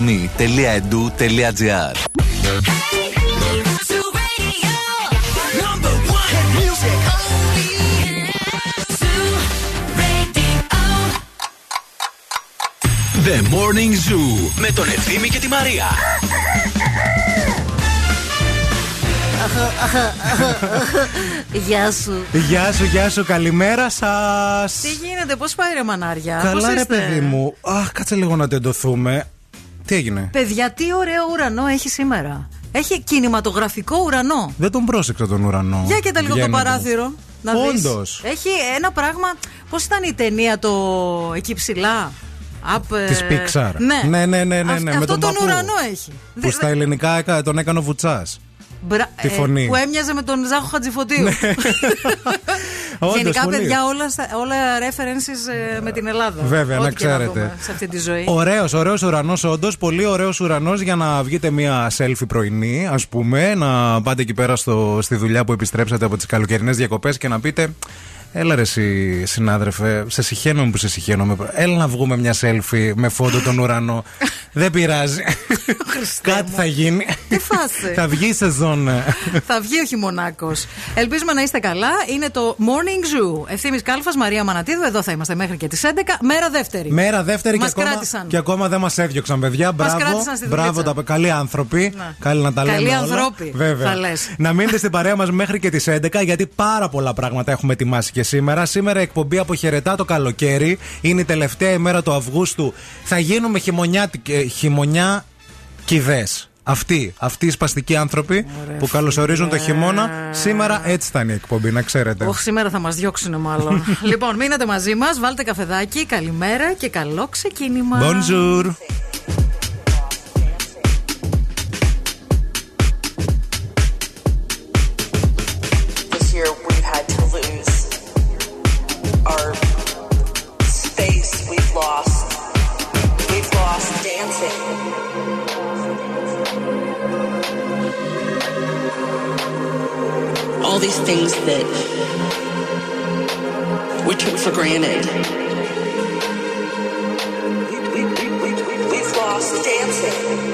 lakme.edu.gr The Morning Zoo με τον Ευθύμη και τη Μαρία. Γεια σου. Γεια σου, γεια σου, καλημέρα σα. Τι γίνεται, πώ πάει ρε μανάρια. Καλά, πώς ρε είστε? παιδί μου. Αχ, κάτσε λίγο να τεντωθούμε. Τι έγινε; Παιδιά, τι ωραίο ουρανό έχει σήμερα. Έχει κινηματογραφικό ουρανό. Δεν τον πρόσεξα τον ουρανό. Για και τα λίγο το Βγαίνοντα. παράθυρο. Να δεις. Όντως. Έχει ένα πράγμα. Πώς ήταν η ταινία το εκεί ψηλά. Up, ε, Της Pixar. Ναι, Ναι, ναι, ναι, ναι, Αυ- ναι, με Αυτό τον τον παππού. ουρανό έχει. Που Δε- στα ελληνικά έκα- τον έκανε ο Βουτσάς. Μπρα- τη φωνή. που έμοιαζε με τον Ζάχο Χατζηφωτίου. Όντως, Γενικά, πολύ. παιδιά, όλα, στα- όλα references ε, με την Ελλάδα. Βέβαια, Ό,τι να και ξέρετε. δούμε σε αυτή τη ζωή. Ωραίος, ωραίος ουρανός, όντως. Πολύ ωραίος ουρανός για να βγείτε μία selfie πρωινή, ας πούμε. Να πάτε εκεί πέρα στο, στη δουλειά που επιστρέψατε από τις καλοκαιρινές διακοπές και να πείτε. Έλα ρε εσύ συνάδελφε, σε συχαίνομαι που σε συχαίνομαι. Έλα να βγούμε μια selfie με φόντο τον ουρανό. Δεν πειράζει. Κάτι θα γίνει. Τι φάση. θα βγει η σεζόν. Θα βγει ο χειμωνάκος. Ελπίζουμε να είστε καλά. Είναι το Morning Zoo. Ευθύνη Κάλφας, Μαρία Μανατίδου. Εδώ θα είμαστε μέχρι και τις 11. Μέρα δεύτερη. Μέρα δεύτερη και Μας ακόμα, κράτησαν. και ακόμα δεν μας έδιωξαν, παιδιά. Μπράβο, κράτησαν στη μπράβο δουλίτσα. τα καλοί άνθρωποι. Ναι. Καλή να τα λέμε. Καλοί όλα. ανθρώποι, Βέβαια. θα λες. Να μείνετε στην παρέα μας μέχρι και τις 11, γιατί πάρα πολλά πράγματα έχουμε ετοιμάσει και σήμερα. Σήμερα η εκπομπή αποχαιρετά το καλοκαίρι. Είναι η τελευταία ημέρα του Αυγούστου. Θα γίνουμε χειμωνιάτικ- ε, χειμωνιά κηδέ. Αυτοί, αυτοί οι σπαστικοί άνθρωποι που καλωσορίζουν το χειμώνα. Σήμερα έτσι θα είναι η εκπομπή, να ξέρετε. Όχι, σήμερα θα μας διώξουν μάλλον. λοιπόν, μείνετε μαζί μας, βάλτε καφεδάκι, καλημέρα και καλό ξεκίνημα. Bonjour. These things that we took for granted. We, we, we, we, we, we've lost dancing.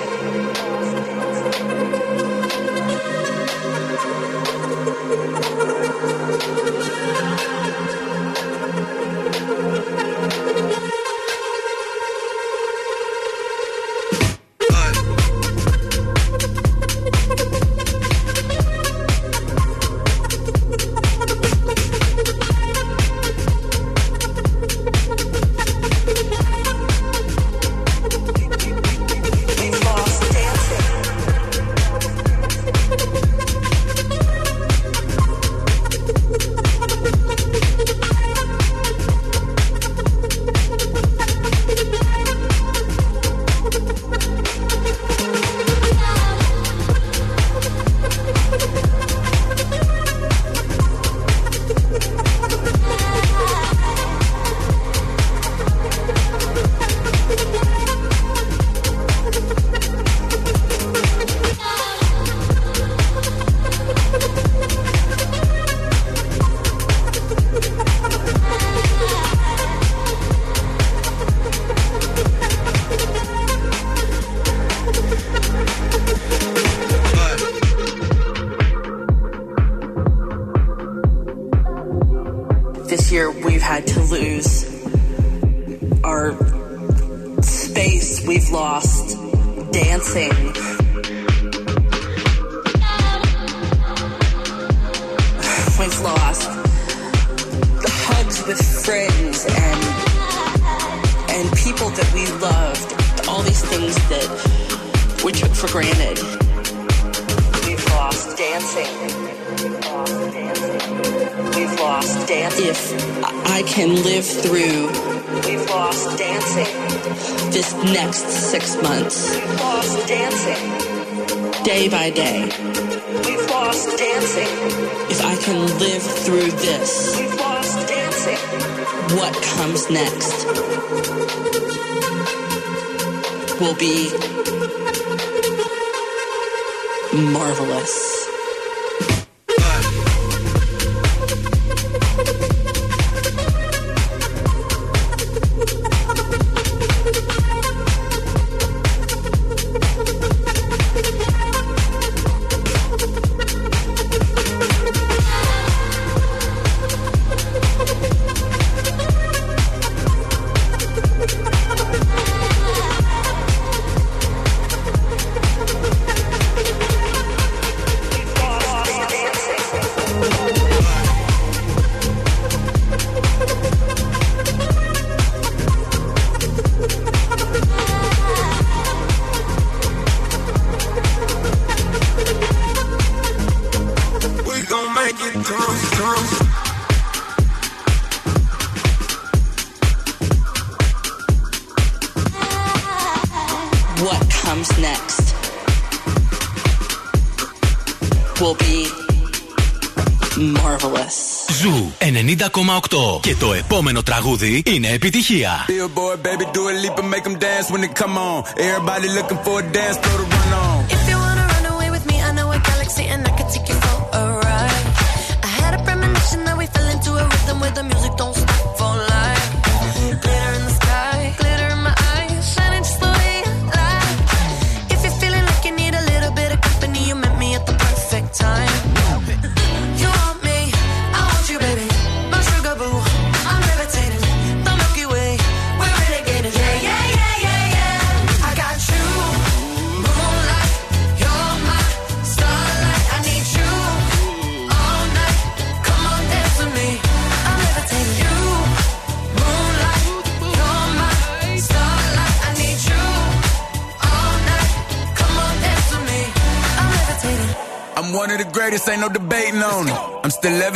90,8. Και το επόμενο τραγούδι είναι επιτυχία. Billboard, baby, do a leap and make them dance when they come on. Everybody looking for a dance floor to run on.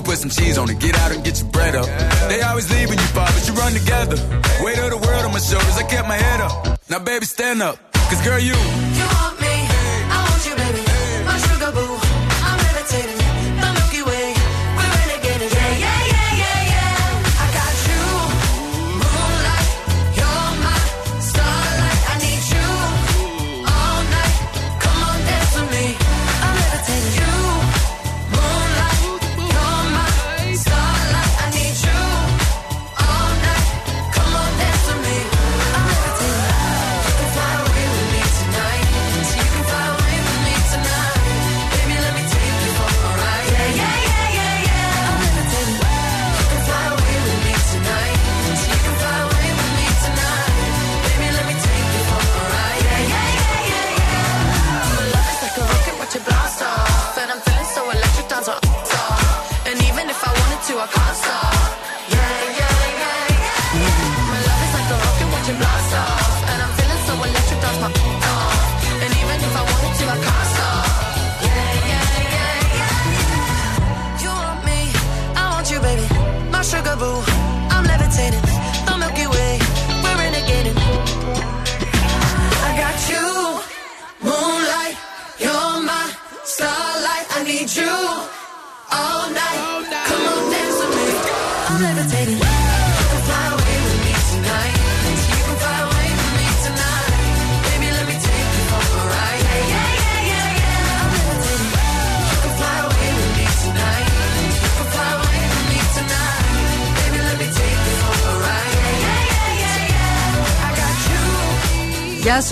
go put some cheese on it, get out and get your bread up. They always leave when you fall, but you run together. Weight of the world on my shoulders, I kept my head up. Now, baby, stand up, cause girl, you. You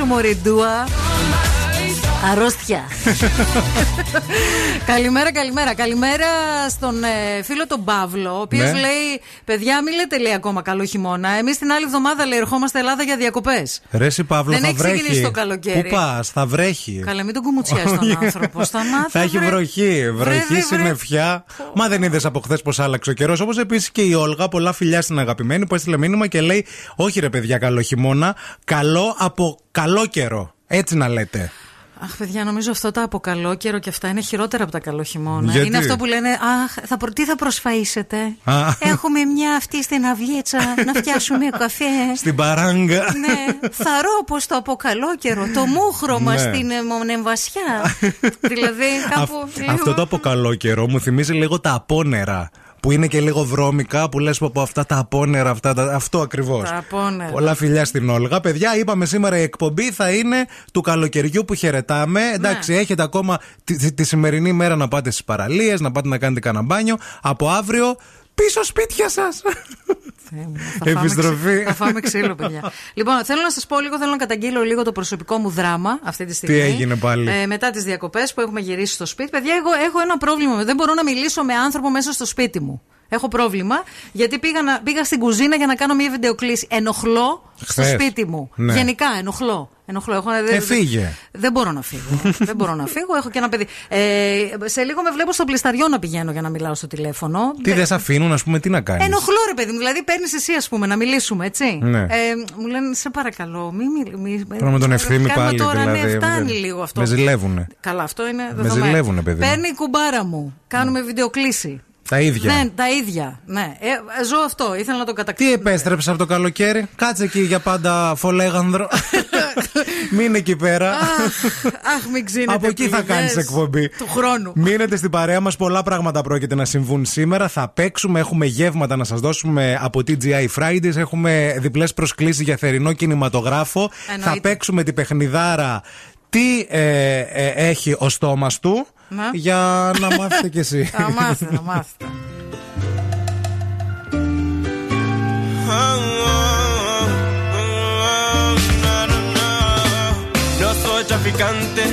Μωριντούα. Αρρώστια. καλημέρα, καλημέρα. Καλημέρα στον ε, φίλο τον Παύλο, ο οποίος Ναι. λέει: Παιδιά, μην λέτε λέει ακόμα καλό χειμώνα. Εμείς την άλλη εβδομάδα λέει ερχόμαστε Ελλάδα για διακοπές. Ρε εσύ Παύλο, Δεν θα έχει βρέχει. ξεκινήσει το καλοκαίρι. Πού πας, θα βρέχει. Καλά, μην τον κουμουτσιάσεις τον άνθρωπο. Σταμάτα. Θα έχει βρε. βροχή, βροχή, βρε. συννεφιά. Μα δεν είδες από χθες πώ άλλαξε ο καιρός. Όπως επίσης και η Όλγα, πολλά φιλιά στην αγαπημένη που έστειλε μήνυμα και λέει: Όχι ρε παιδιά, καλό χειμώνα, καλό από καλό καιρό. Έτσι να λέτε. Αχ, παιδιά, νομίζω αυτό τα από καλό καιρό και αυτά είναι χειρότερα από τα καλό χειμώνα. Γιατί; Είναι αυτό που λένε Αχ, θα, προ- τι θα προσφαίσετε. Α. Έχουμε μια αυτή στην αυλίτσα να φτιάσουμε καφέ. Στην παράγκα. ναι, θαρώ πως το από καλό καιρό, το μούχρωμα Ναι. στην ε, μονεμβασιά. δηλαδή κάπου. Αυ- λίγο- Αυτό το από καλό καιρό μου θυμίζει λίγο τα απόνερα. Που είναι και λίγο βρώμικα, που λες από αυτά τα απόνερα, αυτά, τα- αυτό ακριβώς. Τα απόνερα. Πολλά φιλιά στην Όλγα. Παιδιά, είπαμε σήμερα η εκπομπή θα είναι του καλοκαιριού που χαιρετάμε. Εντάξει, Ναι. έχετε ακόμα τη, τη- τη σημερινή μέρα να πάτε στις παραλίες, να πάτε να κάνετε κανένα μπάνιο. Από αύριο πίσω σπίτια σας. Θεέ μου, θα φάμε Επιστροφή. ξύ- Θα φάμε ξύλο, παιδιά. λοιπόν, θέλω να σας πω λίγο, θέλω να καταγγείλω λίγο το προσωπικό μου δράμα αυτή τη στιγμή. έγινε πάλι; Ε, μετά τις διακοπές που έχουμε γυρίσει στο σπίτι. Παιδιά, εγώ έχω ένα πρόβλημα. Δεν μπορώ να μιλήσω με άνθρωπο μέσα στο σπίτι μου. Έχω πρόβλημα γιατί πήγα, να, πήγα στην κουζίνα για να κάνω μια βιντεοκλήση. Ενοχλώ στο Χθες. σπίτι μου. Ναι. Γενικά, ενοχλώ. ενοχλώ. Έχω, δεν- Ε, φύγε. Δεν μπορώ να φύγω. δεν μπορώ να φύγω. Έχω και ένα παιδί. Ε, σε λίγο με βλέπω στο πλησταριό να πηγαίνω για να μιλάω στο τηλέφωνο. Τι δεν σε αφήνουν, ας πούμε, τι να κάνεις; Ενοχλώ, ρε παιδί μου. Δηλαδή, παίρνεις εσύ, ας πούμε, να μιλήσουμε, έτσι. Ναι. Ε, μου λένε, σε παρακαλώ, μη μιλ- μη. Τώρα με τον ευθύνη κάνουμε πάλι. Τώρα, δηλαδή, ναι, φτάνει δεν- λίγο αυτό. Με ζηλεύουνε. Καλά, αυτό είναι. Με δεδομένο. ζηλεύουνε, παιδί μου. Παίρνει η κουμπάρα μου. Κάνουμε βιντεοκλήση. Τα ίδια. Ναι, τα ίδια. Ναι. Ε, ε, ζω αυτό. Ήθελα να το Τι κατακτήσω. επέστρεψες από το καλοκαίρι, κάτσε εκεί για πάντα φολέγανδρο. Μείνε εκεί πέρα. Αχ, αχ, μην ξύνετε. Από εκεί θα πληγές κάνει εκπομπή. Του χρόνου. Μείνετε στην παρέα μας. Πολλά πράγματα πρόκειται να συμβούν σήμερα. Θα παίξουμε, έχουμε γεύματα να σας δώσουμε από TGI Fridays. Έχουμε διπλές προσκλήσεις για θερινό κινηματογράφο. Εννοείται. Θα παίξουμε την παιχνιδάρα. Τι ε, ε, έχει ο στόμας του Να. για να μάθετε κι εσύ. Θα μάθετε, θα μάθετε. No soy traficante,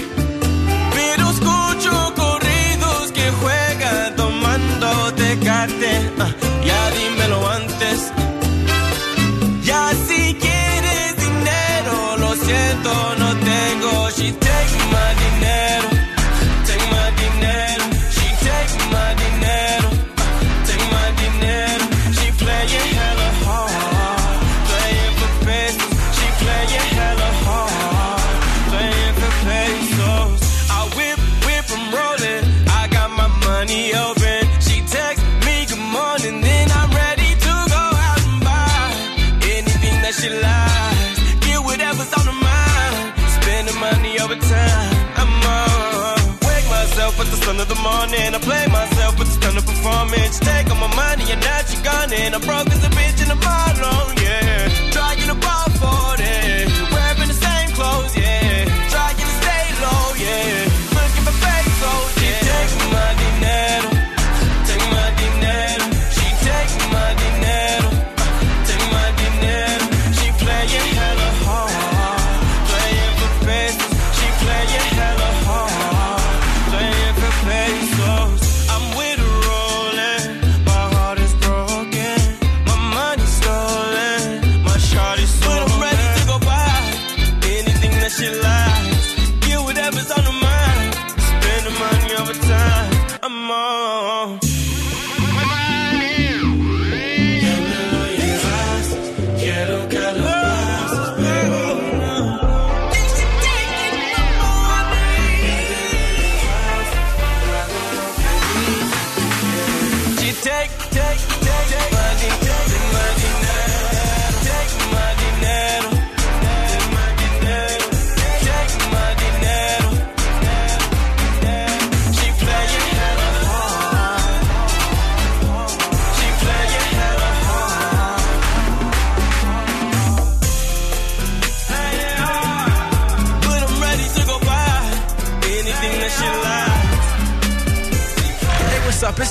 morning. I play myself with the stun of performance. Take all my money and now she gone. And I'm broke as a bitch and I'm all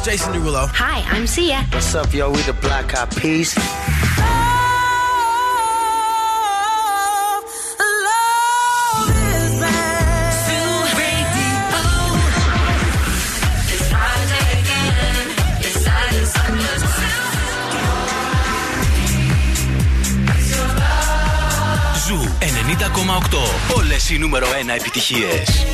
It's Jason Derulo. Hi, I'm Sia. What's up, yo? We the Black Eyed Peas. Ζου 90,8. Όλες οι νούμερο 1 επιτυχίες.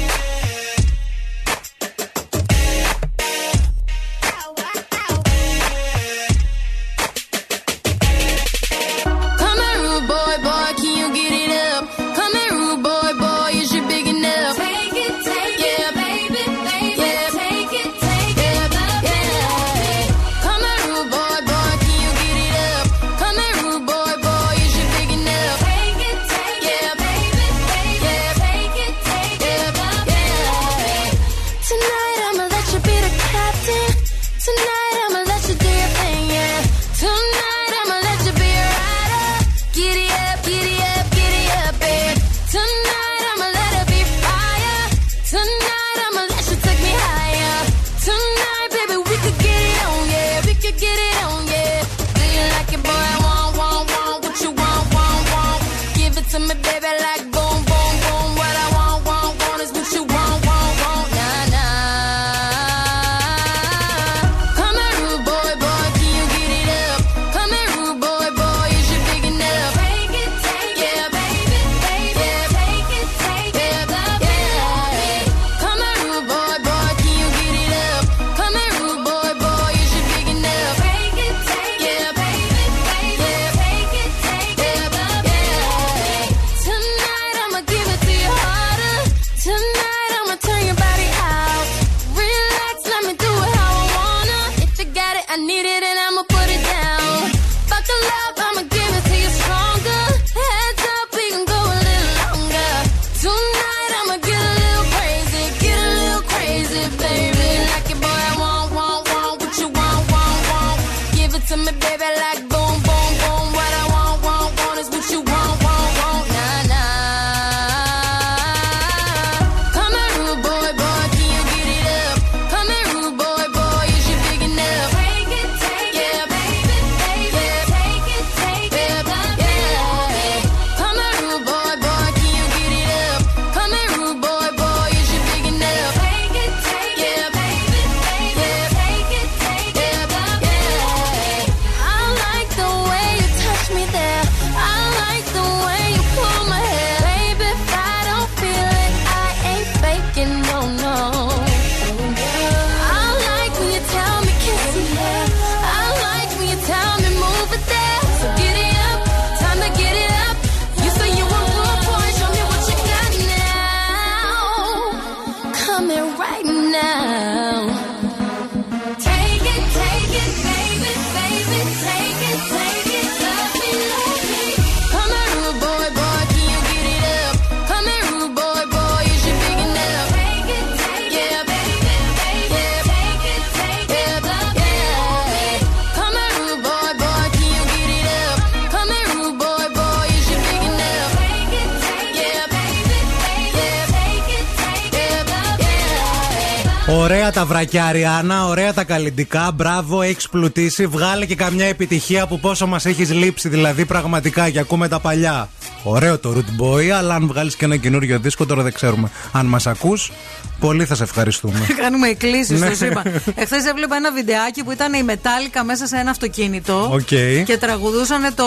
Ωραία τα βρακιά, Ριάνα. Ωραία τα καλλιντικά. Μπράβο, έχεις πλουτίσει. Βγάλε και καμιά επιτυχία που πόσο μας έχεις λείψει, δηλαδή πραγματικά και ακούμε τα παλιά. Ωραίο το Rude Boy, αλλά αν βγάλεις και ένα καινούριο δίσκο, τώρα δεν ξέρουμε. Αν μας ακούς, πολύ θα σε ευχαριστούμε. Κάνουμε εκκλήσεις, Ναι. το σου είπα. Εχθές έβλεπα ένα βιντεάκι που ήταν οι Metallica μέσα σε ένα αυτοκίνητο Οκ. και τραγουδούσαν το ε,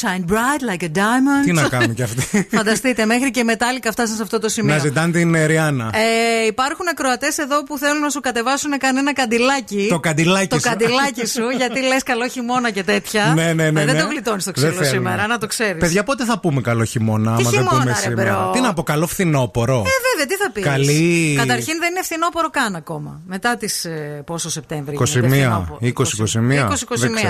Shine Bright like a diamond. Τι να κάνουν κι αυτοί. Φανταστείτε, μέχρι και οι Metallica φτάσαν σε αυτό το σημείο. να ζητάνε την ε, Ριάνα. Ε, υπάρχουν ακροατές εδώ που θέλουν να σου κατεβάσουν κανένα καντιλάκι. Το καντιλάκι Το σου. καντιλάκι σου, γιατί λες καλό χειμώνα και τέτοια. Ναι, ναι, ναι, Ε, δεν ναι. το γλιτώνεις το Δεν ξύλο θέλουμε. σήμερα, να το ξέρεις. Παιδιά, πότε θα πούμε καλό χειμώνα, άμα δεν χειμώνα, πούμε ρε, σήμερα; bro. Τι να πω, καλό φθινόπωρο. Ε, βέβαια, τι θα πεις. Καλή- Καταρχήν δεν είναι φθινόπωρο καν ακόμα. Μετά τις. πόσο Σεπτέμβρη. 21, γίνεται φθινόπωρο. 20, 21.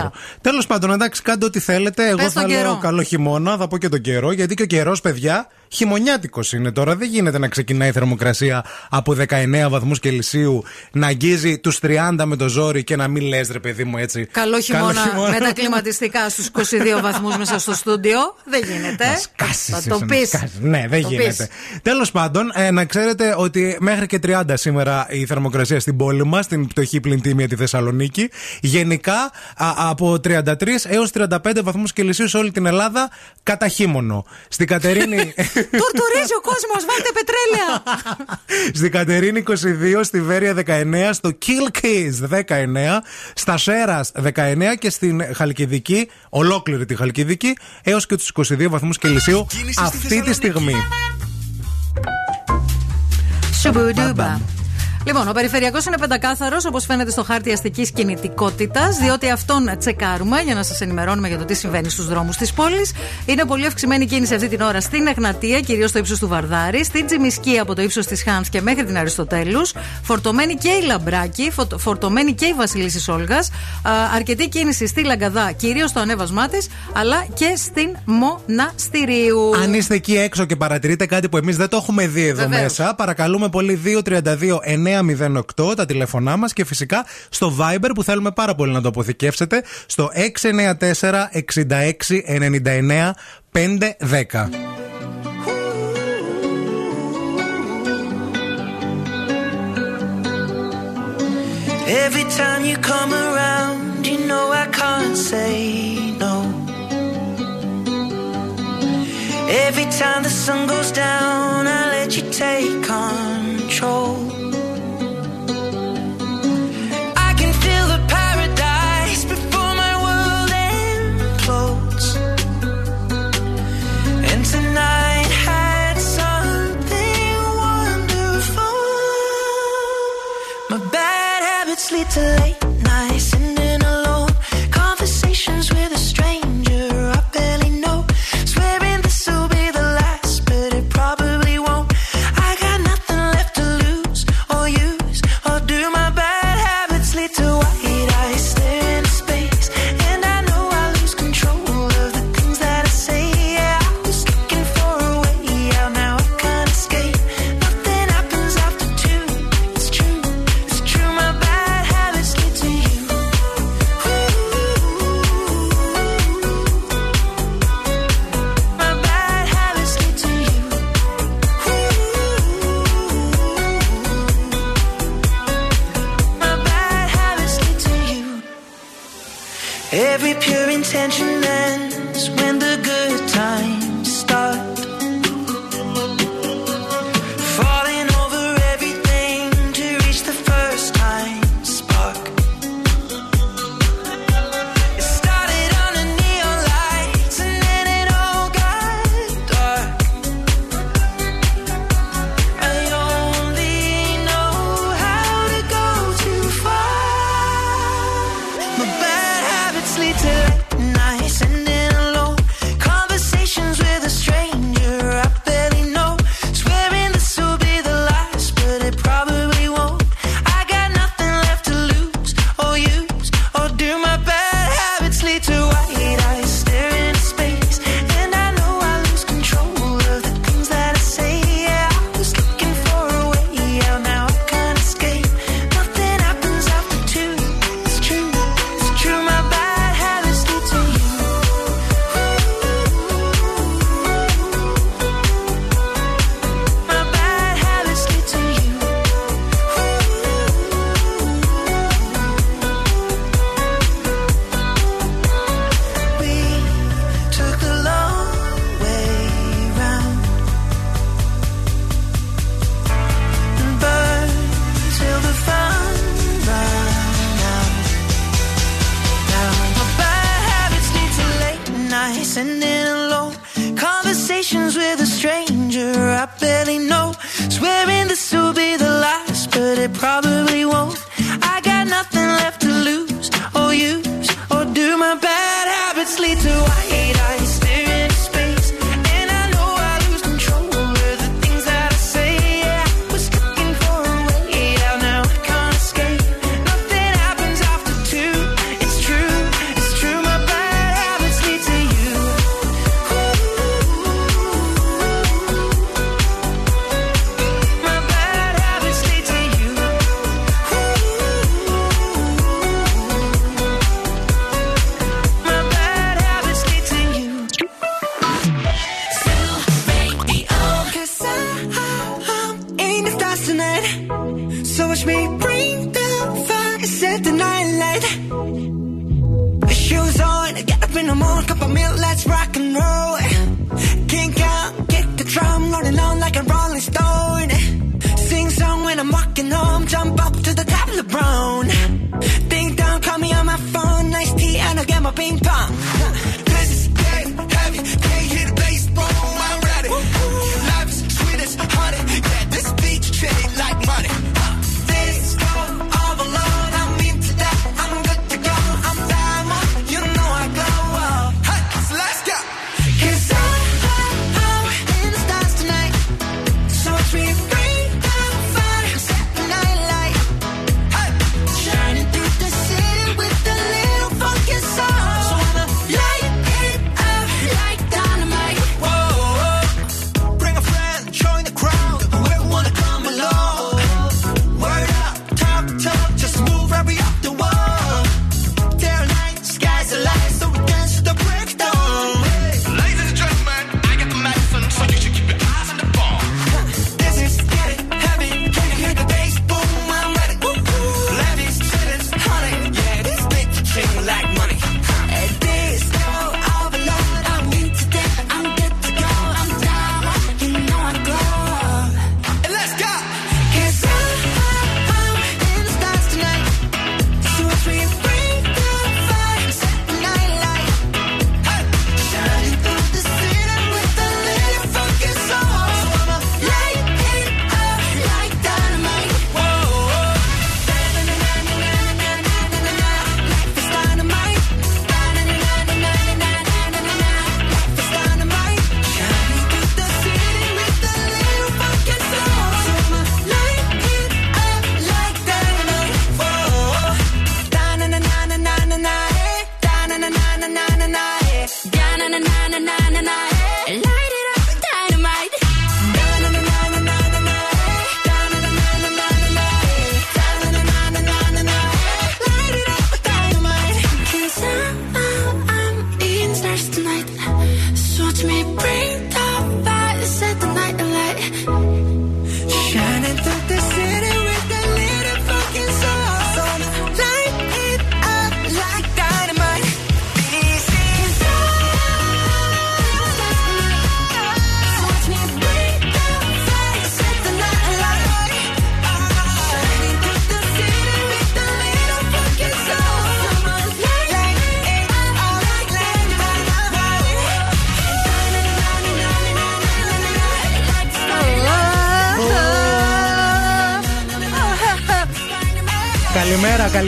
20-21. Τέλος πάντων, εντάξει, κάντε ό,τι θέλετε. Εγώ Πες θα τον λέω καιρό. καλό χειμώνα, θα πω και τον καιρό, γιατί και ο καιρός, παιδιά, χειμωνιάτικος είναι τώρα. Δεν γίνεται να ξεκινάει η θερμοκρασία από 19 βαθμούς Κελσίου, να αγγίζει τους 30 με το ζόρι και να μην λες, ρε παιδί μου έτσι. Καλό χειμώνα με τα κλιματιστικά στου 22 βαθμούς μέσα στο στούντιο. Δεν γίνεται. Κάσσεις, Θα το είσαι να πεις. σκάσεις. Ναι, δεν γίνεται. Τέλος πάντων, ε, να ξέρετε ότι μέχρι και 30 σήμερα η θερμοκρασία στην πόλη μας, στην πτωχή πλυντήμια τη Θεσσαλονίκη. Γενικά α, από 33 έως 35 βαθμούς Κελσίου σε όλη την Ελλάδα κατά χείμωνο. Στην Κατερίνη. Τουρτουρίζει ο κόσμος, βάλτε πετρέλαια. Στην Κατερίνη 22, στη Βέρεια 19, στο Kilkiss 19, στα Σέρας 19 και στην Χαλκιδική, ολόκληρη τη Χαλκιδική, έως και τους 22 βαθμούς Κελσίου αυτή τη στιγμή. Σουμπουντούμπα. Λοιπόν, ο περιφερειακός είναι πεντακάθαρος, όπως φαίνεται στο χάρτη αστικής κινητικότητας, διότι αυτόν τσεκάρουμε για να σας ενημερώνουμε για το τι συμβαίνει στους δρόμους της πόλης. Είναι πολύ αυξημένη κίνηση αυτή την ώρα στην Εγνατία, κυρίως στο ύψος του Βαρδάρη, στην Τζιμισκή από το ύψος της Χάνς και μέχρι την Αριστοτέλους, φορτωμένη και η Λαμπράκη, φωτο- φορτωμένη και η Βασιλίση Όλγα, αρκετή κίνηση στη Λαγκαδά, κυρίως στο ανέβασμά της, αλλά και στην Μοναστηρίου. Αν είστε εκεί έξω και παρατηρείτε κάτι που εμείς δεν το έχουμε δει εδώ Βεβαίως. μέσα, παρακαλούμε πολύ 232-908 τα τηλέφωνά μα και φυσικά στο Viber που θέλουμε πάρα πολύ να το αποθηκεύσετε στο 694-6699-510. Every time you come around, you know I can't say no. Every time the sun goes down, I let you take control.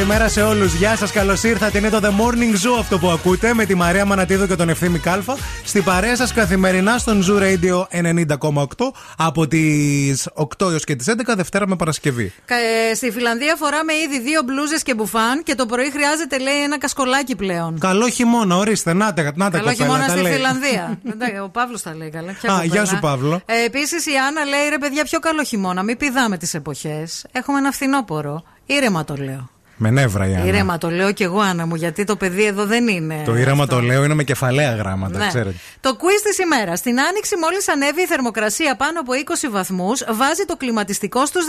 καλημέρα σε όλους. Γεια σας, καλώς ήρθατε. Είναι το The Morning Zoo αυτό που ακούτε με τη Μαρία Μανατίδου και τον Ευθύμη Κάλφα. Στη παρέα σας καθημερινά στον Zoo Radio 90,8 από τις 8 έως και τις 11 Δευτέρα με Παρασκευή. Ε, στη Φιλανδία φοράμε ήδη δύο μπλούζες και μπουφάν και το πρωί χρειάζεται, λέει, ένα κασκολάκι πλέον. Καλό χειμώνα, ορίστε. Να τα να Καλό κοπέλα, χειμώνα στη λέει. Φιλανδία. Ο Παύλος τα λέει καλά. Α, κοπέλα. γεια σου, Παύλο. Ε, Επίσης η Άννα λέει ρε παιδιά, πιο καλό χειμώνα. Μην πηδάμε τις εποχές. Έχουμε ένα φθινόπορο. Ήρεμα το λέω. Με νεύρα η Άννα. Ήρεμα το λέω και εγώ, Άννα μου, γιατί το παιδί εδώ δεν είναι. Το ήρεμα αυτό. το λέω είναι με κεφαλαία γράμματα, ναι. ξέρετε. Το quiz της ημέρας. Στην άνοιξη, μόλις ανέβει η θερμοκρασία πάνω από 20 βαθμούς, βάζει το κλιματιστικό στους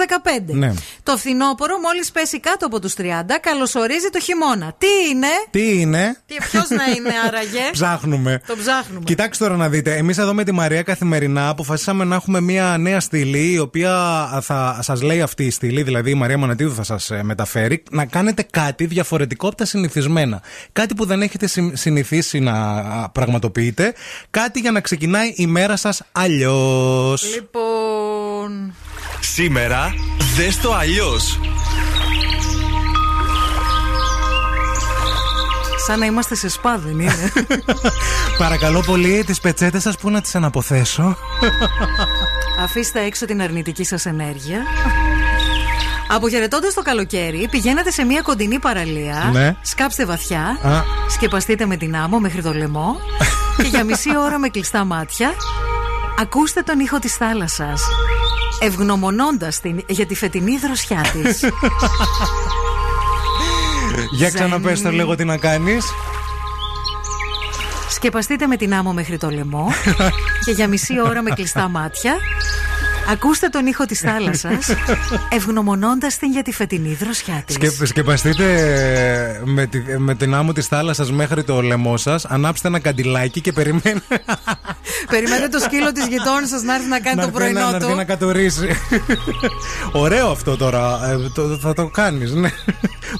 15. Ναι. Το φθινόπωρο, μόλις πέσει κάτω από τους 30, καλωσορίζει το χειμώνα. Τι είναι; Τι είναι; Τι ποιος να είναι, άραγε; ψάχνουμε. Το ψάχνουμε. Κοιτάξτε τώρα να δείτε. Εμείς εδώ με τη Μαρία καθημερινά αποφασίσαμε να έχουμε μία νέα στήλη, η οποία θα σας λέει αυτή η στήλη, δηλαδή η Μαρία Μονατίδου θα σας ε, μεταφέρει, να κάνετε κάτι διαφορετικό από τα συνηθισμένα. Κάτι που δεν έχετε συ- συνηθίσει να α, πραγματοποιείτε. Κάτι για να ξεκινάει η μέρα σας αλλιώς. Λοιπόν. Σήμερα δες το αλλιώς. Σαν να είμαστε σε σπα, δεν είναι. Παρακαλώ πολύ, τις πετσέτες σας πού να τις αναποθέσω; Αφήστε έξω την αρνητική σας ενέργεια. Αποχαιρετώντας το καλοκαίρι, πηγαίνατε σε μια κοντινή παραλία. Ναι. Σκάψτε βαθιά. Α. Σκεπαστείτε με την άμμο μέχρι το λαιμό. και για μισή ώρα με κλειστά μάτια, ακούστε τον ήχο της θάλασσας. Ευγνωμονώντας την για τη φετινή δροσιά της. Για ξαναπες το λίγο τι να κάνεις. Σκεπαστείτε με την άμμο μέχρι το λαιμό και για μισή ώρα με κλειστά μάτια ακούστε τον ήχο της θάλασσας ευγνωμονώντας την για τη φετινή δροσιά της. Σκε, σκεπαστείτε ε, με, τη, με την άμμο της θάλασσας μέχρι το λαιμό σας, ανάψτε ένα καντιλάκι και περιμένετε Περιμένετε το σκύλο της γειτόνης σας να έρθει να κάνει να το έρθει να- πρωινό να έρθει του. να κατορίσει. Ωραίο αυτό τώρα. Ε, το- θα το κάνεις, ναι.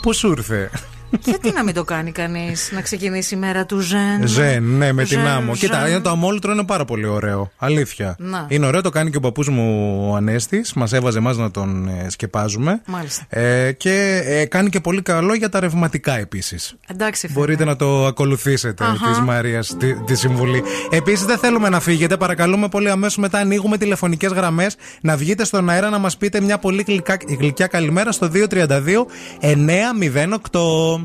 Πώς σου ήρθε; Γιατί να μην το κάνει κανείς να ξεκινήσει η μέρα του Ζεν. Ζεν, ναι, με την Ζεν, άμμο. Κοίτα, ζεν. είναι το αμόλυτρο είναι πάρα πολύ ωραίο. Αλήθεια. Να. Είναι ωραίο, το κάνει και ο παππούς μου ο Ανέστης. Μας έβαζε εμάς να τον ε, σκεπάζουμε. Μάλιστα. Ε, και ε, κάνει και πολύ καλό για τα ρευματικά επίσης. Εντάξει, φίλε. Μπορείτε να το ακολουθήσετε Αχα. της Μαρίας τη, τη συμβουλή. Επίσης, δεν θέλουμε να φύγετε. Παρακαλούμε πολύ αμέσως μετά ανοίγουμε τηλεφωνικές γραμμές να βγείτε στον αέρα να μας πείτε μια πολύ γλυκά, γλυκιά καλημέρα στο 232 908.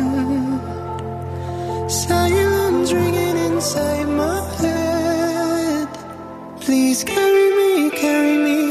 Silence ringing inside my head. Please carry me, carry me, carry me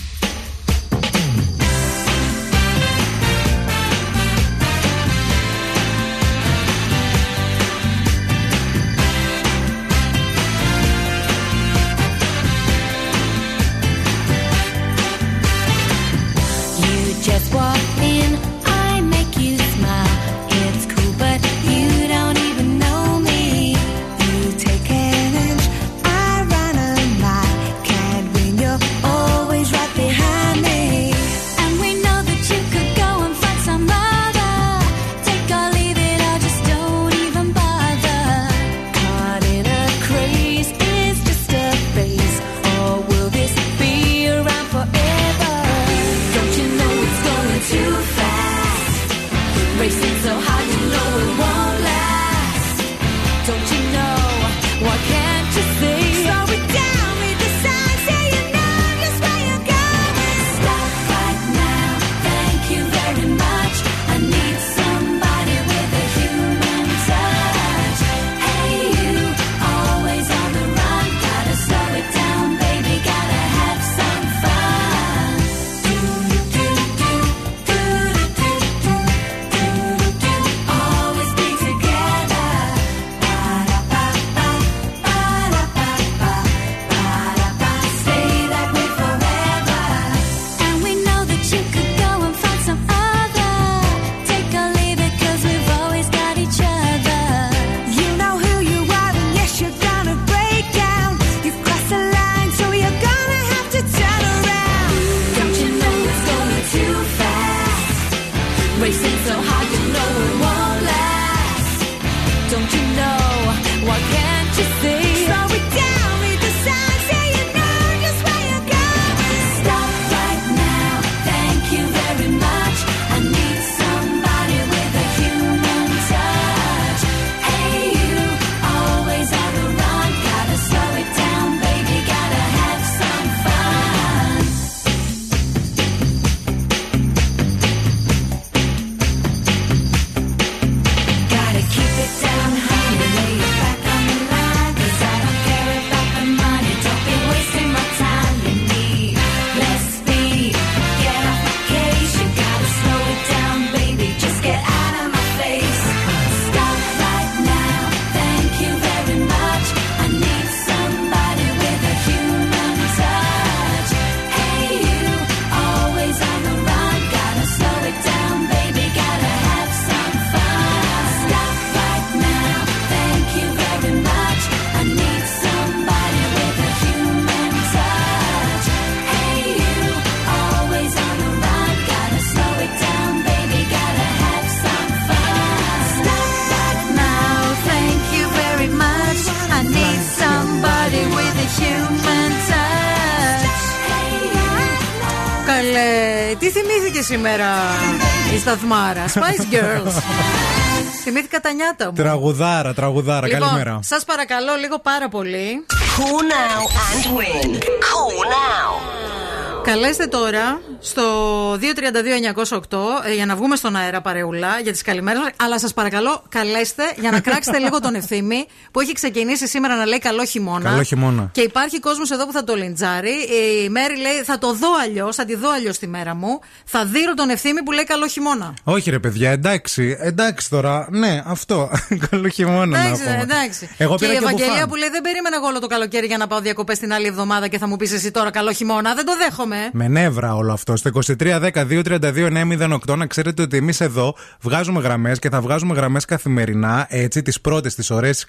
Σταθμάρα, Spice Girls. Θυμήθηκα τα νιάτα μου. Τραγουδάρα, τραγουδάρα. Καλημέρα. Λοιπόν, σας παρακαλώ λίγο πάρα πολύ. Call now and win. Call now. Καλέστε τώρα στο 232-908 ε, για να βγούμε στον αέρα παρεούλα για τις καλημέρες μας. Αλλά σας παρακαλώ καλέστε για να κράξετε λίγο τον ευθύμη που έχει ξεκινήσει σήμερα να λέει καλό χειμώνα. Καλό χειμώνα. Και υπάρχει κόσμος εδώ που θα το λιντζάρει. Η Μέρη λέει θα το δω αλλιώς, θα τη δω αλλιώς τη μέρα μου. Θα δείρω τον ευθύμη που λέει καλό χειμώνα. Όχι ρε παιδιά, εντάξει, εντάξει τώρα. Ναι, αυτό. Καλό χειμώνα να Εντάξει, πούμε. εντάξει. Εγώ και πήρα η και Ευαγγελία μπουφάν. που λέει δεν περίμενα εγώ όλο το καλοκαίρι για να πάω διακοπές την άλλη εβδομάδα και θα μου πεις εσύ τώρα καλό χειμώνα. Δεν το δέχομαι. Με νεύρα όλο αυτό. Στο 2310-232-908 να ξέρετε ότι εμείς εδώ βγάζουμε γραμμές και θα βγάζουμε γραμμές καθημερινά, έτσι, τις πρώτες, τις ωραίες,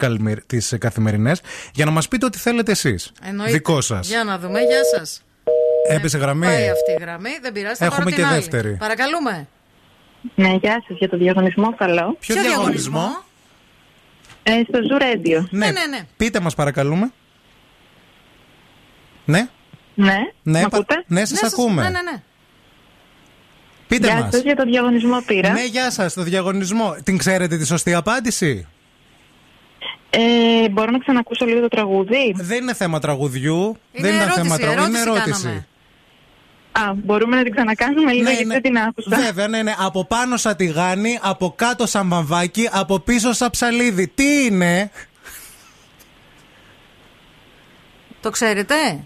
τις καθημερινές, για να μας πείτε ό,τι θέλετε εσείς. Εννοείται. Δικό σας. Για να δούμε, γεια σας. Έπεσε γραμμή. Πάει αυτή η γραμμή, δεν πειράζει. θα Έχουμε πάρω την και άλλη. δεύτερη. Παρακαλούμε. Ναι, γεια σας για το διαγωνισμό, καλό. Ποιο διαγωνισμό; Ε, στο Zoo Radio. Ναι, ναι, ναι. Πείτε μας, παρακαλούμε. Ναι, Ναι, ναι, μ' πα- ακούτε; ναι, σας σας- ακούμε. Ναι, ναι, ναι. Πείτε Γεια μας. σας για το διαγωνισμό πήρα. Ναι, γεια σας, το διαγωνισμό. Την ξέρετε τη σωστή απάντηση; Ε, μπορώ να ξανακούσω λίγο το τραγούδι; Δεν είναι θέμα τραγουδιού. Είναι δεν είναι ερώτηση, θέμα τραγουδιού. Είναι ερώτηση ερώτηση. κάναμε. Α, μπορούμε να την ξανακάνουμε λίγο γιατί δεν την άκουσα. Βέβαια, ναι, ναι. Από πάνω σαν τηγάνι, από κάτω σαν βαμβάκι, από πίσω σαν ψαλίδι. Τι είναι; Το ξέρετε;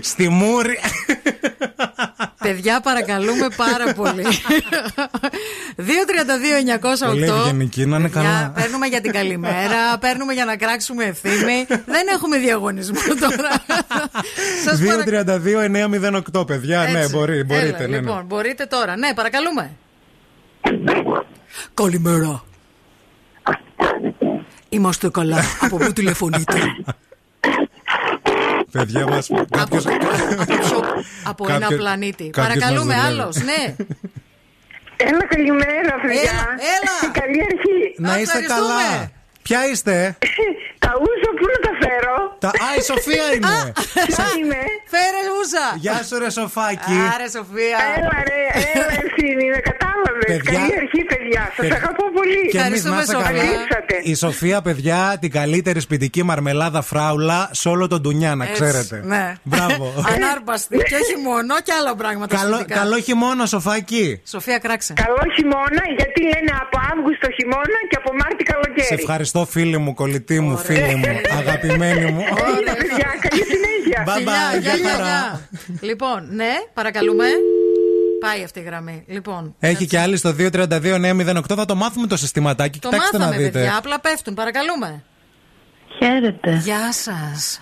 Στη μούρη. Παιδιά, παρακαλούμε πάρα πολύ. 232-908. Πολύ ευγενική, να είναι Παιδιά, καλά. Παίρνουμε για την καλημέρα, παίρνουμε για να κράξουμε ευθύνη. Δεν έχουμε διαγωνισμό τώρα. Σας παρακαλώ. 232-908, παιδιά. Ναι, Έτσι. μπορεί, μπορείτε. Έλα, ναι, ναι. Λοιπόν, μπορείτε τώρα. Ναι, παρακαλούμε. Καλημέρα. Είμαστε καλά. Από πού τηλεφωνείτε; Παιδιά μας. Κάποιο. Από Κάποιο- ένα πλανήτη. κάποιος Παρακαλούμε μας άλλος. δουλεύει. Ναι. Έλα, καλημέρα, παιδιά. Έλα, έλα. Καλή αρχή. Να είστε καλά. Ποια είστε, Τα ούζα, πού να τα φέρω; Τα... Α, η Σοφία είναι. Ποια είμαι. Φέρες ούζα. Γεια σου, ρε Σοφάκι. Άρε, Σοφία. Έλα, ρε, έλα, ευθύνη, με κατάλαβες. Παιδιά. Καλή αρχή, παιδιά. Σας Παιδιά. αγαπώ πολύ. Και εμείς να είστε καλά. Η Σοφία, παιδιά, την καλύτερη σπιτική μαρμελάδα φράουλα σε όλο τον Ντουνιά, να Έτσι, ξέρετε. Ναι. Μπράβο. Ανάρπαστη. και όχι μόνο, και άλλα πράγματα. καλό, σχετικά. καλό χειμώνα, Σοφάκι. Σοφία, κράξε. Καλό χειμώνα, γιατί λένε από Αύγουστο χειμώνα και από Μάρτι καλοκαίρι. Σε ευχαριστώ, φίλη μου, κολλητή μου, φίλη μου, αγαπημένη μου. Έγινε, παιδιά, καλή συνέχεια. Bye Φιλιά, bye, γεια, γεια γεια, χαρά. γεια. Λοιπόν, ναι, παρακαλούμε. Πάει αυτή η γραμμή. Λοιπόν, Έχει και άλλη στο 232-908. Θα το μάθουμε το συστηματάκι. το Κοιτάξτε μάθαμε, να δείτε. παιδιά. Απλά πέφτουν. Παρακαλούμε. Χαίρετε. Γεια σας.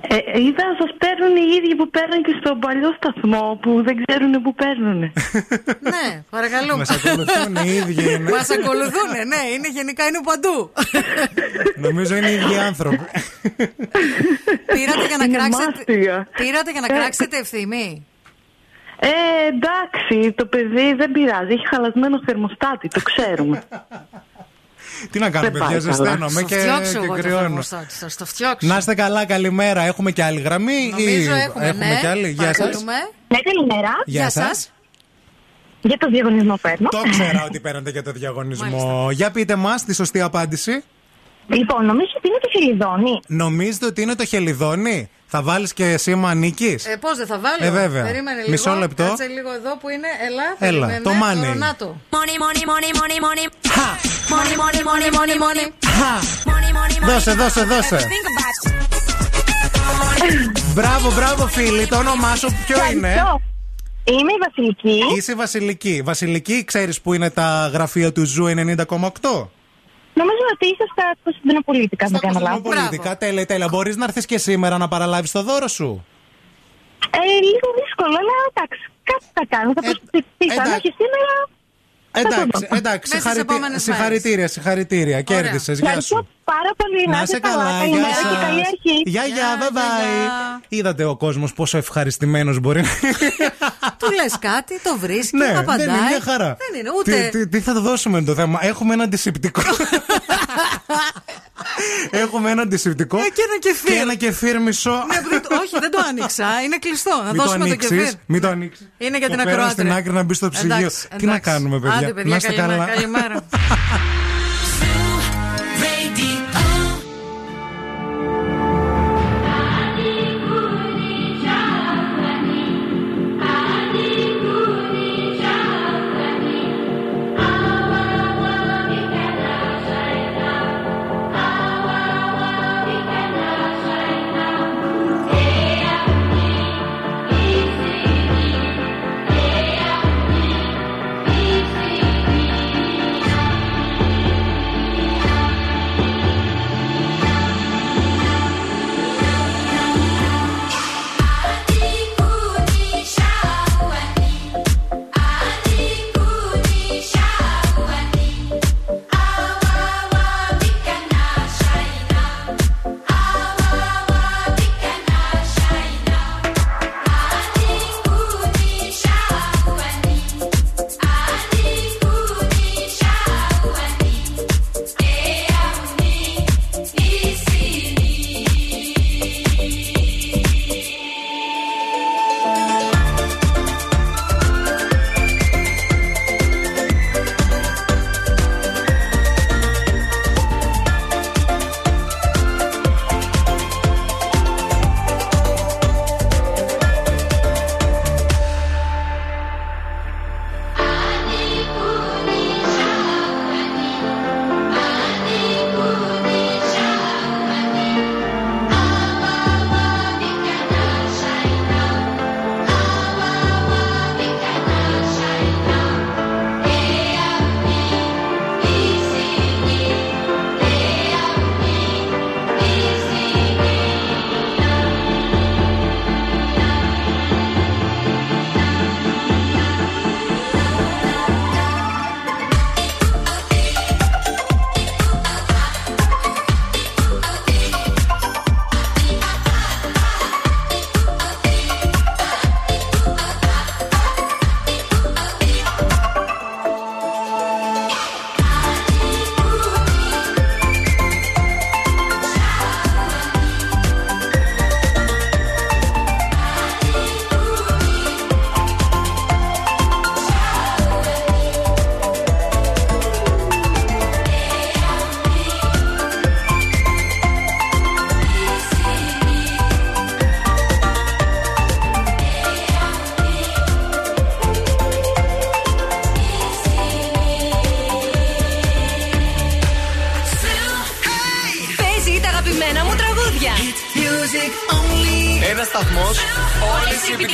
Ε, είδα να σας παίρνουν οι ίδιοι που παίρνουν και στον παλιό σταθμό που δεν ξέρουν που παίρνουν. ναι, παρακαλούμε. Μας ακολουθούν οι ίδιοι είναι. Μας ακολουθούν, ναι, είναι γενικά είναι παντού. Νομίζω είναι οι ίδιοι άνθρωποι. Πήρατε για να Είναι κράξετε. μάστιγα. Πήρατε για να Ε, κράξετε ευθύμη; Ε, εντάξει, το παιδί δεν πειράζει. Έχει χαλασμένο θερμοστάτη, το ξέρουμε. Τι να κάνω, Δεν πάει παιδιά, καλά. ζεσταίνομαι Στο και, φτιάξω και εγώ το κρυώνω. θερμοστάτη σας, το φτιάξω. Να είστε καλά, καλημέρα. Έχουμε και άλλη γραμμή Νομίζω ή έχουμε, ναι. και άλλη; Γεια σας. Παρακαλούμε. Ναι, καλημέρα. Γεια σας. Για το διαγωνισμό παίρνω. Το ξέρα ότι παίρνετε για το διαγωνισμό. Για πείτε μας τη σωστή απάντηση. Λοιπόν, νομίζω ότι είναι το χελιδόνι. Νομίζετε ότι είναι το χελιδόνι; Θα βάλεις και σήμα νίκης. Ε, Πώς δεν θα βάλω. Ε, βέβαια. Περίμενε λίγο. Μισό λεπτό. Κάτσε λίγο εδώ που είναι. Έλα, Έλα, περίμενε. το money. Τώρα, να το. Money, money, money, money, money. Money, money, money, money, money. Money, money, money. Δώσε, δώσε, δώσε. Think about it. Μπράβο, μπράβο, φίλοι. Το όνομά σου ποιο είναι; Είμαι η Βασιλική. Είσαι η Βασιλική. Βασιλική, ξέρεις που είναι τα γραφεία του Ζου 90,8. Νομίζω ότι είσαι στα Κωνσταντινοπολίτικα, αν δεν κάνω λάθος. Πολιτικά, τέλεια, τέλεια. Μπορείς να έρθεις και σήμερα να παραλάβεις το δώρο σου; Ε, λίγο δύσκολο, αλλά εντάξει, κάτι θα κάνω. Θα προσπαθήσω. Αν εντάξει. όχι σήμερα. θα το Εντάξει, δω. εντάξει. Μέσα στις συγχαρητή- επόμενες Συγχαρητήρια, συγχαρητήρια. Κέρδισες. Γεια Ευχαριστώ σου. Πάρα πολύ. Να είσαι καλά, γεια Καλημέρα και καλή σα. αρχή. Γεια, γεια, bye bye. Είδατε ο κόσμος πόσο ευχαριστημένος μπορεί να Του λες κάτι, το βρίσκει, Ναι, απαντάει. δεν είναι μια χαρά. Δεν είναι ούτε. Τι, τι, τι θα το δώσουμε το θέμα; Έχουμε ένα αντισηπτικό. Έχουμε ένα αντισηπτικό. Ε, και ένα κεφίρ. Και ένα κεφίρ μισό. Ναι, που δεν το- όχι, δεν το άνοιξα. Είναι κλειστό. Να Μην το δώσουμε το ανοίξεις, κεφίρ. Μην το ανοίξεις. Είναι για την Το πέρας ακροάτρια. στην άκρη να μπει στο ψυγείο. Εντάξει, Τι να εντάξει. κάνουμε, παιδιά; Άντε, παιδιά, να είστε καλημέρα, καλά. καλημέρα.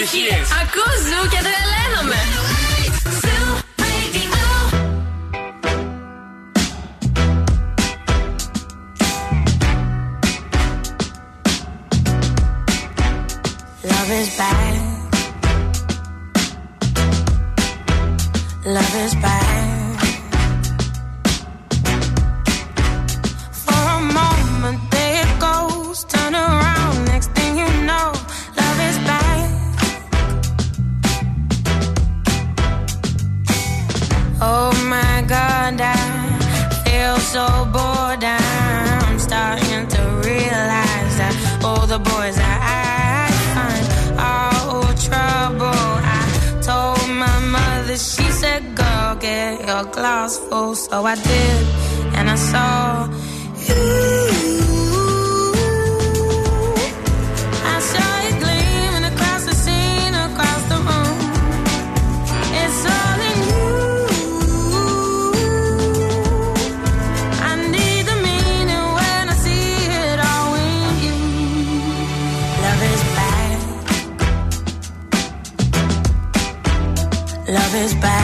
επιτυχίε. Ακούς ζου και τρελαίνομαι. Love is bad. Love is bad. Your glass full. So I did, and I saw it gleaming across the scene, across the room. It's only I need the meaning when I see it all in you. I saw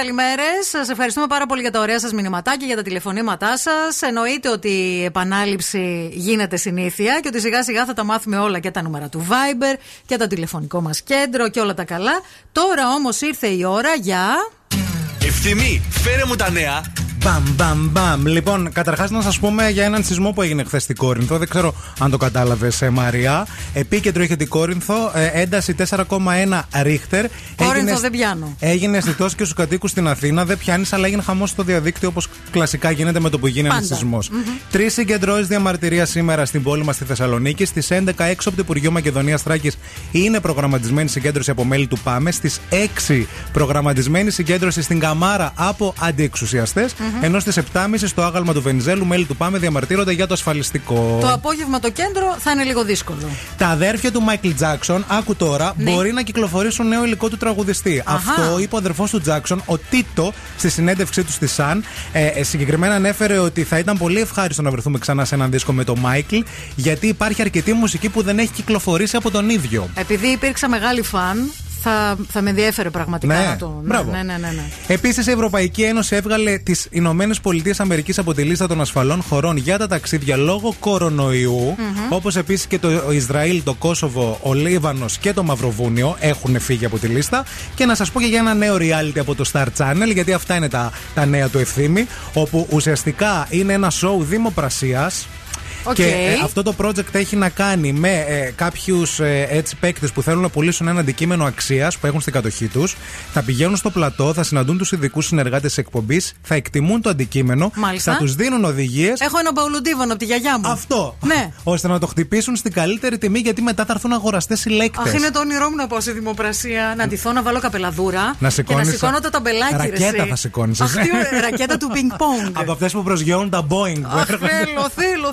Καλημέρες. Σας ευχαριστούμε πάρα πολύ για τα ωραία σας μηνυματάκια, για τα τηλεφωνήματά σας. Εννοείται ότι η επανάληψη γίνεται συνήθεια και ότι σιγά σιγά θα τα μάθουμε όλα και τα νούμερα του Viber και το τηλεφωνικό μας κέντρο και όλα τα καλά. Τώρα όμως ήρθε η ώρα για. Ευθυμή, φέρε μου τα νέα. Μπαμ, μπαμ, μπαμ. Λοιπόν, καταρχάς να σας πούμε για έναν σεισμό που έγινε χθες στην Κόρινθο. Δεν ξέρω αν το κατάλαβες, ε, Μαρία. Επίκεντρο είχε την Κόρινθο, ε, ένταση 4,1 ρίχτερ. Κόρινθο δεν πιάνω. Έγινε αισθητός και στους κατοίκους στην Αθήνα. Δεν πιάνεις, αλλά έγινε χαμός στο διαδίκτυο όπως κλασικά γίνεται με το που γίνει ένας Πάντα. σεισμός. Τρεις συγκεντρώσει διαμαρτυρία σήμερα στην πόλη μας στη Θεσσαλονίκη. Στις 11 έξω από το Υπουργείο Μακεδονίας Τράκη είναι προγραμματισμένη συγκέντρωση από μέλη του ΠΑΜΕ. Στις 6 προγραμματισμένη συγκέντρωση στην Καμάρα από αντιεξουσιαστές. Ενώ στις 7.30 στο άγαλμα του Βενιζέλου μέλη του ΠΑΜΕ διαμαρτύρονται για το ασφαλιστικό. Το απόγευμα το κέντρο θα είναι λίγο δύσκολο. Τα αδέρφια του Μάικλ Τζάξον, άκου τώρα, Ναι. μπορεί να κυκλοφορήσουν νέο υλικό του τραγουδιστή. Αχα. Αυτό είπε ο αδερφός του Τζάξον, ο Τίτο, στη συνέντευξή του στη Sun. Ε, ε, συγκεκριμένα ανέφερε ότι θα ήταν πολύ ευχάριστο να βρεθούμε ξανά σε έναν δίσκο με τον Μάικλ, γιατί υπάρχει αρκετή μουσική που δεν έχει κυκλοφορήσει από τον ίδιο. Επειδή υπήρξα μεγάλη φαν, θα, θα με ενδιέφερε πραγματικά Ναι, να το. μπράβο. Ναι, ναι, ναι, ναι. Επίσης, η Ευρωπαϊκή Ένωση έβγαλε τις Ηνωμένες Πολιτείες Αμερικής από τη λίστα των ασφαλών χωρών για τα ταξίδια λόγω κορονοϊού. Όπως επίσης και το Ισραήλ, το Κόσοβο, ο Λίβανος και το Μαυροβούνιο έχουν φύγει από τη λίστα. Και να σας πω και για ένα νέο reality από το Star Channel, γιατί αυτά είναι τα, τα νέα του Ευθύμη. Όπου ουσιαστικά είναι ένα show δημοπρασίας. Οκ. Και ε, αυτό το project έχει να κάνει με ε, κάποιους ε, έτσι παίκτες που θέλουν να πουλήσουν ένα αντικείμενο αξίας που έχουν στην κατοχή τους. Θα πηγαίνουν στο πλατό, θα συναντούν τους ειδικούς συνεργάτες της εκπομπής, θα εκτιμούν το αντικείμενο, Μάλιστα. θα τους δίνουν οδηγίες. Έχω ένα μπαουλουντίβανο από τη γιαγιά μου. Αυτό. Ναι. ώστε να το χτυπήσουν στην καλύτερη τιμή, γιατί μετά θα έρθουν αγοραστές συλλέκτε. Αχ, είναι το όνειρό μου να πάω σε δημοπρασία, να ντυθώ, να βάλω καπελαδούρα. Να και να σηκώνεις- σηκώνω το ταμπελάκι, ρε, Ρακέτα εσύ. θα σηκώνεις, Αχ, ε. τι ωραία, ρακέτα του πινκ πονγκ. Από αυτές που προσγειώνουν τα Boeing. που Αχ, έρχονται. θέλω, θέλω,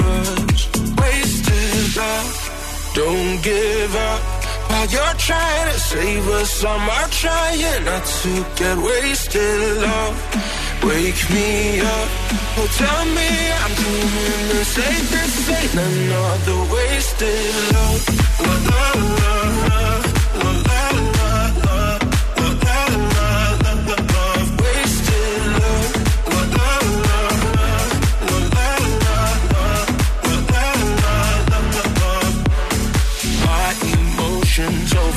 Love, don't give up. While you're trying to save us, I'm trying not to get wasted. Love, wake me up. Oh, tell me I'm doing the safest. Ain't another wasted love. La, la, la, la,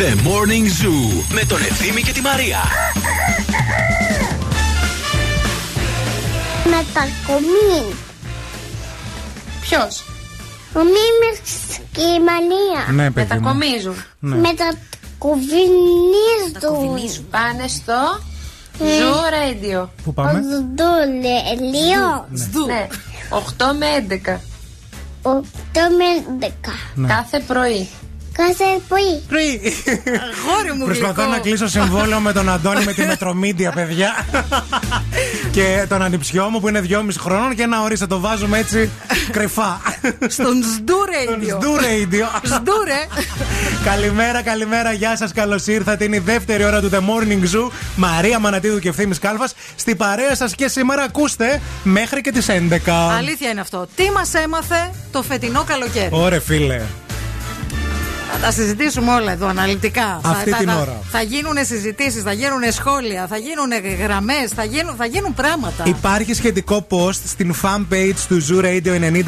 The Morning Zoo με τον Ευθύμη και τη Μαρία. Μετακομίν. Ποιος; Ο Μίμης και η Μανία. Ναι, παιδί μου. Μετακομίζουν. Ναι. Μετακοβινίζουν. Πάνε στο Ε. Zoo Radio. Πού πάμε; Δούλε, λίγο. Ναι. 8 με 11. 8 με 10. Ναι. Κάθε πρωί. Κάθε πρωί. Αγόρι μου Προσπαθώ γλυκό. να κλείσω συμβόλαιο με τον Αντώνη με τη Μετρομίντια, παιδιά. και τον ανιψιό μου που είναι 2,5 χρόνων και να ορίστε το βάζουμε έτσι κρυφά. Στον Σντου Radio. Σντου Radio. Σντούρε. καλημέρα, καλημέρα, γεια σας, καλώς ήρθατε. Είναι η δεύτερη ώρα του The Morning Zoo. Μαρία Μανατίδου και ευθύνη Κάλφας. Στη παρέα σας και σήμερα ακούστε μέχρι και τις 11. Αλήθεια είναι αυτό. Τι μας έμαθε το φετινό καλοκαίρι; Ωρε φίλε. Θα τα συζητήσουμε όλα εδώ αναλυτικά. Αυτή θα, την θα, ώρα. Θα γίνουν συζητήσεις, θα γίνουν σχόλια, θα γίνουν γραμμές, θα γίνουν, θα γίνουν πράγματα. Υπάρχει σχετικό post στην fanpage του Zoo Radio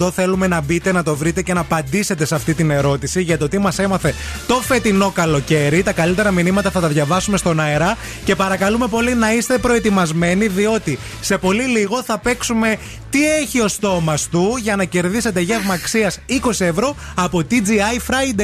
90,8. Θέλουμε να μπείτε, να το βρείτε και να απαντήσετε σε αυτή την ερώτηση για το τι μας έμαθε το φετινό καλοκαίρι. Τα καλύτερα μηνύματα θα τα διαβάσουμε στον αέρα και παρακαλούμε πολύ να είστε προετοιμασμένοι, διότι σε πολύ λίγο θα παίξουμε τι έχει ο στόμας του για να κερδίσετε γεύμα αξίας 20 ευρώ από TGI Fridays.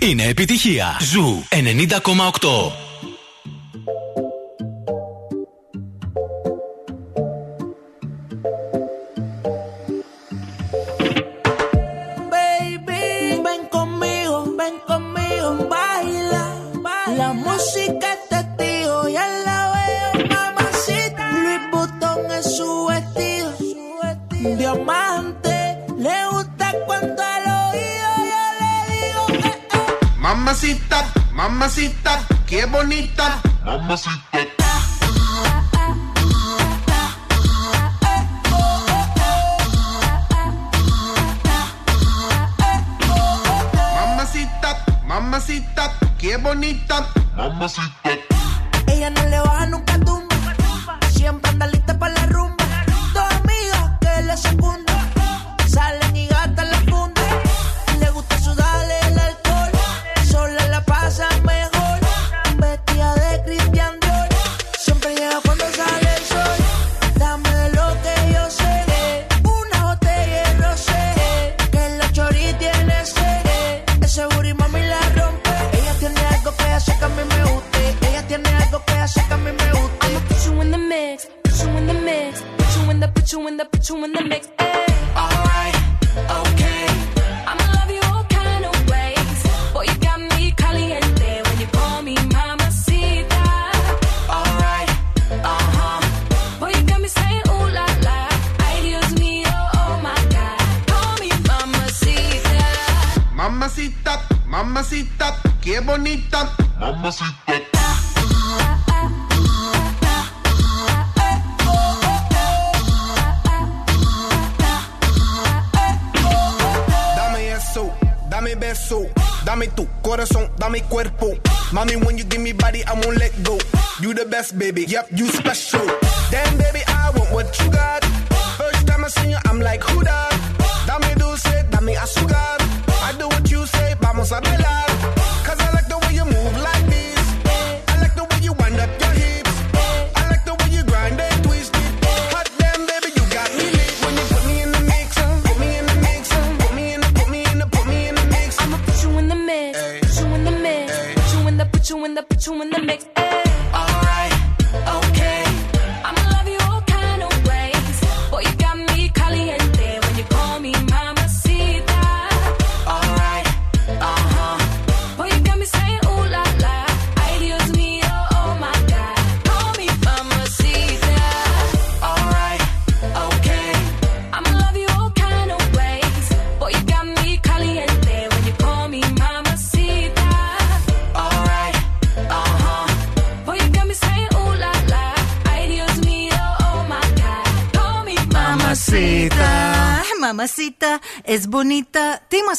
είναι επιτυχία. Ζου 90,8.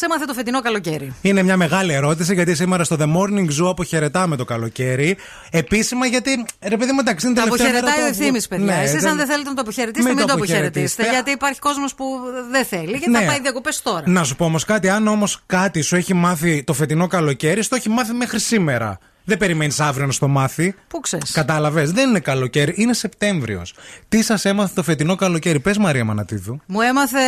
Έμαθε το φετινό καλοκαίρι. Είναι μια μεγάλη ερώτηση γιατί σήμερα στο The Morning Zoo αποχαιρετάμε το καλοκαίρι. Επίσημα γιατί, ρε παιδί μου, εντάξει, είναι Το τελευταία μέρα αποχαιρετάει ο του- ευθύνη, παιδιά. Ναι, Εσείς, δεν- αν δεν θέλετε να το αποχαιρετήσετε, Μην μην, το το αποχαιρετήσετε. αποχαιρετήσετε. Γιατί υπάρχει κόσμος που δεν θέλει. Γιατί Ναι. θα πάει διακοπές τώρα. Να σου πω όμως κάτι, αν όμως κάτι σου έχει μάθει το φετινό καλοκαίρι, στο έχει μάθει μέχρι σήμερα. Δεν περιμένεις αύριο να στο μάθει. Πού ξέρεις. Κατάλαβες, δεν είναι καλοκαίρι, είναι Σεπτέμβριος. Τι σας έμαθε το φετινό καλοκαίρι, πες Μαρία Μανατίδου. Μου έμαθε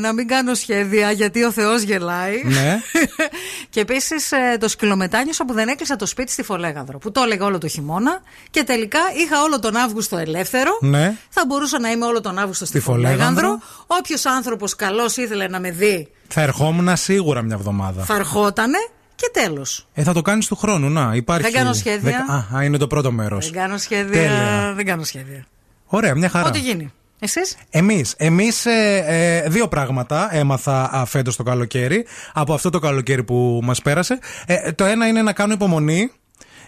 να μην κάνω σχέδια γιατί ο Θεός γελάει. Ναι. και επίσης το σκυλομετάνιωσα που δεν έκλεισα το σπίτι στη Φολέγανδρο. Που το έλεγα όλο το χειμώνα. Και τελικά είχα όλο τον Αύγουστο ελεύθερο. Ναι. Θα μπορούσα να είμαι όλο τον Αύγουστο στη, Στη Φολέγανδρο. Φολέγανδρο. Όποιος άνθρωπος καλός ήθελε να με δει, Θα ερχόμουν σίγουρα μια εβδομάδα. θα ερχότανε και τέλος. Ε, θα το κάνεις του χρόνου, να. Υπάρχει... Δεν κάνω σχέδια. Α, α, είναι το πρώτο μέρος. Δεν κάνω σχέδια. Τέλεια. Δεν κάνω σχέδια. Ωραία, μια χαρά. Ό,τι γίνει. Εσείς; Εμείς, εμείς, ε, ε, δύο πράγματα έμαθα φέτος το καλοκαίρι, από αυτό το καλοκαίρι που μας πέρασε. Ε, το ένα είναι να κάνω υπομονή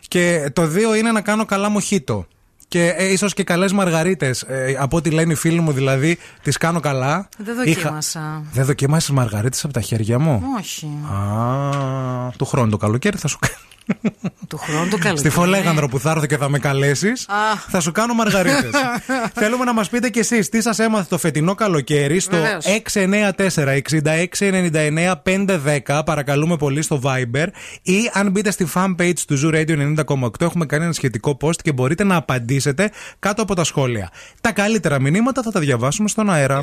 και το δύο είναι να κάνω καλά μοχίτο. Και ε, ίσως και καλές μαργαρίτες. Ε, από ό,τι λένε οι φίλοι μου, δηλαδή, τις κάνω καλά. Δεν Είχα- δοκίμασα. Δεν δοκίμασε μαργαρίτες από τα χέρια μου; Όχι. Α, του χρόνου το καλοκαίρι θα σου κάνω. Του χρόνου. Στη που θα έρθω και θα με καλέσεις, θα σου κάνω μαργαρίτες. Θέλουμε να μας πείτε κι εσείς τι σας έμαθε το φετινό καλοκαίρι στο 694-6699-510. Παρακαλούμε πολύ στο Viber ή αν μπείτε στη fanpage του Zoo Radio 90,8 έχουμε κάνει ένα σχετικό post και μπορείτε να απαντήσετε κάτω από τα σχόλια. Τα καλύτερα μηνύματα θα τα διαβάσουμε στον αέρα.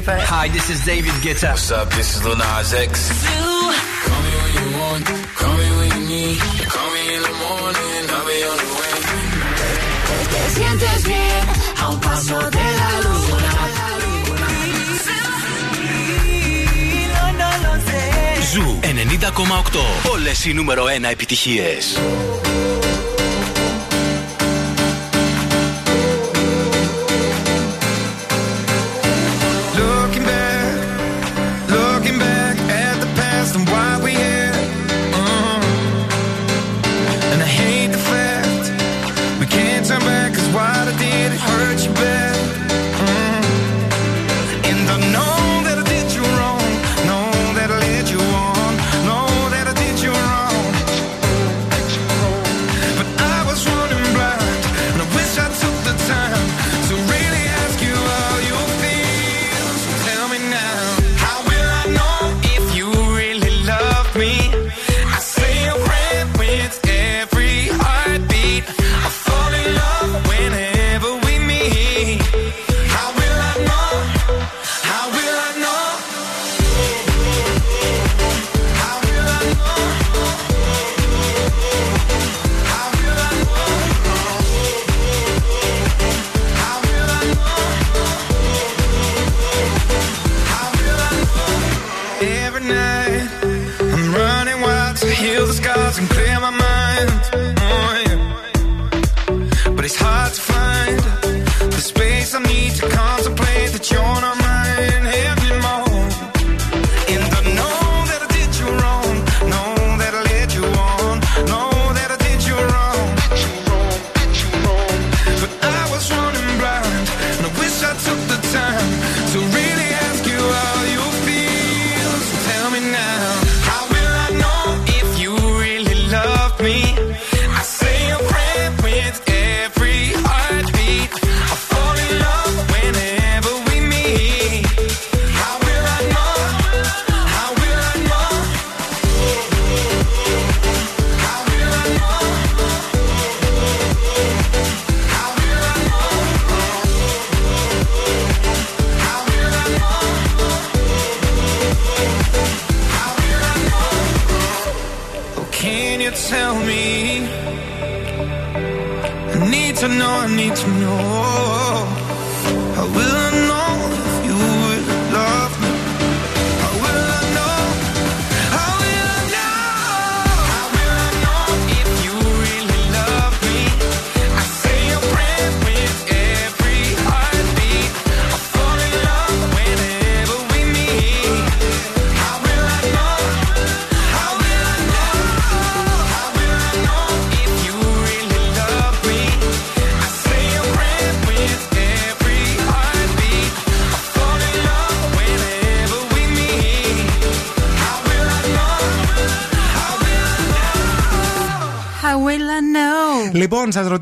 believe. Hi, this is David Guetta. What's up? This is Lil Nas X. You. Call when you want, call me when me I'll be on the la luna. Ζου 90,8. Όλε οι νούμερο 1 επιτυχίε.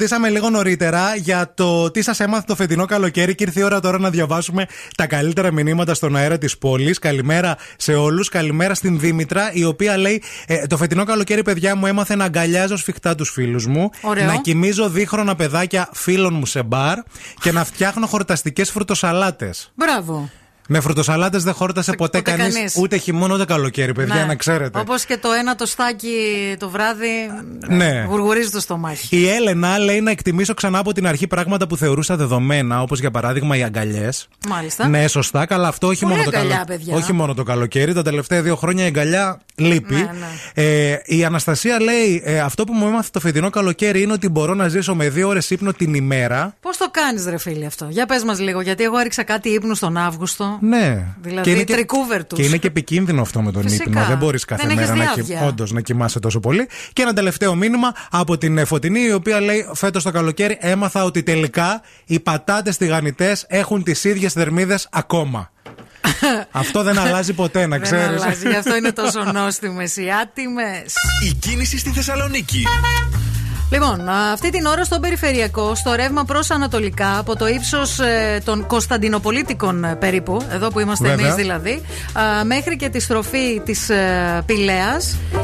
Ρωτήσαμε λίγο νωρίτερα για το τι σας έμαθε το φετινό καλοκαίρι και ήρθε η ώρα τώρα να διαβάσουμε τα καλύτερα μηνύματα στον αέρα της πόλης. Καλημέρα σε όλους. Καλημέρα στην Δήμητρα, η οποία λέει: ε, Το φετινό καλοκαίρι, παιδιά μου, έμαθε να αγκαλιάζω σφιχτά τους φίλους μου, Ωραίο. να κοιμίζω δίχρονα παιδάκια φίλων μου σε μπαρ και να φτιάχνω χορταστικές φρουτοσαλάτες. Μπράβο. Με φρουτοσαλάτες δεν χόρτασε ποτέ, ποτέ κανείς, κανείς. ούτε χειμώνα ούτε καλοκαίρι, παιδιά, Ναι. να ξέρετε. Όπως και το ένα το στάκι το βράδυ. Ναι. Γουργουρίζει το στομάχι. Η Έλενα λέει να εκτιμήσω ξανά από την αρχή πράγματα που θεωρούσα δεδομένα, όπως για παράδειγμα οι αγκαλιές. Μάλιστα. Ναι, σωστά, καλά, αυτό όχι Πολύ μόνο, το αγκαλιά, καλο- παιδιά. όχι μόνο το καλοκαίρι. Τα τελευταία δύο χρόνια η αγκαλιά λείπει. Ναι, Ε, η Αναστασία λέει: ε, Αυτό που μου έμαθε το φετινό καλοκαίρι είναι ότι μπορώ να ζήσω με δύο ώρες ύπνο την ημέρα. Πώς το κάνεις, ρε φίλε, αυτό; Για πες μας λίγο, γιατί εγώ έριξα κάτι ύπνου τον Αύγουστο. Ναι. Δηλαδή, τρικούβερ τους. και είναι και επικίνδυνο αυτό με τον Φυσικά. ύπνο. Δεν μπορείς κάθε Δεν μέρα έχεις να, διάβια. όντως, να κοιμάσαι τόσο πολύ. Και ένα τελευταίο μήνυμα από την ε, Φωτεινή, η οποία λέει: Φέτος το καλοκαίρι έμαθα ότι τελικά οι πατάτες τηγανιτές έχουν τις ίδιες θερμίδες ακόμα. αυτό δεν αλλάζει ποτέ, να Δεν ξέρεις. αλλάζει, γι' αυτό είναι τόσο νόστιμες οι άτιμες. Η κίνηση στη Θεσσαλονίκη. Λοιπόν, α, αυτή την ώρα στον περιφερειακό, στο ρεύμα προς Ανατολικά, από το ύψος των Κωνσταντινοπολίτικων ε, περίπου, εδώ που είμαστε Βέβαια. εμείς δηλαδή, α, μέχρι και τη στροφή της Πηλαία,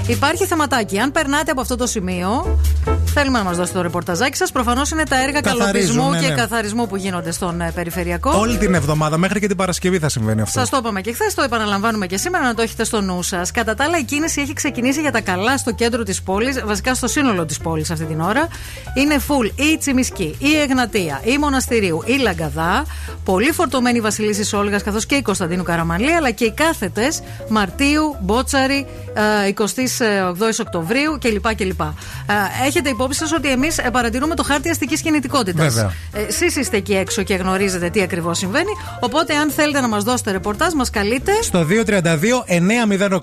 Υπάρχει θεματάκι. Αν περνάτε από αυτό το σημείο, θέλουμε να μας δώσετε το ρεπορταζάκι σας. Προφανώς είναι τα έργα καλοπισμού ναι, ναι. και καθαρισμού που γίνονται στον ε, περιφερειακό. Όλη την εβδομάδα, μέχρι και την Παρασκευή θα συμβαίνει αυτό. Σας το είπαμε και χθες, το επαναλαμβάνουμε και σήμερα να το έχετε στο νου σας. Κατά τα άλλα, η κίνηση έχει ξεκινήσει για τα καλά στο κέντρο της πόλης, βασικά στο σύνολο της πόλης αυτή την ώρα. Είναι full ή Τσιμισκή, ή Εγνατεία, ή Μοναστηρίου, ή Λαγκαδά. Πολύ φορτωμένη η Βασιλίση Όλγας καθώς και η Κωνσταντίνου Καραμαλή, αλλά και οι κάθετες Μαρτίου, Μπότσαρη, ε, 20 8 Οκτωβρίου κλπ. κλπ. Ε, έχετε υπόψη σας ότι εμείς ε, παρατηρούμε το χάρτη αστικής κινητικότητας. Ε, εσείς είστε εκεί έξω και γνωρίζετε τι ακριβώς συμβαίνει. Οπότε, αν θέλετε να μας δώσετε ρεπορτάζ, μας καλείτε. Στο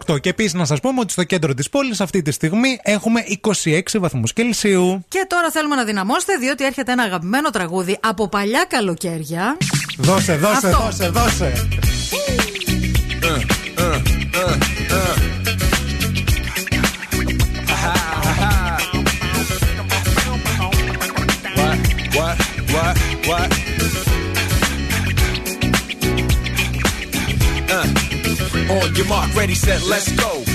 232-908. Και επίσης να σας πούμε ότι στο κέντρο της πόλης αυτή τη στιγμή έχουμε 26 βαθμούς Κελσίου. Και τώρα θέλουμε να δυναμώσετε, διότι έρχεται ένα αγαπημένο τραγούδι από παλιά καλοκαίρια. Δώσε, δώσε, Αυτό. δώσε, δώσε. Uh, uh, uh, What? What? What? Uh, on your mark, ready, set, let's go.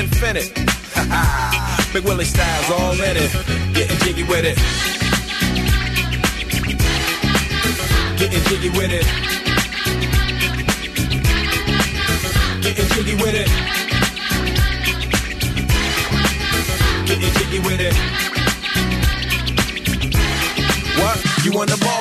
infinite. Big Willie styles all in it. Getting jiggy with it. Getting jiggy with it. Getting jiggy with it. Getting jiggy with it. What? You on the ball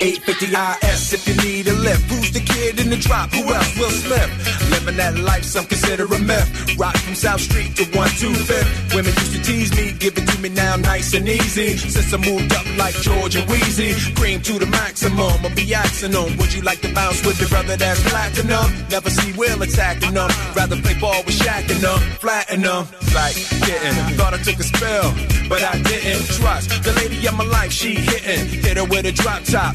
850 IS if you need a lift. Who's the kid in the drop? Who else? Will Smith. Living that life, some consider a myth. Rock from South Street to 125th. Women used to tease me, give it to me now nice and easy. Since I moved up like George and Wheezy, cream to the maximum. I'll be asking them, would you like to bounce with your brother that's platinum? Never see Will attacking them. Rather play ball with Shaq and them, flatten them. Like, getting. Thought I took a spell, but I didn't. Trust the lady of my life, she hitting. Hit her with a drop top,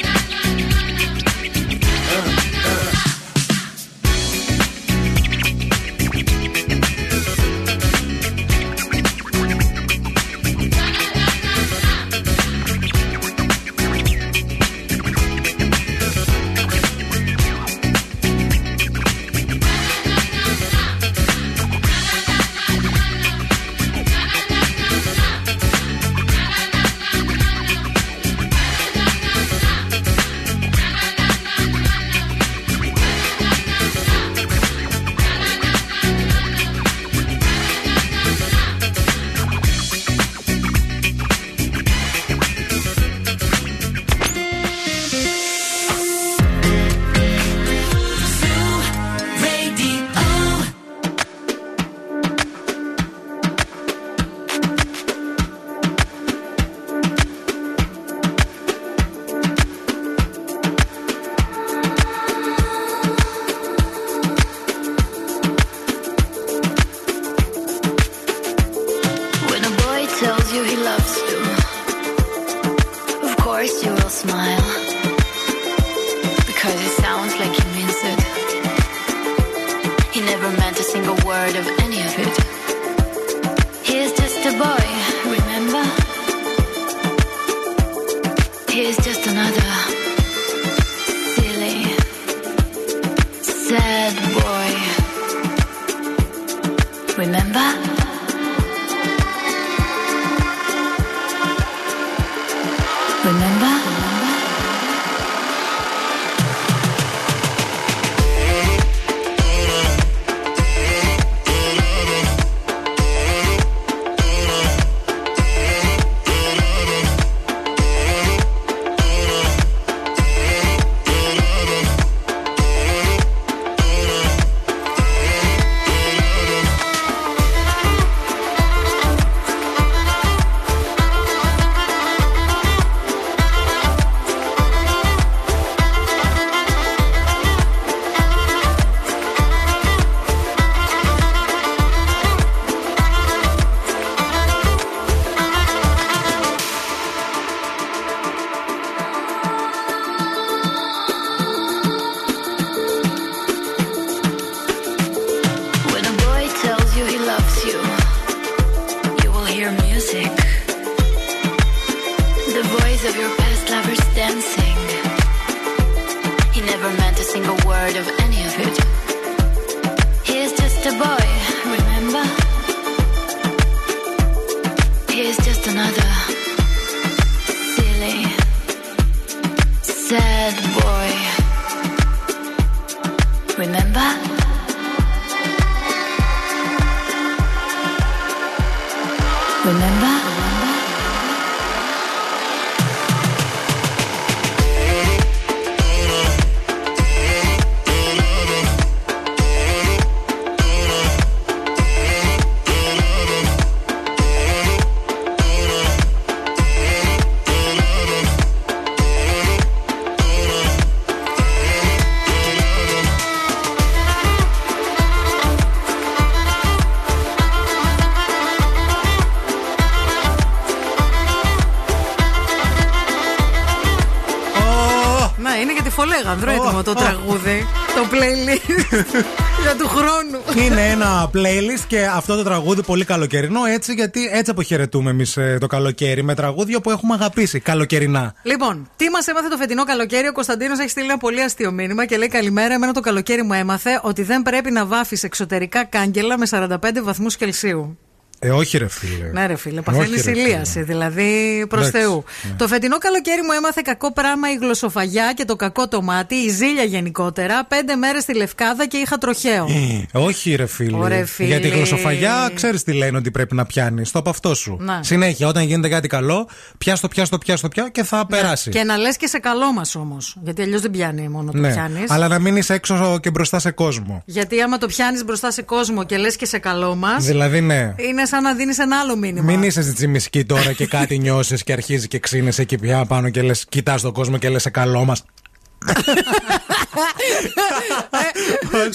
Playlist και αυτό το τραγούδι πολύ καλοκαιρινό έτσι γιατί έτσι αποχαιρετούμε εμείς το καλοκαίρι με τραγούδια που έχουμε αγαπήσει καλοκαιρινά. Λοιπόν, τι μας έμαθε το φετινό καλοκαίρι. Ο Κωνσταντίνος έχει στείλει ένα πολύ αστείο μήνυμα και λέει: Καλημέρα. Εμένα το καλοκαίρι μου έμαθε ότι δεν πρέπει να βάφεις εξωτερικά κάγκελα με 45 βαθμούς Κελσίου. Ε, όχι ρε φίλε. Ναι, ρε φίλε, παθαίνεις Όχι, ρε, ηλίαση. Δηλαδή προς Εντάξει, Θεού. ναι. Το φετινό καλοκαίρι μου έμαθε κακό πράγμα η γλωσσοφαγιά και το κακό το μάτι, η ζήλια γενικότερα. Πέντε μέρες στη Λευκάδα και είχα τροχαίο. Ε, Όχι, ρε φίλε. Ωραία, φίλε. Γιατί η γλωσσοφαγιά ξέρεις τι λένε ότι πρέπει να πιάνεις. Το από αυτό σου. Να. Συνέχεια, όταν γίνεται κάτι καλό, πιάστο, πιάστο, πιάστο, πια και θα περάσει. Και να λες και σε καλό μας όμως. Γιατί αλλιώς δεν πιάνει μόνο το ναι, πιάνεις. αλλά να μείνεις έξω και μπροστά σε κόσμο. Γιατί άμα το πιάνεις μπροστά σε κόσμο και λες και σε καλό μας. Δηλαδή, ναι. Είναι σαν να δίνεις ένα άλλο μήνυμα. Μην είσαι στη τσιμισκή τώρα και κάτι νιώσεις και αρχίζει και ξύνεσαι εκεί πια πάνω και λες: Κοιτάς τον κόσμο και λες: Σε καλό μας.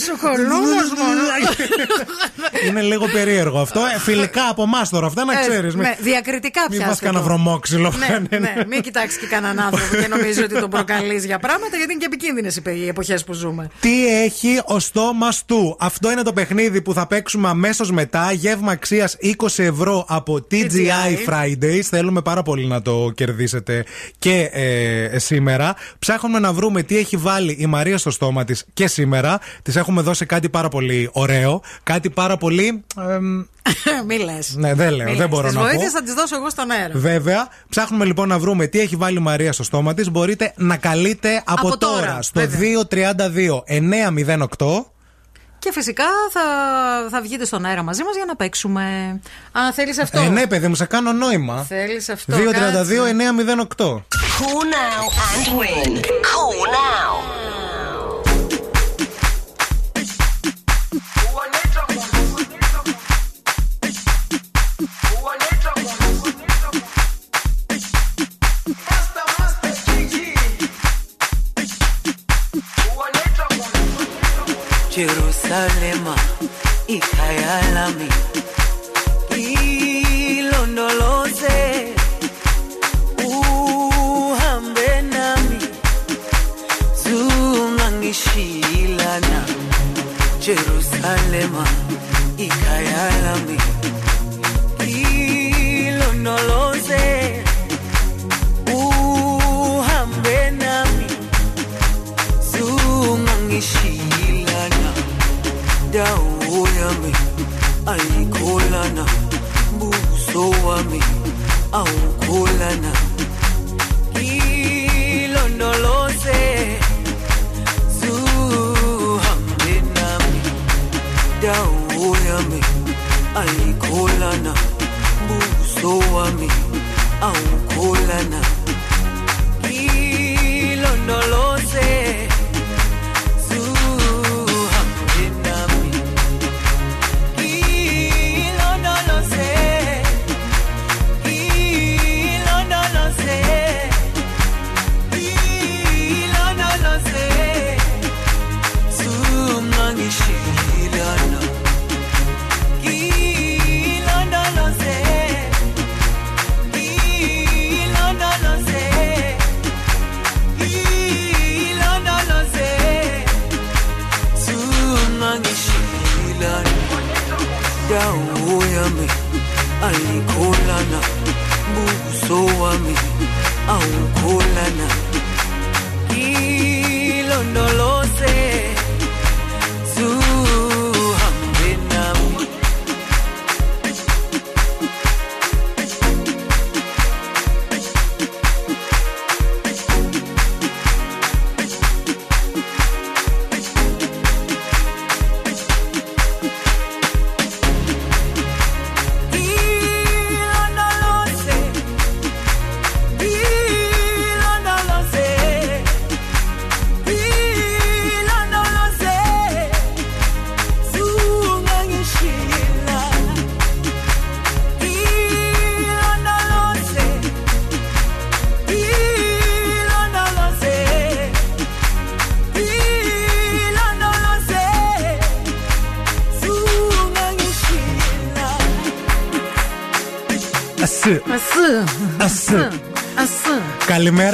Σοκολούμο μόνο. Είναι λίγο περίεργο αυτό. Ε, φιλικά από εμάς τώρα αυτά να Ε, ξέρεις. ναι, διακριτικά Μην πιάστε πα κανένα το. βρωμόξυλο. Ναι, ναι, μην κοιτάξεις και κανέναν άνθρωπο και νομίζεις ότι τον προκαλείς για πράγματα, γιατί είναι και επικίνδυνες οι εποχές που ζούμε. Τι έχει ο στόμας του. Αυτό είναι το παιχνίδι που θα παίξουμε αμέσως μετά. Γεύμα αξίας 20 ευρώ από TGI TGI. Fridays. Θέλουμε πάρα πολύ να το κερδίσετε και ε, σήμερα. Ψάχνουμε να βρούμε τι έχει βάλει η Μαρία στο στόμα της και σήμερα. Της έχουμε δώσει κάτι πάρα πολύ ωραίο. Κάτι πάρα πολύ. εμ, Μη λες. ναι, δεν λέω, δεν μπορώ να πω. βοήθειες θα τις δώσω εγώ στον αέρα. Βέβαια, ψάχνουμε λοιπόν να βρούμε τι έχει βάλει η Μαρία στο στόμα της. Μπορείτε να καλείτε από, Από τώρα, στο βέβαια. 232 908. Και φυσικά θα, θα βγείτε στον αέρα μαζί μας για να παίξουμε. Α, θέλεις αυτό; Ε, ναι, παιδί μου, σε κάνω νόημα. Θέλεις αυτό. 232 κάτσε. 908. Call now and win. Call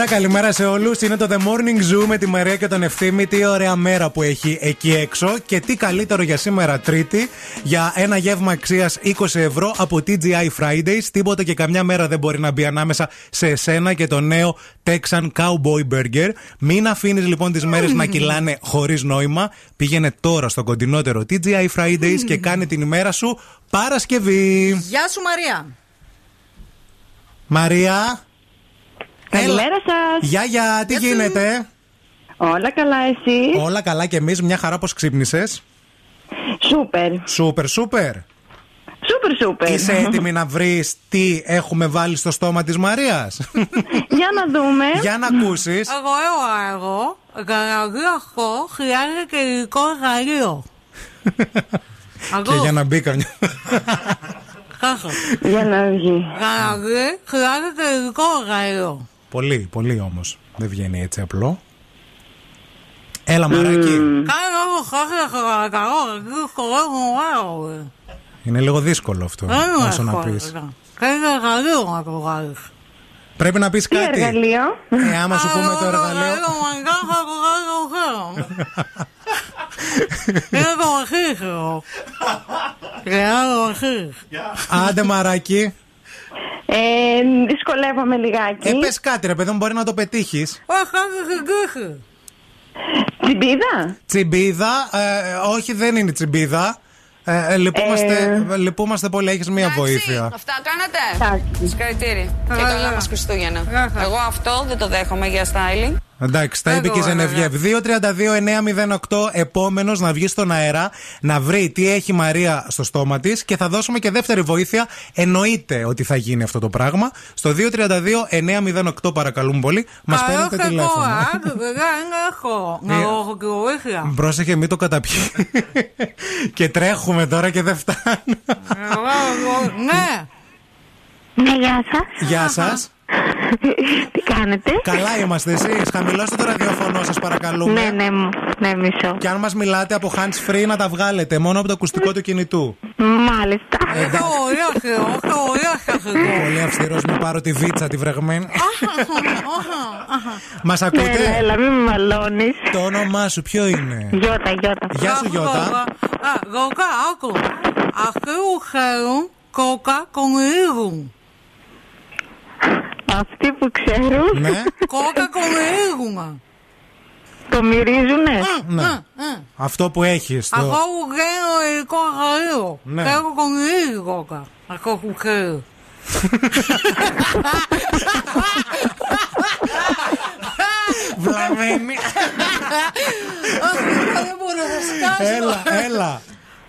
Καλημέρα, καλημέρα σε όλους. Είναι το The Morning Zoo με τη Μαρία και τον Ευθύμη. Τι ωραία μέρα που έχει εκεί έξω. Και τι καλύτερο για σήμερα Τρίτη για ένα γεύμα αξίας 20 ευρώ από TGI Fridays. Τίποτα και καμιά μέρα δεν μπορεί να μπει ανάμεσα σε εσένα και το νέο Texan Cowboy Burger. Μην αφήνεις λοιπόν τις μέρες να κυλάνε χωρίς νόημα. Πήγαινε τώρα στο κοντινότερο TGI Fridays και κάνε την ημέρα σου Παρασκευή. Γεια σου Μαρία. Μαρία. Καλημέρα σας. Γεια, γεια, τι γίνεται; Όλα καλά, εσύ; Όλα καλά και εμείς, μια χαρά πώς ξύπνησες; Σούπερ. Σούπερ, σούπερ. Σούπερ, σούπερ. Είσαι έτοιμη να βρεις τι έχουμε βάλει στο στόμα της Μαρίας; Για να δούμε. Για να ακούσεις. Εγώ εγώ εγώ. Γαραγεί αυτό χρειάζεται και υλικό εργαλείο. και για να μπει καμιά. Κάχα. Για να βγει. Γαραγεί χρειάζεται υλικό εργαλείο. Πολύ, πολύ όμως. Δεν βγαίνει έτσι απλό. Έλα, μαράκι. Κάνε λόγο χάχα χαρακαρό. Εκεί χωρεύω Είναι λίγο δύσκολο αυτό. Δεν Όσο να έχω. πεις. Κάνε εργαλείο να το βγάλεις. Πρέπει να πεις Τι κάτι. εργαλείο; Ε, άμα σου πούμε το εργαλείο. Είναι το μαχίχρο. Χρειάζεται μαχίχρο. Άντε, μαράκι. Ε, δυσκολεύομαι λιγάκι. Ε, πες κάτι, ρε παιδί μου, μπορεί να το πετύχεις. Τσιμπίδα; Τσιμπίδα. ε, όχι, δεν είναι τσιμπίδα. Ε, ε, λυπούμαστε, λυπούμαστε πολύ, έχεις μία βοήθεια. Αυτά κάνατε. Συγχαρητήρια. Και καλά μας Χριστούγεννα. Εγώ αυτό δεν το δέχομαι για styling. Εντάξει, τα είπε και η Ζενεβιέβ. 232-908, επόμενος να βγει στον αέρα, να βρει τι έχει η Μαρία στο στόμα της και θα δώσουμε και δεύτερη βοήθεια. Εννοείται ότι θα γίνει αυτό το πράγμα. Στο 232-908, παρακαλούμε πολύ, μας παίρνετε τηλέφωνο. Δεν έχω. Να έχω και βοήθεια. Πρόσεχε, μην το καταπιεί. και τρέχουμε τώρα και δεν φτάνει. Ναι. Ναι, γεια σας. Γεια σας. Τι κάνετε; Καλά είμαστε εσείς. Χαμηλώστε το ραδιοφωνό σας, παρακαλούμε. Ναι, ναι, ναι, μισό. Και αν μας μιλάτε από hands free, να τα βγάλετε μόνο από το ακουστικό του κινητού. Μάλιστα. Έχω ωραία Θεό, έχω ωραία Πολύ αυστηρός, μην πάρω τη βίτσα τη βρεγμένη. Μας Ναι, ακούτε; έλα, έλα, μην με μαλώνεις. Το όνομά σου ποιο είναι; Γιώτα, Γιώτα. Γεια σου, Γιώτα. Γόκα, άκου. Αυτοί που ξέρουν κόκα κονηρίγουν. Αυτοί που ξέρουν. Ναι. Κόκα κονηρίγουν. Το μυρίζουνε. Ναι. Αυτό που έχεις. Αυτό που βγαίνω υλικό εργαλείο. Ναι. Και έχω κονηρίγει κόκα. Αυτό που ξέρω. Βλαμμένη. Δεν μπορώ να σκάσω. Έλα, έλα.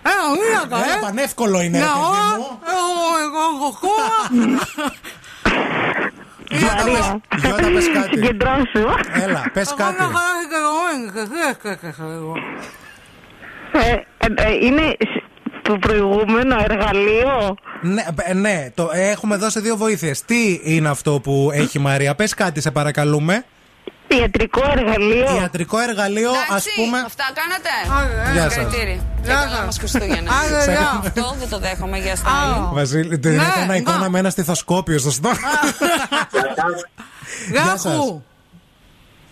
Έλα, μίλακα, Έλα, ε. πανεύκολο είναι, ρε Ναι, παιδί ωραία. μου. Εγώ, εγώ έχω κόμμα. Μαρία. Γιώτα, πες κάτι. Συγκεντρώσου. Έλα, πες Εγώ κάτι. να χαράσει και εγώ, και εσύ έσκασες λίγο. Ε, ε, ε, είναι σ- το προηγούμενο εργαλείο. Ναι, ε, ναι το, έχουμε δώσει δύο βοήθειες. Τι είναι αυτό που έχει η Μαρία. Πες κάτι, σε παρακαλούμε. Ιατρικό εργαλείο. Ιατρικό εργαλείο, ας Εντάξει, πούμε. αυτά κάνατε. Γεια σας. Συγχαρητήρια. Και καλά μας Χριστούγεννα. Άντε, γεια. Αυτό δεν το δέχομαι για styling. Βασίλη, την Ναι, έκανα εικόνα ναι. με ένα στιθοσκόπιο στο στόμα. Γεια σας. σου.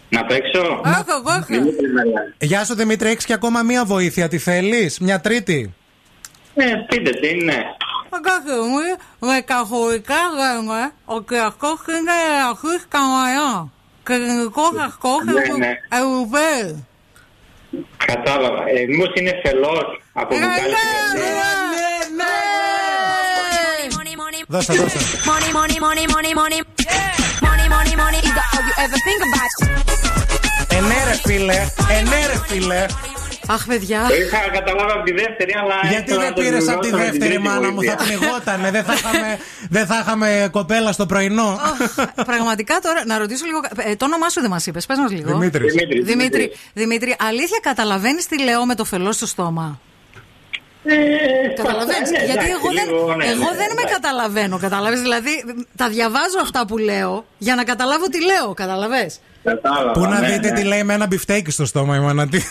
Να παίξω. Έχω, έχω. Δημήτρη Μαριά. Γεια σου Δημήτρη, έχεις και ακόμα μία βοήθεια. Τι θέλεις, μια τρίτη; Ε, πείτε τι, ναι. Κάθε μου μεταφορικά λέμε ότι αυτός είναι αρχής καμαρά. Και ελληνικό ασκό Ναι, ναι. Ευρωπαίοι. Κατάλαβα. Ε, μήπως είναι φελός από Ναι, μπουκάλι. ναι, ναι. Δώσα, δώσα. Money, money, money, money, money. Money, money, money is the all you ever think about. Ενέ ρε φίλε, ενέ ρε φίλε. Αχ, παιδιά. Το είχα καταλάβει από τη δεύτερη, αλλά. Γιατί ήθελα δεν να το πήρες από τη επιβεβαιώσω με την δεύτερη τρίτη μάνα μου, θα βοήθεια. πνιγότανε. Δεν θα είχαμε, δεν θα είχαμε κοπέλα στο πρωινό. Πραγματικά τώρα, να ρωτήσω λίγο. ε, το όνομά σου δεν μας είπες, πες μας λίγο. Δημήτρης. Δημήτρης, Δημήτρη, Δημήτρη, αλήθεια καταλαβαίνεις τι λέω με το φελό στο στόμα; Καταλαβαίνεις; ναι, Γιατί εντάξει, εγώ δεν, λίγο, ναι, εγώ ναι, δεν με εντάξει. καταλαβαίνω. Καταλαβες, δηλαδή τα διαβάζω αυτά που λέω για να καταλάβω τι λέω. Καταλαβες; Κατάλαβα, Πού να ναι, δείτε ναι. τι λέει με ένα μπιφτέκι στο στόμα η Μανατή.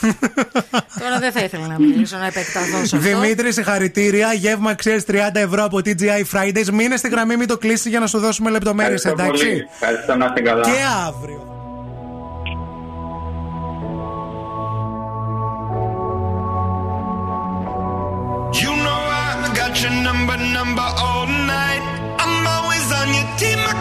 Τώρα δεν θα ήθελα να μιλήσω, να επεκταθώ σε αυτό. Δημήτρη, συγχαρητήρια. Γεύμα ξέρεις 30 ευρώ από TGI Fridays. Μείνε στη γραμμή, μην το κλείσει για να σου δώσουμε λεπτομέρειες, εντάξει; Πολύ. Ευχαριστώ να είστε καλά. Και αύριο. You know I got your number, number all night. I'm always on your team, I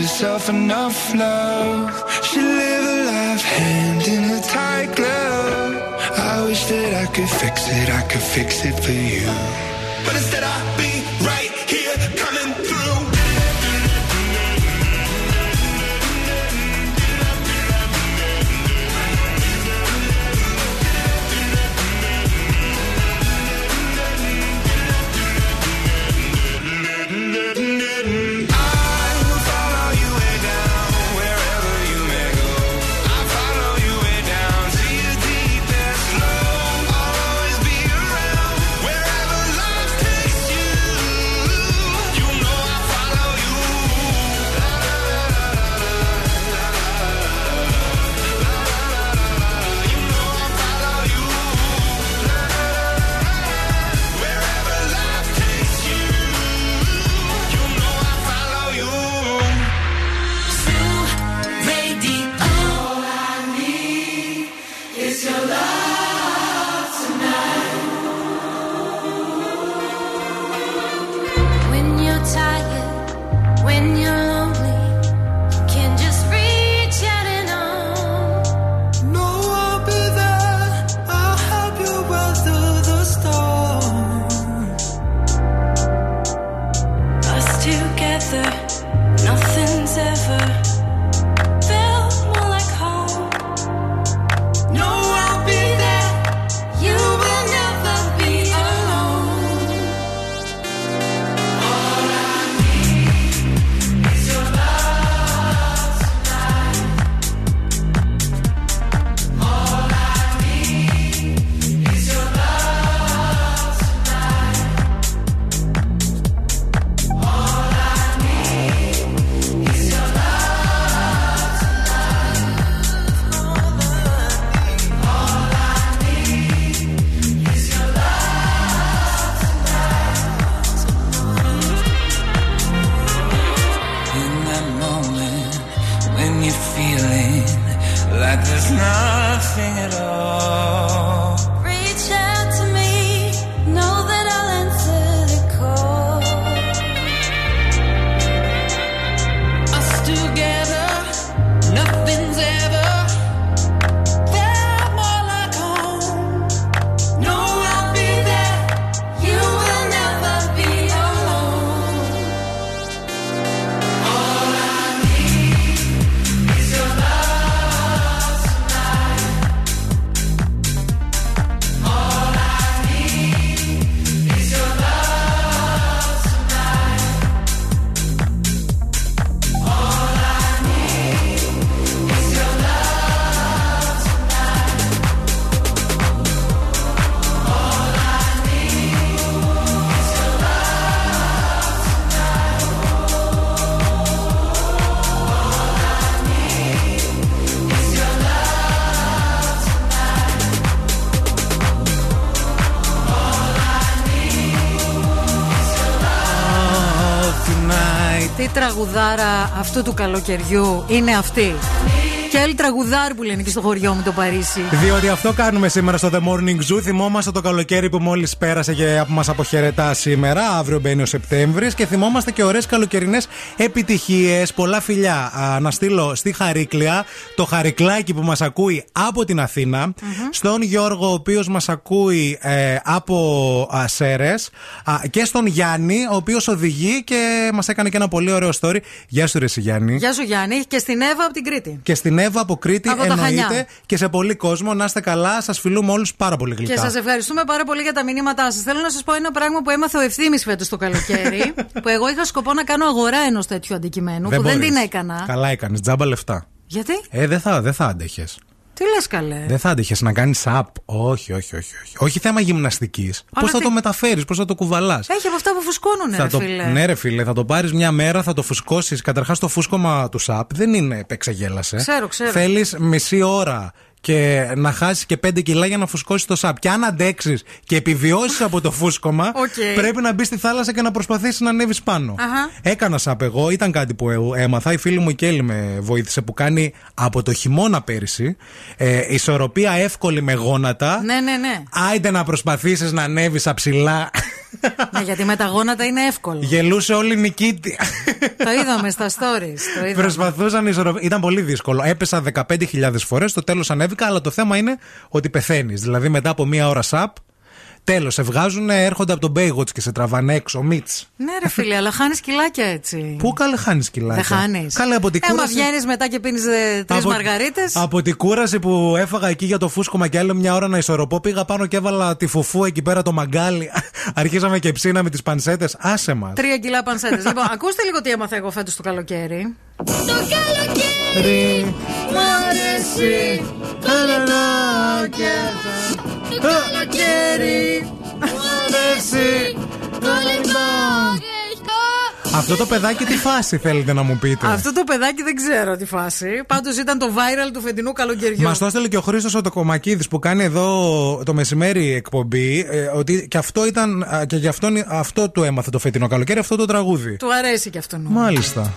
herself enough love. She live a life hand in a tight glove. I wish that I could fix it, I could fix it for you. But instead, I'll be right here coming through. Τραγουδάρα αυτού του καλοκαιριού είναι αυτή. Και άλλη τραγουδάρ που λένε και στο χωριό μου το Παρίσι. Διότι αυτό κάνουμε σήμερα στο The Morning Zoo. Θυμόμαστε το καλοκαίρι που μόλις πέρασε και που μας αποχαιρετά σήμερα. Αύριο μπαίνει ο Σεπτέμβρης. Και θυμόμαστε και ωραίες καλοκαιρινές επιτυχίες. Πολλά φιλιά. Α, να στείλω στη Χαρίκλια το χαρικλάκι που μας ακούει από την αθηνα Στον Γιώργο, ο οποίος μας ακούει ε, από Σέρες. Και στον Γιάννη, ο οποίος οδηγεί και μας έκανε και ένα πολύ ωραίο story. Γεια σου, Ρε εσύ, Γιάννη. Γεια σου Γιάννη και στην Εύα από την Κρήτη. Και στην Εύα από Κρήτη Από τα εννοείται Χανιά. και σε πολύ κόσμο. Να είστε καλά, σας φιλούμε όλους πάρα πολύ γλυκά. Και σας ευχαριστούμε πάρα πολύ για τα μηνύματά σας. Θέλω να σας πω ένα πράγμα που έμαθε ο ευθύνη φέτος το καλοκαίρι. που εγώ είχα σκοπό να κάνω αγορά ενός τέτοιου αντικειμένου που δεν μπορείς. την έκανα. Καλά έκανες, τζάμπα λεφτά. Γιατί; Ε, δεν θα, δεν θα άντεχες. Τι λες καλέ; Δεν θα άντεχες να κάνεις app. Όχι, όχι, όχι. Όχι, όχι θέμα γυμναστικής. Πώς θα τι- το μεταφέρεις, πώς θα το κουβαλάς; Έχει από αυτά που φουσκώνουν, Θα ρε το, φίλε. ναι, ρε φίλε, θα το πάρεις μια μέρα, θα το φουσκώσεις. Καταρχάς, το φούσκωμα του SUP δεν είναι παίξε γέλασε. Ξέρω, ξέρω. Θέλεις μισή ώρα και να χάσει και 5 κιλά για να φουσκώσει το SUP. Και αν αντέξεις και επιβιώσεις από το φούσκωμα, Οκ. πρέπει να μπεις στη θάλασσα και να προσπαθήσεις να ανέβεις πάνω. Αχα. Έκανα SUP εγώ, ήταν κάτι που ε- έμαθα. Η φίλη μου η Κέλλη με βοήθησε που κάνει από το χειμώνα πέρυσι ε, ισορροπία εύκολη με γόνατα. Ναι, ναι, ναι. Άιντε να προσπαθήσεις να ανέβεις αψηλά. ναι. Γιατί με τα γόνατα είναι εύκολο. Γελούσε όλη η νικήτη. το είδαμε στα stories. Το είδαμε. Προσπαθούσαν ισορροπ... Ήταν πολύ δύσκολο. Έπεσα 15.000 φορές, στο τέλος ανέβηκα, αλλά το θέμα είναι ότι πεθαίνεις. Δηλαδή μετά από μία ώρα σαπ, τέλος, σε βγάζουν, έρχονται από τον Baywatch και σε τραβάνε έξω, μίτς. Ναι, ρε φίλε, αλλά χάνεις κιλάκια έτσι. Πού καλέ χάνεις κιλάκια; Δεν χάνεις. Καλέ από την Έμα κούραση. βγαίνεις μετά και πίνεις τρεις Από- μαργαρίτες. Από την κούραση που έφαγα εκεί για το φούσκωμα και άλλο μια ώρα να ισορροπώ, πήγα πάνω και έβαλα τη φουφού εκεί πέρα το μαγκάλι. Αρχίσαμε και ψήναμε τις πανσέτες. Άσε μας. Τρία κιλά πανσέτες. λοιπόν, ακούστε λίγο τι έμαθα εγώ φέτος το καλοκαίρι. Το καλοκαίρι Μ' αρέσει Το καλοκαίρι Μου αρέσει Το Αυτό το παιδάκι τι φάση θέλετε να μου πείτε; Αυτό το παιδάκι δεν ξέρω τι φάση. Πάντως ήταν το viral του φετινού καλοκαιριού. Μας το έστειλε και ο Χρήστος ο Τοκομακίδη που κάνει εδώ το μεσημέρι εκπομπή. ε, ότι και αυτό ήταν. α, και γι' αυτόν, αυτό του έμαθε το φετινό καλοκαίρι, αυτό το τραγούδι. Του αρέσει και αυτόν. Μάλιστα.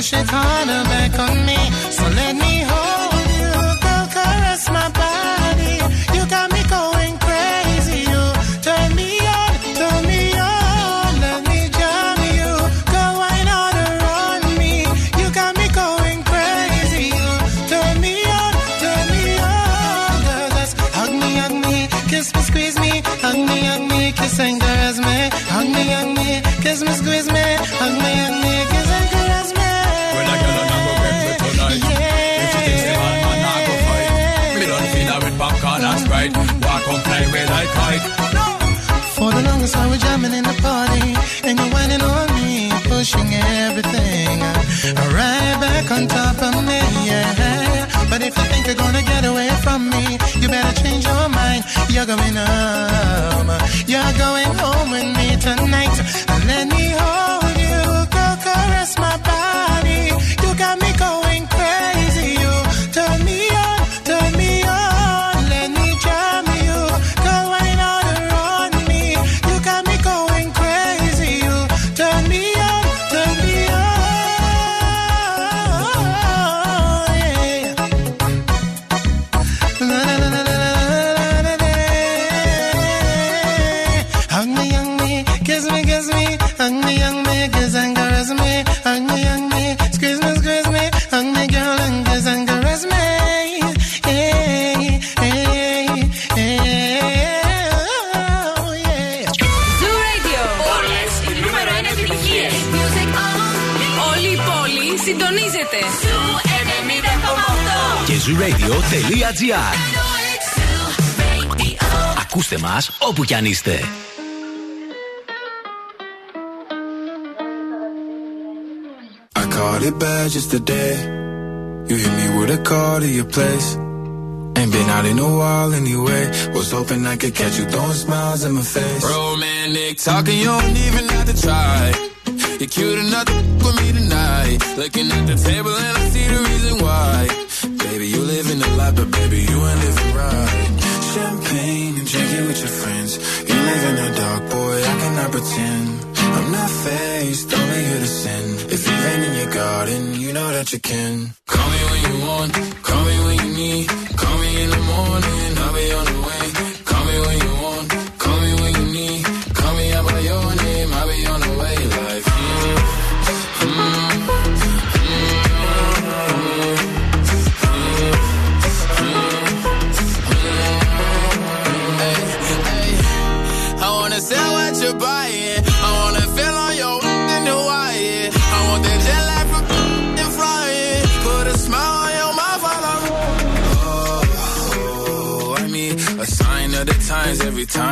Push it harder back on me. The we're jamming in the party, and you're whining on me, pushing everything right back on top of me, yeah. But if you think you're gonna get away from me, you better change your mind. You're going home, 90,8. Και zooradio.gr Ακούστε μας όπου κι αν είστε. I caught it bad just today. You hit me with a call to your place. Ain't been out in a while anyway. Was hoping I could catch you throwing smiles in my face. Romantic talking, you don't even have to try. You're cute enough to f- with me tonight. Looking at the table and I see the reason why. Baby, you living the life, but baby, you ain't living right. Champagne and drinking with your friends. You live in the dark, boy, I cannot pretend. I'm not faced, only here to sin. If you've been in your garden, you know that you can. Call me when you want, call me when you need. Call me in the morning, I'll be on the way. Call me when you want,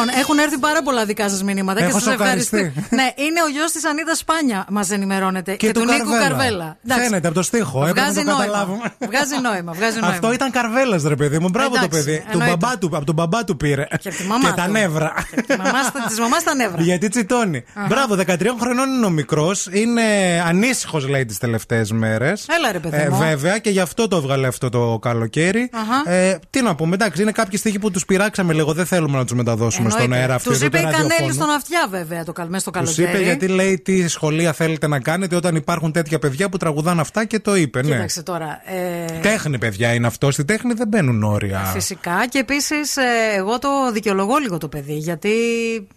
Λοιπόν, έχουν έρθει πάρα πολλά δικά σας μηνύματα Έχω και σα σοκαριστεί. ευχαριστώ. ναι, είναι ο γιος της Ανίδας Σπάνια, μας ενημερώνεται. Και, του, Νίκου Καρβέλα. Εντάξει. Φαίνεται από το στίχο, έπρεπε να Βγάζει το νόημα. καταλάβουμε. Βγάζει νόημα. Βγάζει νόημα. Αυτό ήταν καρβέλας, ρε παιδί μου. Μπράβο το Εντάξει, παιδί. Του εννοείται. μπαμπά του, από τον μπαμπά του πήρε. Και από τη μαμά τα του. νεύρα. Τη μαμά τα νεύρα. Γιατί τσιτώνει. Αχα. Μπράβο, 13 χρονών είναι ο μικρός. Είναι ανήσυχος, λέει, τις τελευταίες μέρες. Έλα, ρε παιδί μου. βέβαια, και γι' αυτό το έβγαλε αυτό το καλοκαίρι. Αχα. Ε, τι να πούμε, εντάξει, είναι κάποιοι στίχοι που τους πειράξαμε λίγο. Δεν θέλουμε να τους μεταδώσουμε στον αέρα αυτός. Τους είπε η Κανέλη στον αυτιά, βέβαια, το καλμέ στο Τους καλοκαίρι. είπε γιατί λέει τι σχολεία θέλετε να κάνετε όταν υπάρχουν τέτοια παιδιά που τραγουδάνε αυτά και το είπε. Ναι. Κοίταξε τώρα. Ε, Τέχνη, παιδιά, είναι αυτό. Στη τέχνη δεν μπαίνουν όρια. Φυσικά και επίσης εγώ το δικαιολογώ λίγο το παιδί. Γιατί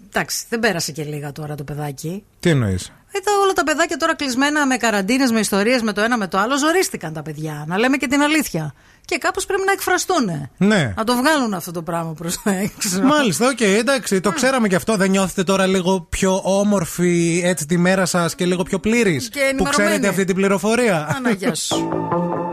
εντάξει, δεν πέρασε και λίγα τώρα το παιδάκι. Τι εννοείς; Ήταν όλα τα παιδάκια τώρα κλεισμένα με καραντίνες, με ιστορίες με το ένα με το άλλο. Ζορίστηκαν τα παιδιά. Να λέμε και την αλήθεια. Και κάπως πρέπει να εκφραστούν. Ναι. Να το βγάλουν αυτό το πράγμα προς τα έξω. Μάλιστα, οκ, εντάξει, το ξέραμε και αυτό. Δεν νιώθετε τώρα λίγο πιο όμορφη έτσι τη μέρα σας και λίγο πιο πλήρης. Και Που ενημερωμένη. ξέρετε αυτή την πληροφορία; Α, να γεια σου.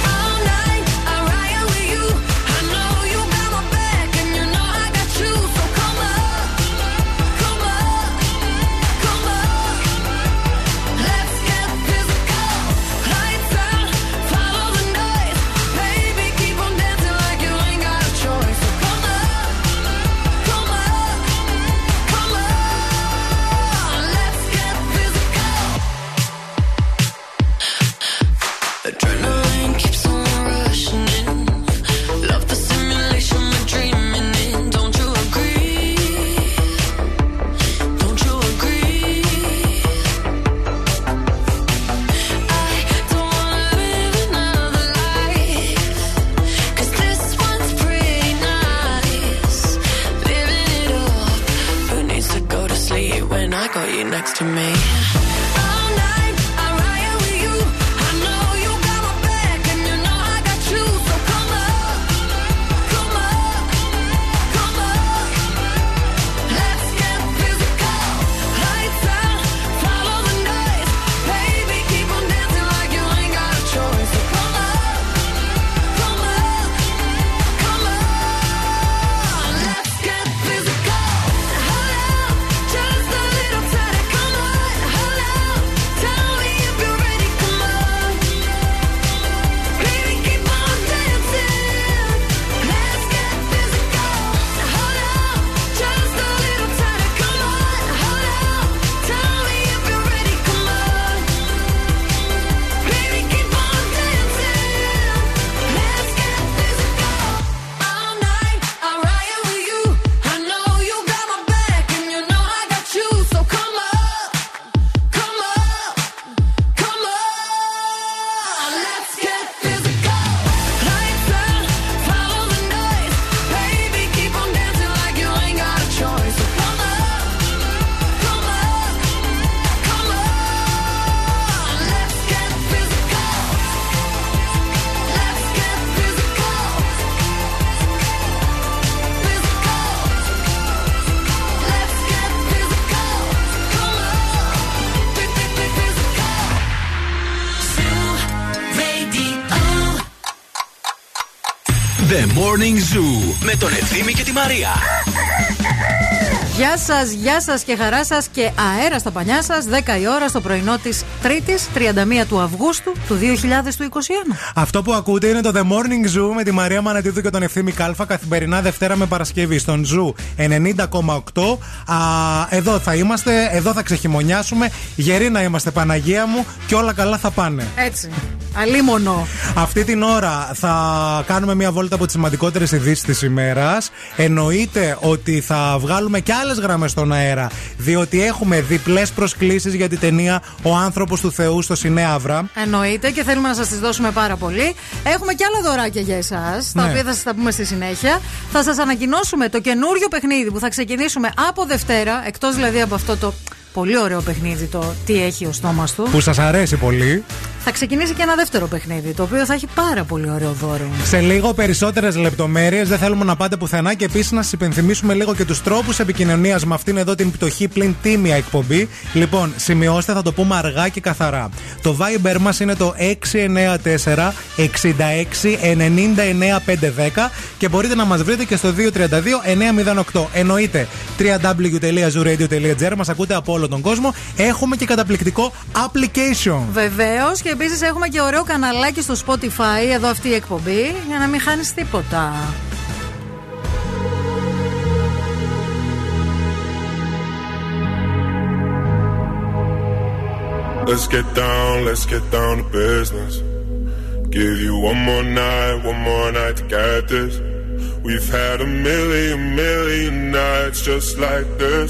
Next to me. Μαρία. Γεια σας, γεια σας και χαρά σας και αέρα στα πανιά σας. 10 η ώρα στο πρωινό της Τρίτης, 31 του Αυγούστου του 2021. Αυτό που ακούτε είναι το The Morning Zoo με τη Μαρία Μανατίδου και τον Ευθύμη Κάλφα καθημερινά Δευτέρα με Παρασκευή στον Zoo 90,8. Α, εδώ θα είμαστε, εδώ θα ξεχειμονιάσουμε. Γεροί να είμαστε, Παναγία μου, και όλα καλά θα πάνε. Έτσι. Αλίμονο. Αυτή την ώρα θα κάνουμε μια βόλτα από τις σημαντικότερες ειδήσεις της ημέρας. Εννοείται ότι θα βγάλουμε και άλλες γραμμές στον αέρα, διότι έχουμε διπλές προσκλήσεις για την ταινία Ο άνθρωπος του Θεού στο Σινέαβρα. Εννοείται και θέλουμε να σας τις δώσουμε πάρα πολύ. Έχουμε και άλλα δωράκια για εσάς, τα Ναι. οποία θα σας τα πούμε στη συνέχεια. Θα σας ανακοινώσουμε το καινούριο παιχνίδι που θα ξεκινήσουμε από Δευτέρα, εκτός δηλαδή από αυτό το πολύ ωραίο παιχνίδι, το τι έχει ο στόμας του. Που σας αρέσει πολύ. Θα ξεκινήσει και ένα δεύτερο παιχνίδι, το οποίο θα έχει πάρα πολύ ωραίο δώρο. Σε λίγο περισσότερες λεπτομέρειες. Δεν θέλουμε να πάτε πουθενά. Και επίσης να σας υπενθυμίσουμε λίγο και τους τρόπους επικοινωνίας με αυτήν εδώ την πτωχή πλην τίμια εκπομπή. Λοιπόν, σημειώστε, θα το πούμε αργά και καθαρά. Το Viber μας είναι το 694 66 99 510 και μπορείτε να μας βρείτε και στο 232 908. Εννοείται www.zooradio.gr. Μας ακούτε από όλο τον κόσμο. Έχουμε και καταπληκτικό application. Βεβαίω και επίση έχουμε και ωραίο καναλάκι στο Spotify, εδώ αυτή η εκπομπή, για να μην χάνει τίποτα. Let's get down, let's get down to business. Give you one more night, one more night to get this. We've had a million, million nights just like this.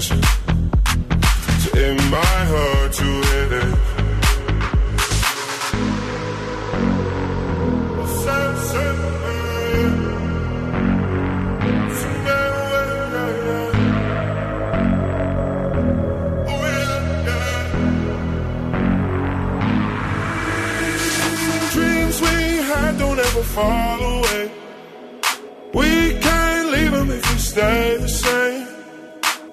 So it might hurt to hit it. Dreams we had don't ever fall away. We can't leave them if we stay the same.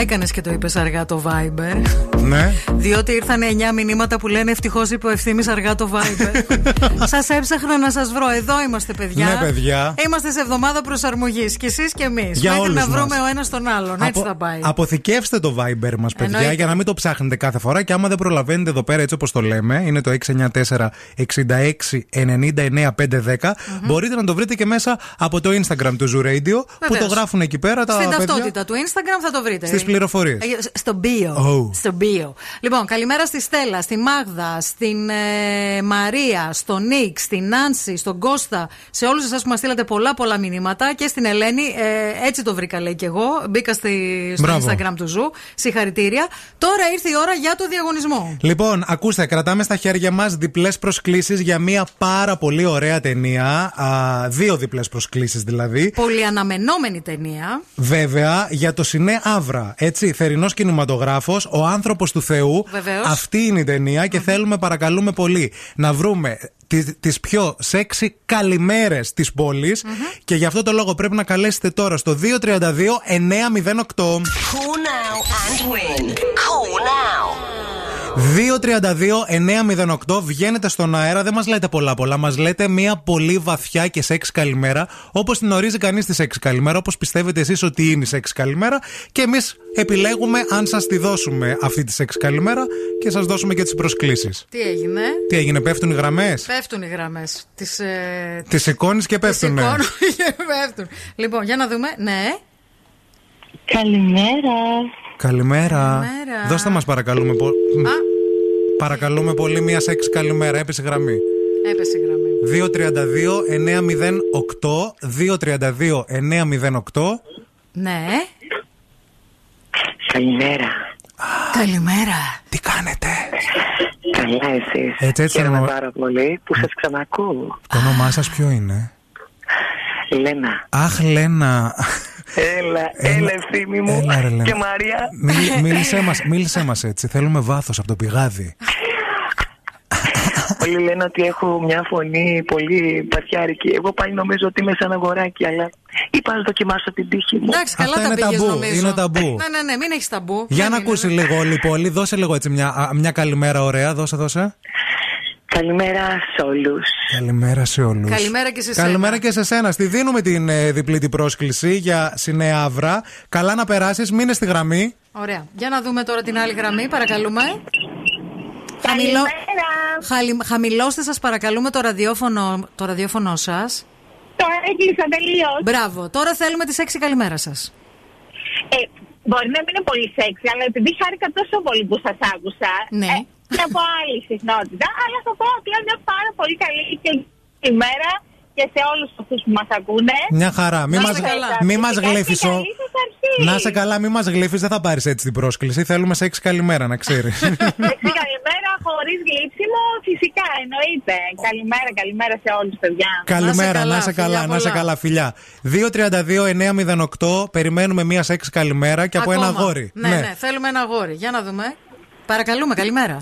Έκανες και το είπες αργά το Viber. Ναι. Διότι ήρθαν 9 μηνύματα που λένε Ευτυχώς είπε ο ευθύνη αργά το Viber. σας έψαχνα να σας βρω. Εδώ είμαστε, παιδιά. Ναι, παιδιά. Είμαστε σε εβδομάδα προσαρμογής. Και εσείς και εμείς. Για Μέχρι όλους να μας. βρούμε ο ένας τον άλλον. Έτσι Απο- θα πάει. Αποθηκεύστε το Viber μας, παιδιά, Εννοείται. για να μην το ψάχνετε κάθε φορά. Και άμα δεν προλαβαίνετε εδώ πέρα, έτσι όπως το λέμε, είναι το 694 66 99 510. Μπορείτε να το βρείτε και μέσα από το Instagram του Zoo Radio που το Βεβαίως. γράφουν εκεί πέρα τα Στην παιδιά. ταυτότητα του Instagram θα το βρείτε. Στις τις πληροφορίες. Ε, Στο bio. Oh. Στο bio. Λοιπόν, καλημέρα στη Στέλλα, στη Μάγδα, στην ε, Μαρία, στον Νίκ, στην Νάνση, στον Κώστα, σε όλους εσάς που μας στείλατε πολλά πολλά μηνύματα και στην Ελένη. Ε, έτσι το βρήκα, λέει και εγώ. Μπήκα στη, στο Μπράβο. Instagram του Ζου. Συγχαρητήρια. Τώρα ήρθε η ώρα για το διαγωνισμό. Λοιπόν, ακούστε, κρατάμε στα χέρια μας διπλές προσκλήσεις για μια πάρα πολύ ωραία ταινία. Α, δύο διπλές προσκλήσεις δηλαδή. Πολύ αναμενόμενη ταινία. Βέβαια, για το Σινέ Αύρα. Έτσι, θερινός κινηματογράφος, ο άνθρωπος του Θεού. Βεβαίως. Αυτή είναι η ταινία και θέλουμε, παρακαλούμε πολύ, να βρούμε τις πιο σεξι καλημέρες της πόλης και γι' αυτό το λόγο πρέπει να καλέσετε τώρα στο 232 908. Call now and win. Call now. 232-908 βγαίνετε στον αέρα, δεν μας λέτε πολλά πολλά. Μας λέτε μια πολύ βαθιά και σεξ καλημέρα. Όπως την ορίζει κανείς τη σεξ καλημέρα, όπως πιστεύετε εσείς ότι είναι η σεξ καλημέρα. Και εμείς επιλέγουμε αν σας τη δώσουμε αυτή τη σεξ καλημέρα και σας δώσουμε και τις προσκλήσεις. Τι έγινε; Τι έγινε, πέφτουν οι γραμμές; Πέφτουν οι γραμμές. Τις ε, Τις σηκώνει και πέφτουν. σηκώνω και πέφτουν. Λοιπόν, για να δούμε. Ναι. Καλημέρα. Καλημέρα. Καλημέρα. Δώστε μας παρακαλούμε. πο- Α, Παρακαλούμε πολύ μια σεξ καλημέρα. Έπεσε γραμμή. έπεσε η γραμμή. 232-908. 232-908. Ναι. Καλημέρα. Καλημέρα. Τι κάνετε; Καλά εσείς. Έτσι, έτσι Χαίρομαι εννοώ. πάρα πολύ που σας ξανακούω. Το όνομά σας ποιο είναι; Λένα. Αχ, Λένα. Έλα, έλα ευθύμη μου. Έλα, ρε, Λένα. Και Μαρία. Μίλ- μίλησέ μας, μίλησέ μας έτσι. Θέλουμε βάθος από το πηγάδι. Όλοι λένε ότι έχω μια φωνή πολύ παθιάρικη. Εγώ πάλι νομίζω ότι είμαι σαν αγοράκι, αλλά είπα να δοκιμάσω την τύχη μου. Εντάξει, καλά Αυτά τα είναι πήγες ταμπού, νομίζω. είναι ταμπού. Ναι, ναι, ναι, μην έχεις ταμπού. Για Δεν να είναι, ακούσεις ναι. λίγο όλη η πόλη. Δώσε λίγο έτσι μια, α, μια καλημέρα ωραία. Δώσε, δώσε. Καλημέρα σε όλους. Καλημέρα σε όλους. Καλημέρα και σε σένα. Καλημέρα και σε σένα. Στη δίνουμε την ε, διπλή την πρόσκληση για Σινεάβρα. Καλά να περάσεις, μείνε στη γραμμή. Ωραία. Για να δούμε τώρα την άλλη γραμμή, παρακαλούμε. Χαμηλώ... Χαλι... Χαμηλώστε σας παρακαλούμε το ραδιόφωνο, το ραδιόφωνο σας. Τώρα έκλεισα τελείως. Μπράβο. Τώρα θέλουμε τις έξι καλημέρα σας. Ε, μπορεί να μην είναι πολύ σεξι, αλλά επειδή χάρηκα τόσο πολύ που σας άκουσα. Ναι. Ε, είναι από άλλη συχνότητα, αλλά θα πω απλά μια πάρα πολύ καλή και ημέρα και σε όλους αυτούς που μας ακούνε. Μια χαρά. Μη Να μας, είστε καλά. μη μας Φυσικά και γλύφεις ο- καλή σας αρχή. Να σε καλά, μη μας γλύφεις, δεν θα πάρεις έτσι την πρόσκληση. Θέλουμε σε έξι καλημέρα, να ξέρεις. Έτσι, καλημέρα χωρίς γλύψιμο, φυσικά εννοείται. Καλημέρα, καλημέρα σε όλους, παιδιά. Καλημέρα, να σε καλά, να σε καλά, φιλιά. 232-908, περιμένουμε μία σεξ καλημέρα και από ένα Ακόμα. αγόρι. Ναι, ναι, θέλουμε ένα αγόρι. Για να δούμε. Παρακαλούμε, καλημέρα.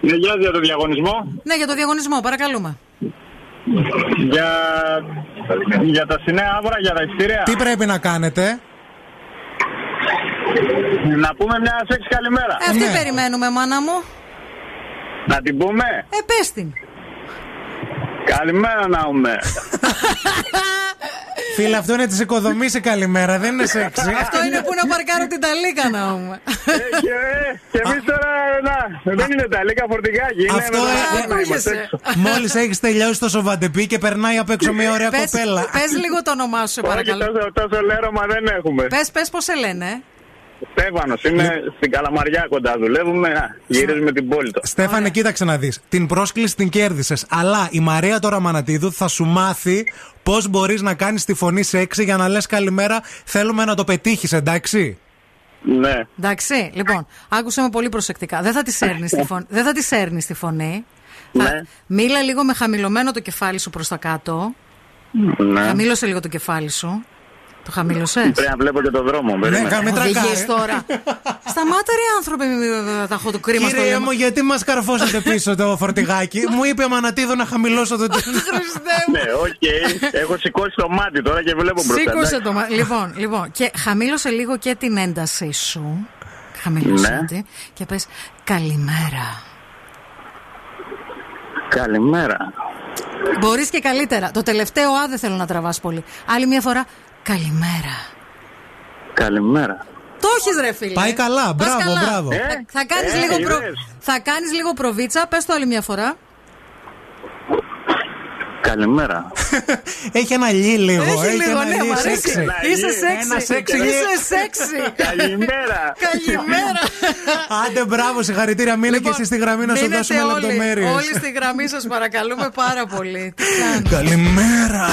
Ναι, γεια για το διαγωνισμό. Ναι, για το διαγωνισμό, παρακαλούμε. Για, για τα Σινέα Άβρα, για τα ειστήρια. Τι πρέπει να κάνετε; Να πούμε μια σεξ καλημέρα. Ε, αυτή περιμένουμε, μάνα μου. Να την πούμε. Ε, πες την. Καλημέρα να πούμε. Φίλε, αυτό είναι της οικοδομής η καλημέρα, δεν είναι σεξι. Αυτό είναι που να παρκάρω την ταλίκα να πούμε. και εμείς τώρα, να, δεν είναι τα λίγα φορτηγάκι. Είναι Αυτό με τα ε, να είμαστε έξω. Μόλις έχεις τελειώσει το σοβαντεπί και περνάει απ' έξω μια ωραία Πες, κοπέλα. πες λίγο το όνομά σου, σε Όχι, παρακαλώ. τόσο, τόσο λέρωμα δεν έχουμε. Πες, πες πώς σε λένε. Ε. Στέφανος, είναι στην Καλαμαριά κοντά. Δουλεύουμε, να, γυρίζουμε την πόλη τώρα. Στέφανε, κοίταξε να δεις. Την πρόσκληση την κέρδισες. Αλλά η Μαρία τώρα Μανατίδου θα σου μάθει πώς μπορείς να κάνεις τη φωνή σεξι για να λες καλημέρα. Θέλουμε να το πετύχεις, εντάξει; Ναι. Εντάξει, λοιπόν, άκουσε με πολύ προσεκτικά. Δεν θα της έρνεις τη φωνή. Δεν θα της έρνεις τη φωνή. Ναι. Θα- Μίλα λίγο με χαμηλωμένο το κεφάλι σου προς τα κάτω. Ναι. Χαμήλωσε λίγο το κεφάλι σου. Το χαμήλωσες; Πρέπει να βλέπω και το δρόμο. περίμενε. Οδηγείς τώρα. Σταμάτα ρε άνθρωπε, μη- μη- μη- τα έχω το κρίμα στο Κύριε λαιμό. μου, γιατί μας καρφώσατε πίσω το φορτηγάκι; Μου είπε Μανατίδου να χαμηλώσω το. Ναι, οκ. Έχω σηκώσει το μάτι τώρα και βλέπω μπροστά. Σήκωσε εντάξει. το μα... λοιπόν, λοιπόν, και χαμήλωσε λίγο και την έντασή σου. Χαμήλωσε Ναι. τη. Και πες καλημέρα. Καλημέρα. Μπορείς και καλύτερα. Το τελευταίο α δεν θέλω να τραβάς πολύ. Άλλη μια φορά Καλημέρα. Καλημέρα. Το έχεις ρε φίλε. Πάει καλά, μπράβο, μπράβο. Ε, θα, κάνεις ε, λίγο, προ... θα κάνεις λίγο προβίτσα, πες το άλλη μια φορά. Καλημέρα. έχει ένα λι λίγο. Έχει, έχει λίγο, ναι, μου αρέσει. Είσαι σεξι. Είσαι σεξι. Καλημέρα. Καλημέρα. Άντε, μπράβο, συγχαρητήρια. Μείνε λοιπόν, και εσύ στη γραμμή να σου δώσουμε λεπτομέρειες. Όλοι στη γραμμή σας παρακαλούμε πάρα πολύ. Καλημέρα.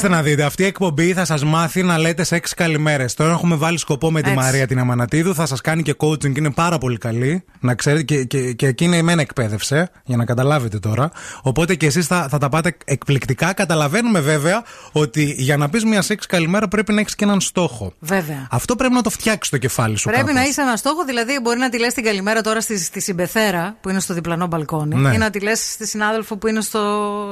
Κοιτάξτε να δείτε, αυτή η εκπομπή θα σας μάθει να λέτε σεξ καλημέρες. Τώρα έχουμε βάλει σκοπό με τη Έτσι. Μαρία την Αμανατίδου, θα σας κάνει και coaching, είναι πάρα πολύ καλή. Να ξέρετε, και, και, και εκείνη εμένα εκπαίδευσε, για να καταλάβετε τώρα. Οπότε και εσείς θα, θα τα πάτε εκπληκτικά. Καταλαβαίνουμε βέβαια ότι για να πεις μια σεξ καλημέρα πρέπει να έχεις και έναν στόχο. Βέβαια. Αυτό πρέπει να το φτιάξεις στο κεφάλι σου. Πρέπει κάπως. να είσαι ένα στόχο, δηλαδή μπορεί να τη λες την καλημέρα τώρα στη, στη Συμπεθέρα που είναι στο διπλανό μπαλκόνι Ναι. ή να τη λες στη συνάδελφο που είναι στο,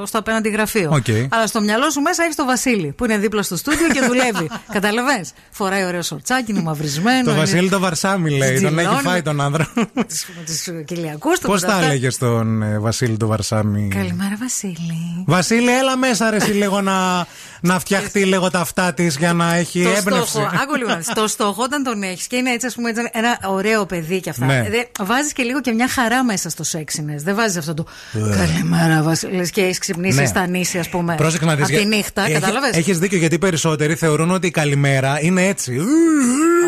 στο απέναντι γραφείο. Οκ. Αλλά στο μυαλό σου μέσα έχεις το Βασίλη που είναι δίπλα στο στούντιο και δουλεύει. Καταλαβέ. Φοράει ωραίο σορτσάκι, είναι μαυρισμένο. Το είναι- Βασίλη το Βαρσάμι λέει, τον έχει Τζιλώνει. φάει τον άνδρα. με του κοιλιακού του. Πώς με τα αυτά. έλεγε στον ε, Βασίλη το Βαρσάμι; Καλημέρα, Βασίλη. Βασίλη, έλα μέσα ρε εσύ λίγο να, να φτιαχτεί λίγο τα αυτά της για να έχει το έμπνευση. στόχο, άκου λίγο να δεις. Το στόχο όταν τον έχεις και είναι έτσι, ας πούμε, έτσι ένα ωραίο παιδί και αυτά. Ναι. Βάζεις και λίγο και μια χαρά μέσα στο σεξινε. Δεν βάζεις αυτό το. Ε. Καλημέρα, Βασίλη. και έχεις ξυπνήσει Ναι. στα νύσια, ας πούμε. Πρόσεχε να δεις, Από τη για- νύχτα, Έχει- κατάλαβες; Έχεις δίκιο γιατί οι περισσότεροι θεωρούν ότι η καλημέρα είναι έτσι.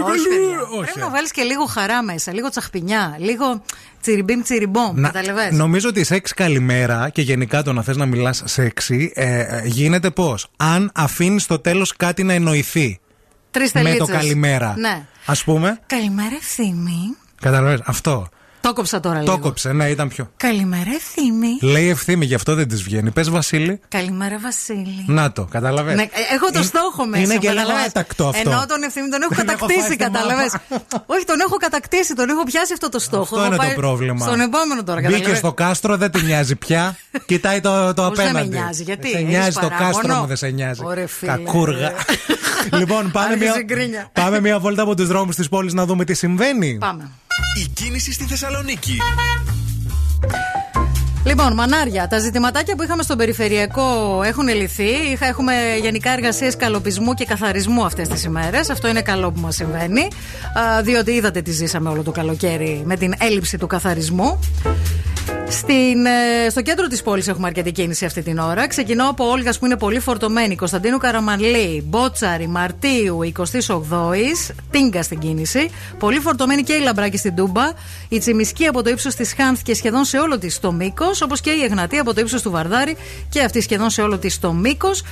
Όχι, παιδιά. Όχι. Πρέπει να βάλεις και λίγο χαρά μέσα, λίγο τσαχπινιά, λίγο τσιριμπίμ τσιριμπόμ. Να- Καταλαβέ. νομίζω ότι σεξ καλημέρα και γενικά το να θες να μιλάς σεξι ε, ε, γίνεται πώς; Αν αφήνεις στο τέλος κάτι να εννοηθεί Τρεις με το καλημέρα. Ναι. Ας πούμε, Καλημέρα, ευθύμη. καταλαβαίνεις, αυτό. Το κόψα τώρα Το λίγο. κόψε, ναι, ήταν πιο. Καλημέρα, ευθύμη. Λέει ευθύμη, γι' αυτό δεν της βγαίνει. Πες Βασίλη. Καλημέρα, Βασίλη. Να το, καταλαβες. Ναι, ε, έχω το Είναι- στόχο μέσα. Είναι μου, και λίγο καταλαβες. άτακτο αυτό. Ενώ τον ευθύνη τον έχω Δεν έχω κατακτήσει, φάει στο κατάλαβε. Όχι, τον έχω κατακτήσει, τον έχω πιάσει αυτό το στόχο. Αυτό Έχω είναι το πάει πρόβλημα. Στον επόμενο τώρα, Μπήκε κατάλαβε. στο κάστρο, δεν τη νοιάζει πια. Κοιτάει το, το Πώς δεν απέναντι. με νοιάζει, γιατί, Σε έχεις νοιάζει το παράπονο; κάστρο μου, δεν σε νοιάζει. Ωρε, φίλε. Κακούργα. λοιπόν, πάμε Άρχισε μια, η γκρίνια. πάμε μια βόλτα από τους δρόμους της πόλης να δούμε τι συμβαίνει. Πάμε. Η κίνηση στη Θεσσαλονίκη. Λοιπόν, μανάρια, τα ζητηματάκια που είχαμε στον περιφερειακό έχουν λυθεί. Είχα, έχουμε γενικά εργασίες καλοπισμού και καθαρισμού αυτές τις ημέρες. Αυτό είναι καλό που μας συμβαίνει. Α, διότι είδατε τι ζήσαμε όλο το καλοκαίρι με την έλλειψη του καθαρισμού. Στην, ε, στο κέντρο της πόλης έχουμε αρκετή κίνηση αυτή την ώρα. Ξεκινώ από Όλγας που είναι πολύ φορτωμένη. Κωνσταντίνου Καραμανλή, Μπότσαρη, Μαρτίου, 28η. Τίνκα στην κίνηση. Πολύ φορτωμένη και η Λαμπράκη στην Τούμπα. Η Τσιμισκή από το ύψος της Χάνθ και σχεδόν σε όλο της το μήκος. Όπως και η Εγνατή από το ύψος του Βαρδάρη και αυτή σχεδόν σε όλο της το μήκος.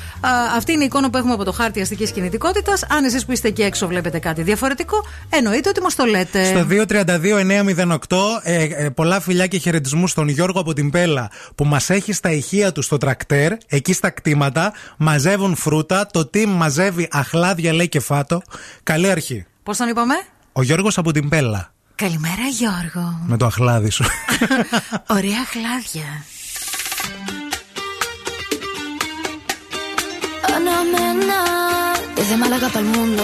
Αυτή είναι η εικόνα που έχουμε από το χάρτη αστικής κινητικότητας. Αν εσείς που είστε εκεί έξω βλέπετε κάτι διαφορετικό, εννοείται ότι μας το λέτε. Στο 232-908, ε, ε, πολλά φιλιά και χαιρετισμούς στον Γιώργο από την Πέλα που μας έχει στα ηχεία του στο τρακτέρ, εκεί στα κτήματα, μαζεύουν φρούτα. Το team μαζεύει αχλάδια, λέει και φάτο. Καλή αρχή. Πώς τον είπαμε; Ο Γιώργος από την Πέλα. Καλημέρα, Γιώργο. Με το αχλάδι σου. Ωραία χλάδια. Ana Mena, desde Málaga para el mundo.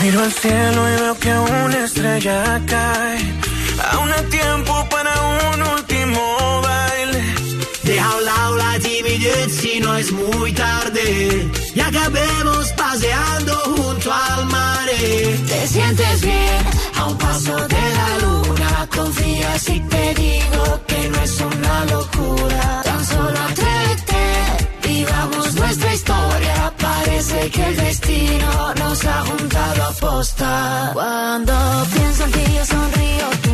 Miro al cielo y veo que una estrella cae. Aún hay tiempo para un último baile. Deja a un lado la timidez si no es muy tarde. Y acabemos paseando junto al mar. Te sientes bien A un paso de la luna. Confía si te digo que no es una locura. Tan solo atrévete, vivamos nuestra historia. Parece que el destino nos ha juntado a posta. Cuando pienso en ti, yo sonrío.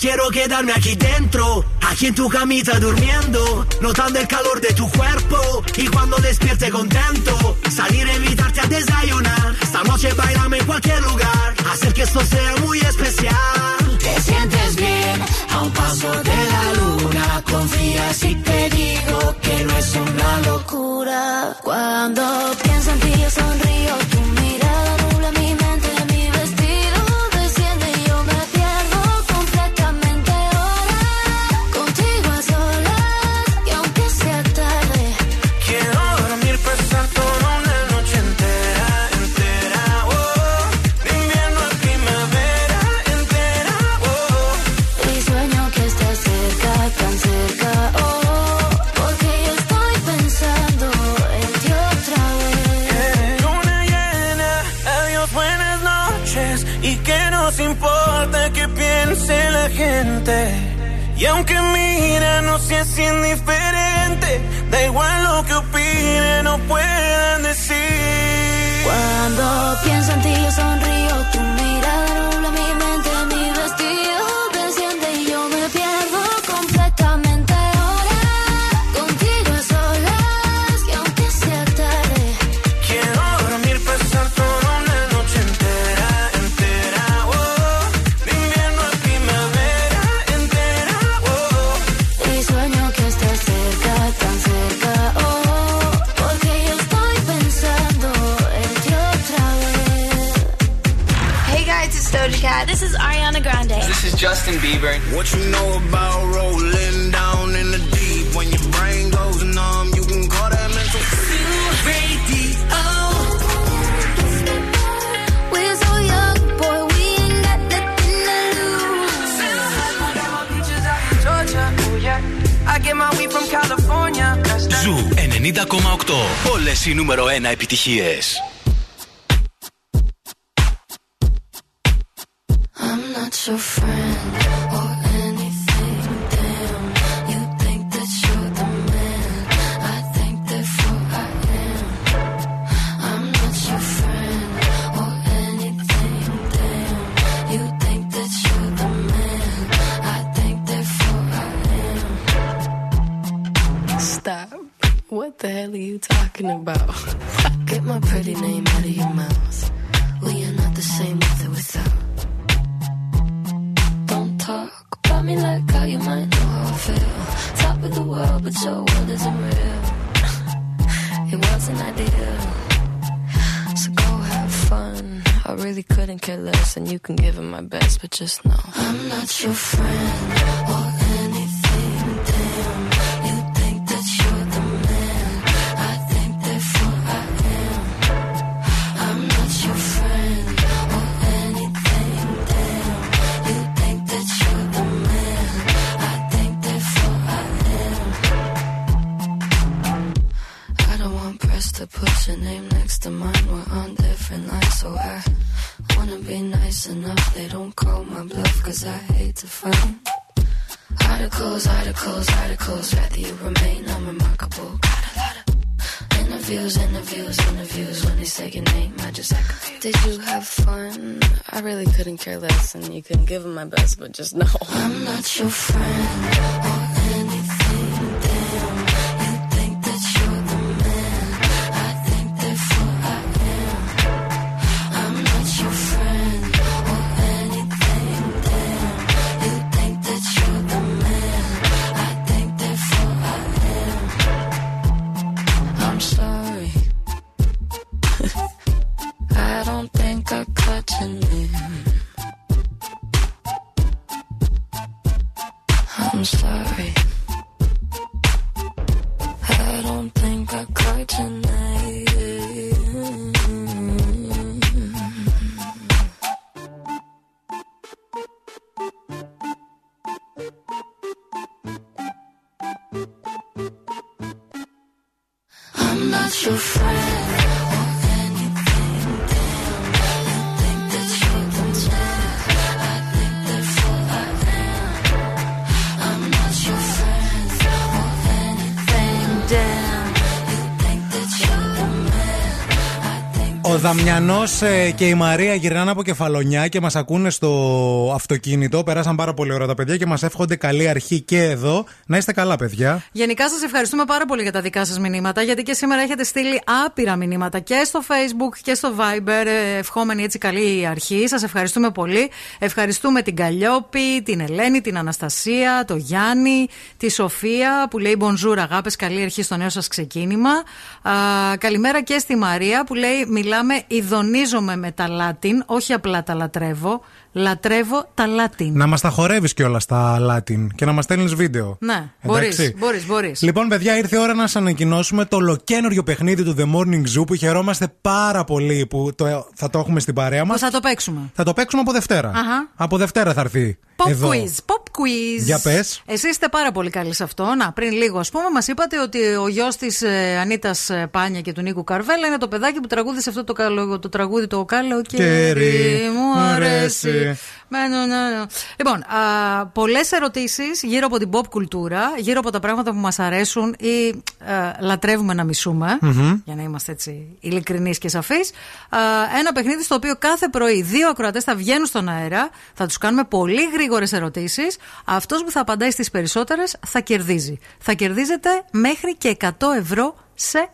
Quiero quedarme aquí dentro, aquí en tu camita durmiendo, notando el calor de tu cuerpo y cuando despierte contento, salir a invitarte a desayunar. Esta noche bailame en cualquier lugar, hacer que esto sea muy especial. επιτυχίες. just no. I'm not your friend. Think Ο Δαμιανό και η Μαρία γυρνάνε από κεφαλονιά και μας ακούνε στο αυτοκίνητο. Πέρασαν πάρα πολύ ώρα τα παιδιά και μας εύχονται καλή αρχή και εδώ. Να είστε καλά, παιδιά. Γενικά σας ευχαριστούμε πάρα πολύ για τα δικά σας μηνύματα, γιατί και σήμερα έχετε στείλει άπειρα μηνύματα και στο Facebook και στο Viber. ε, Ευχόμενη έτσι καλή αρχή. Σας ευχαριστούμε πολύ. Ευχαριστούμε την Καλλιόπη, την Ελένη, την Αναστασία, το Γιάννη, τη Σοφία που λέει Bonjour, αγάπες, καλή αρχή στο νέο σας ξεκίνημα. Α, καλημέρα και στη Μαρία που λέει Μιλάμε, ειδονίζομαι με τα Λάτιν, όχι απλά τα λατρεύω. Λατρεύω τα Λάτιν. Να μας τα χορεύεις κιόλας στα Latin και να μας στέλνεις βίντεο. Ναι, μπορεί, Εντάξει. μπορείς, μπορείς. Λοιπόν, παιδιά, ήρθε η ώρα να σας ανακοινώσουμε το ολοκένουργιο παιχνίδι του The Morning Zoo που χαιρόμαστε πάρα πολύ που το, θα το έχουμε στην παρέα μας. Που θα το παίξουμε. Θα το παίξουμε από Δευτέρα. Αχα. Από Δευτέρα θα έρθει. Pop εδώ. quiz, pop quiz. Για πες. Εσεί είστε πάρα πολύ καλοί σε αυτό. Να, πριν λίγο, ας πούμε, μας είπατε ότι ο γιος της ε, Ανίτας Πάνια και του Νίκου Καρβέλα είναι το παιδάκι που τραγούδισε αυτό το, καλο, το τραγούδι το καλοκαίρι. Κέρι, Μου μου αρέσει. αρέσει. Μένω, ναι, ναι. Λοιπόν, πολλές ερωτήσεις γύρω από την pop κουλτούρα, γύρω από τα πράγματα που μας αρέσουν ή ε, λατρεύουμε να μισούμε. Μμμ. Για να είμαστε έτσι ειλικρινείς και σαφείς. Ένα παιχνίδι στο οποίο κάθε πρωί δύο ακροατές θα βγαίνουν στον αέρα, θα τους κάνουμε πολύ γρήγορες ερωτήσεις. Αυτός που θα απαντάει στις περισσότερες θα κερδίζει. Θα κερδίζετε μέχρι και 100 ευρώ σε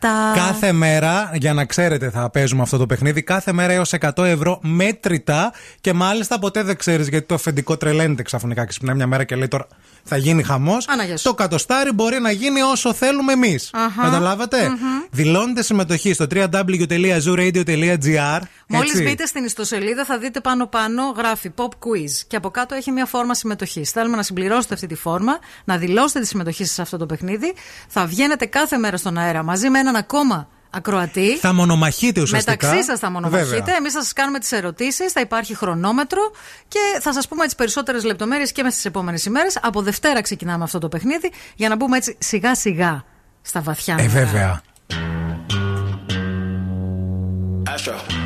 μετρητά. Κάθε μέρα, για να ξέρετε, θα παίζουμε αυτό το παιχνίδι. Κάθε μέρα έως 100 ευρώ μέτρητα και μάλιστα ποτέ δεν ξέρεις γιατί το αφεντικό τρελαίνεται ξαφνικά. Ξυπνάει μια μέρα και λέει τώρα θα γίνει χαμός. Αναγιά σου. Το κατοστάρι μπορεί να γίνει όσο θέλουμε εμείς. Αχα. Καταλάβατε; Μμμ. Δηλώνετε συμμετοχή στο www.zooradio.gr. Μόλις έτσι. μπείτε στην ιστοσελίδα, θα δείτε πάνω-πάνω γράφει Pop Quiz. Και από κάτω έχει μια φόρμα συμμετοχής. Θέλουμε να συμπληρώσετε αυτή τη φόρμα, να δηλώσετε τη συμμετοχή σας σε αυτό το παιχνίδι. Θα βγαίνετε κάθε μέρα στον αέρα μαζί με έναν ακόμα ακροατή. Θα μονομαχείτε ουσιαστικά. Μεταξύ σας θα μονομαχείτε. Βέβαια. Εμείς θα σας κάνουμε τις ερωτήσεις, θα υπάρχει χρονόμετρο και θα σας πούμε τις περισσότερες λεπτομέρειες και μέσα στις επόμενες ημέρες. Από Δευτέρα ξεκινάμε αυτό το παιχνίδι για να μπούμε έτσι σιγά-σιγά στα βαθιά. Ε, νερά. βέβαια. Astro,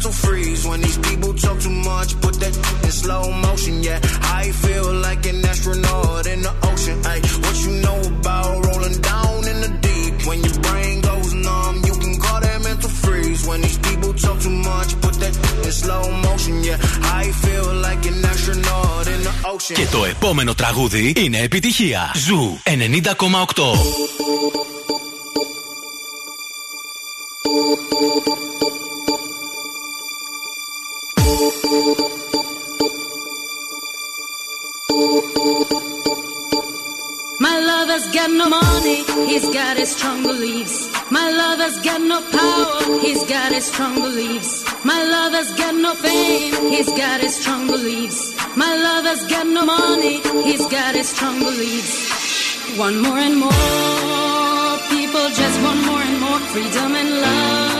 mental freeze. When these people talk too much, put that in slow motion. Yeah, I feel like an astronaut in the ocean. Ay, what you know about rolling down in the deep? When your brain goes numb, you can call that mental freeze. When these people talk too much, put that in slow motion. Yeah, I feel like an astronaut in the ocean. Και το επόμενο τραγούδι είναι επιτυχία. Ζου 90,8. My lover's got no money, he's got his strong beliefs. My lover's got no power, he's got his strong beliefs. My lover's got no fame, he's got his strong beliefs. My lover's got no money, he's got his strong beliefs. One more and more people just want more and more freedom and love.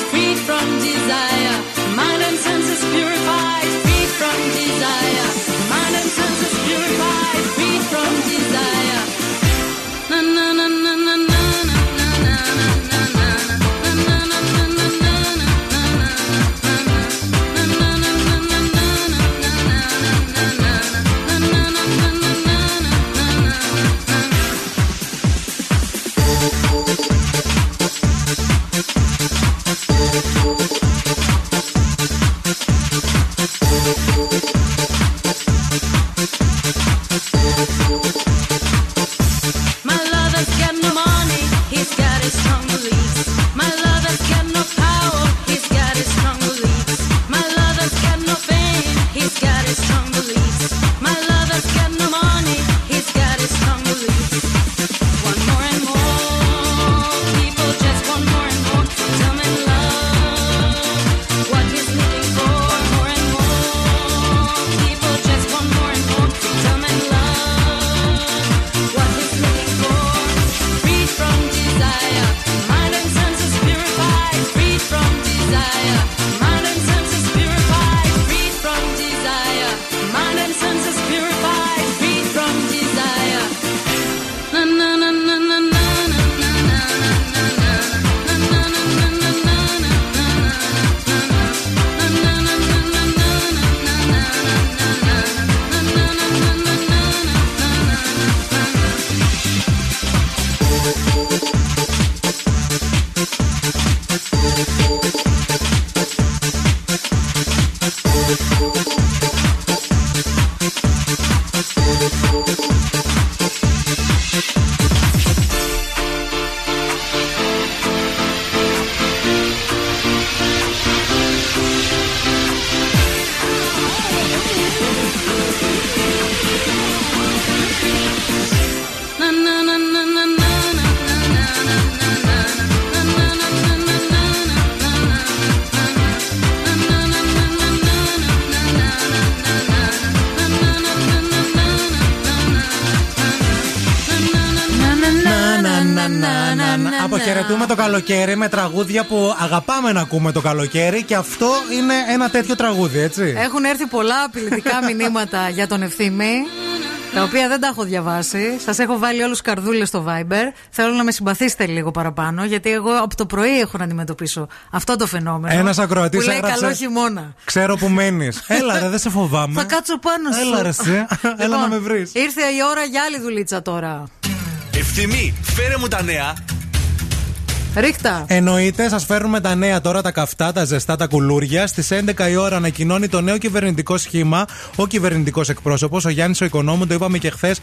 καλοκαίρι με τραγούδια που αγαπάμε να ακούμε το καλοκαίρι και αυτό είναι ένα τέτοιο τραγούδι, έτσι. Έχουν έρθει πολλά απειλητικά μηνύματα για τον ευθύμη. Τα οποία δεν τα έχω διαβάσει. Σας έχω βάλει όλους καρδούλες στο Viber. Θέλω να με συμπαθήσετε λίγο παραπάνω, γιατί εγώ από το πρωί έχω να αντιμετωπίσω αυτό το φαινόμενο. Ένας ακροατής Που λέει έγραψε- καλό χειμώνα. Ξέρω που μένεις. Έλα, ρε, δεν σε φοβάμαι. Θα κάτσω πάνω σου. Έλα, ρε, εσύ. Έλα να με βρεις. Ήρθε η ώρα για άλλη δουλίτσα τώρα. Ευθυμή, φέρε μου τα νέα. Ρίχτα. Εννοείται, σας φέρνουμε τα νέα τώρα, τα καυτά, τα ζεστά, τα κουλούρια. Στις 11 η ώρα ανακοινώνει το νέο κυβερνητικό σχήμα ο κυβερνητικός εκπρόσωπος, ο Γιάννης ο Οικονόμου. Το είπαμε και χθες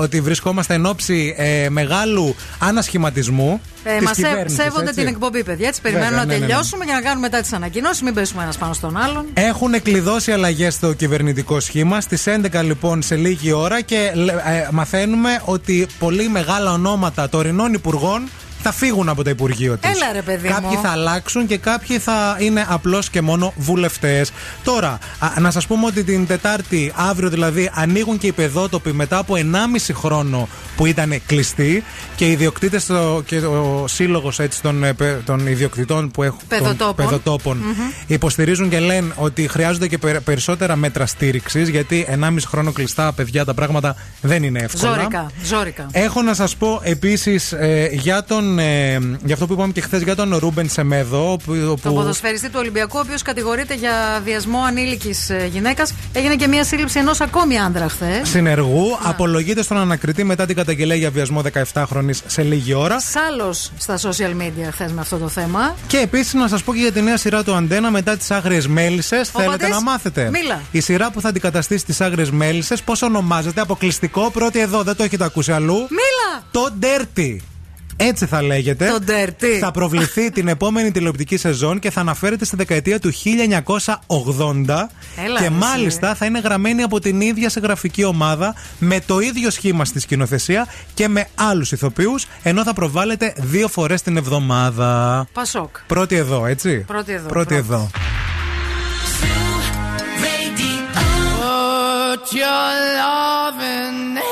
ότι βρισκόμαστε εν ώψη ε, μεγάλου ανασχηματισμού. Ε, της Μας κυβέρνησης, σέβονται έτσι. την εκπομπή, παιδιά. Έτσι περιμένουμε Βέβαια, να ναι, ναι, ναι. τελειώσουμε για να κάνουμε μετά τι ανακοινώσεις. Μην πέσουμε ένας πάνω στον άλλον. Έχουν κλειδώσει αλλαγές στο κυβερνητικό σχήμα. Στις 11 λοιπόν σε λίγη ώρα και λε- ε, μαθαίνουμε ότι πολύ μεγάλα ονόματα τωρινών υπουργών θα φύγουν από το Υπουργείο της. Έλα, ρε, παιδί Κάποιοι μου. θα αλλάξουν και κάποιοι θα είναι απλώς και μόνο βουλευτές. Τώρα, α, να σας πούμε ότι την Τετάρτη, αύριο δηλαδή, ανοίγουν και οι παιδότοποι μετά από 1,5 χρόνο που ήταν κλειστοί και οι ιδιοκτήτες και ο σύλλογος των, ε, πε- των ιδιοκτητών που έχουν. των Παιδοτόπων. παιδοτόπων Μμμ. υποστηρίζουν και λένε ότι χρειάζονται και περ- περισσότερα μέτρα στήριξης γιατί 1,5 χρόνο κλειστά, παιδιά, τα πράγματα δεν είναι εύκολα. Ζόρικα. Ζόρικα. Έχω να σας πω επίσης ε, για τον τον. Ε, για αυτό που είπαμε και χθες για τον Ρούμπεν Σεμέδο. Που, Το που- ποδοσφαιριστή του Ολυμπιακού, ο οποίος κατηγορείται για βιασμό ανήλικης γυναίκας. Έγινε και μια σύλληψη ενός ακόμη άνδρα χθες. Συνεργού, απολογείται στον ανακριτή μετά την καταγγελία για βιασμό 17χρονη σε λίγη ώρα. Σάλο στα social media χθες με αυτό το θέμα. Και επίσης να σας πω και για τη νέα σειρά του Αντένα μετά τις άγριες μέλισσες. Θέλετε πατής, να μάθετε. μίλα. Η σειρά που θα αντικαταστήσει τις άγριες μέλισσες, πώς ονομάζεται, αποκλειστικό, πρώτη εδώ, δεν το έχετε ακούσει αλλού. Μίλα! Το Dirty. Έτσι θα λέγεται. Το Dirty. Θα προβληθεί την επόμενη τηλεοπτική σεζόν και θα αναφέρεται στη δεκαετία του 1980. Έλα, και ρε, μάλιστα θα είναι γραμμένη από την ίδια συγγραφική ομάδα με το ίδιο σχήμα στη σκηνοθεσία και με άλλους ηθοποιούς, ενώ θα προβάλλεται δύο φορές την εβδομάδα. Πασόκ. Πρώτη εδώ, έτσι; Πρώτη εδώ, Πρώτη μπράβο. εδώ. Put your loving hand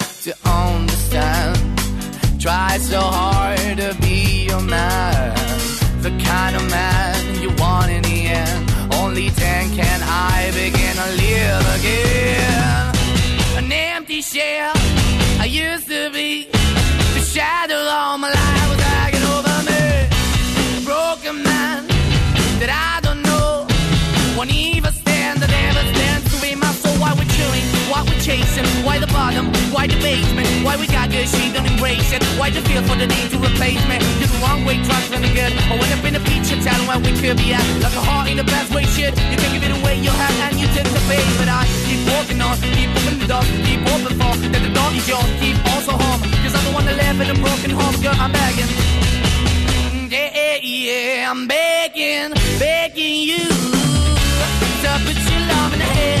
Try so hard to be your man, the kind of man you want in the end. Only then can I begin to live again. An empty shell I used to be. The shadow all my life was hanging over me. A broken man that I don't know. Won't even chasing, why the bottom, why the basement, why we got good, she don't embrace it. Why the feel for the need to replace me? You're the wrong way, trying to good. I went up in the feature, telling where we could be at. Like a heart in the best way, shit. You can give it away, you have, and you take the bait. But I keep walking on, keep opening the door, keep open for that the door is yours, keep also home. Cause I'm the one that live in a broken home, girl, I'm begging. Yeah, yeah, yeah, I'm begging, begging you to put your love in the hand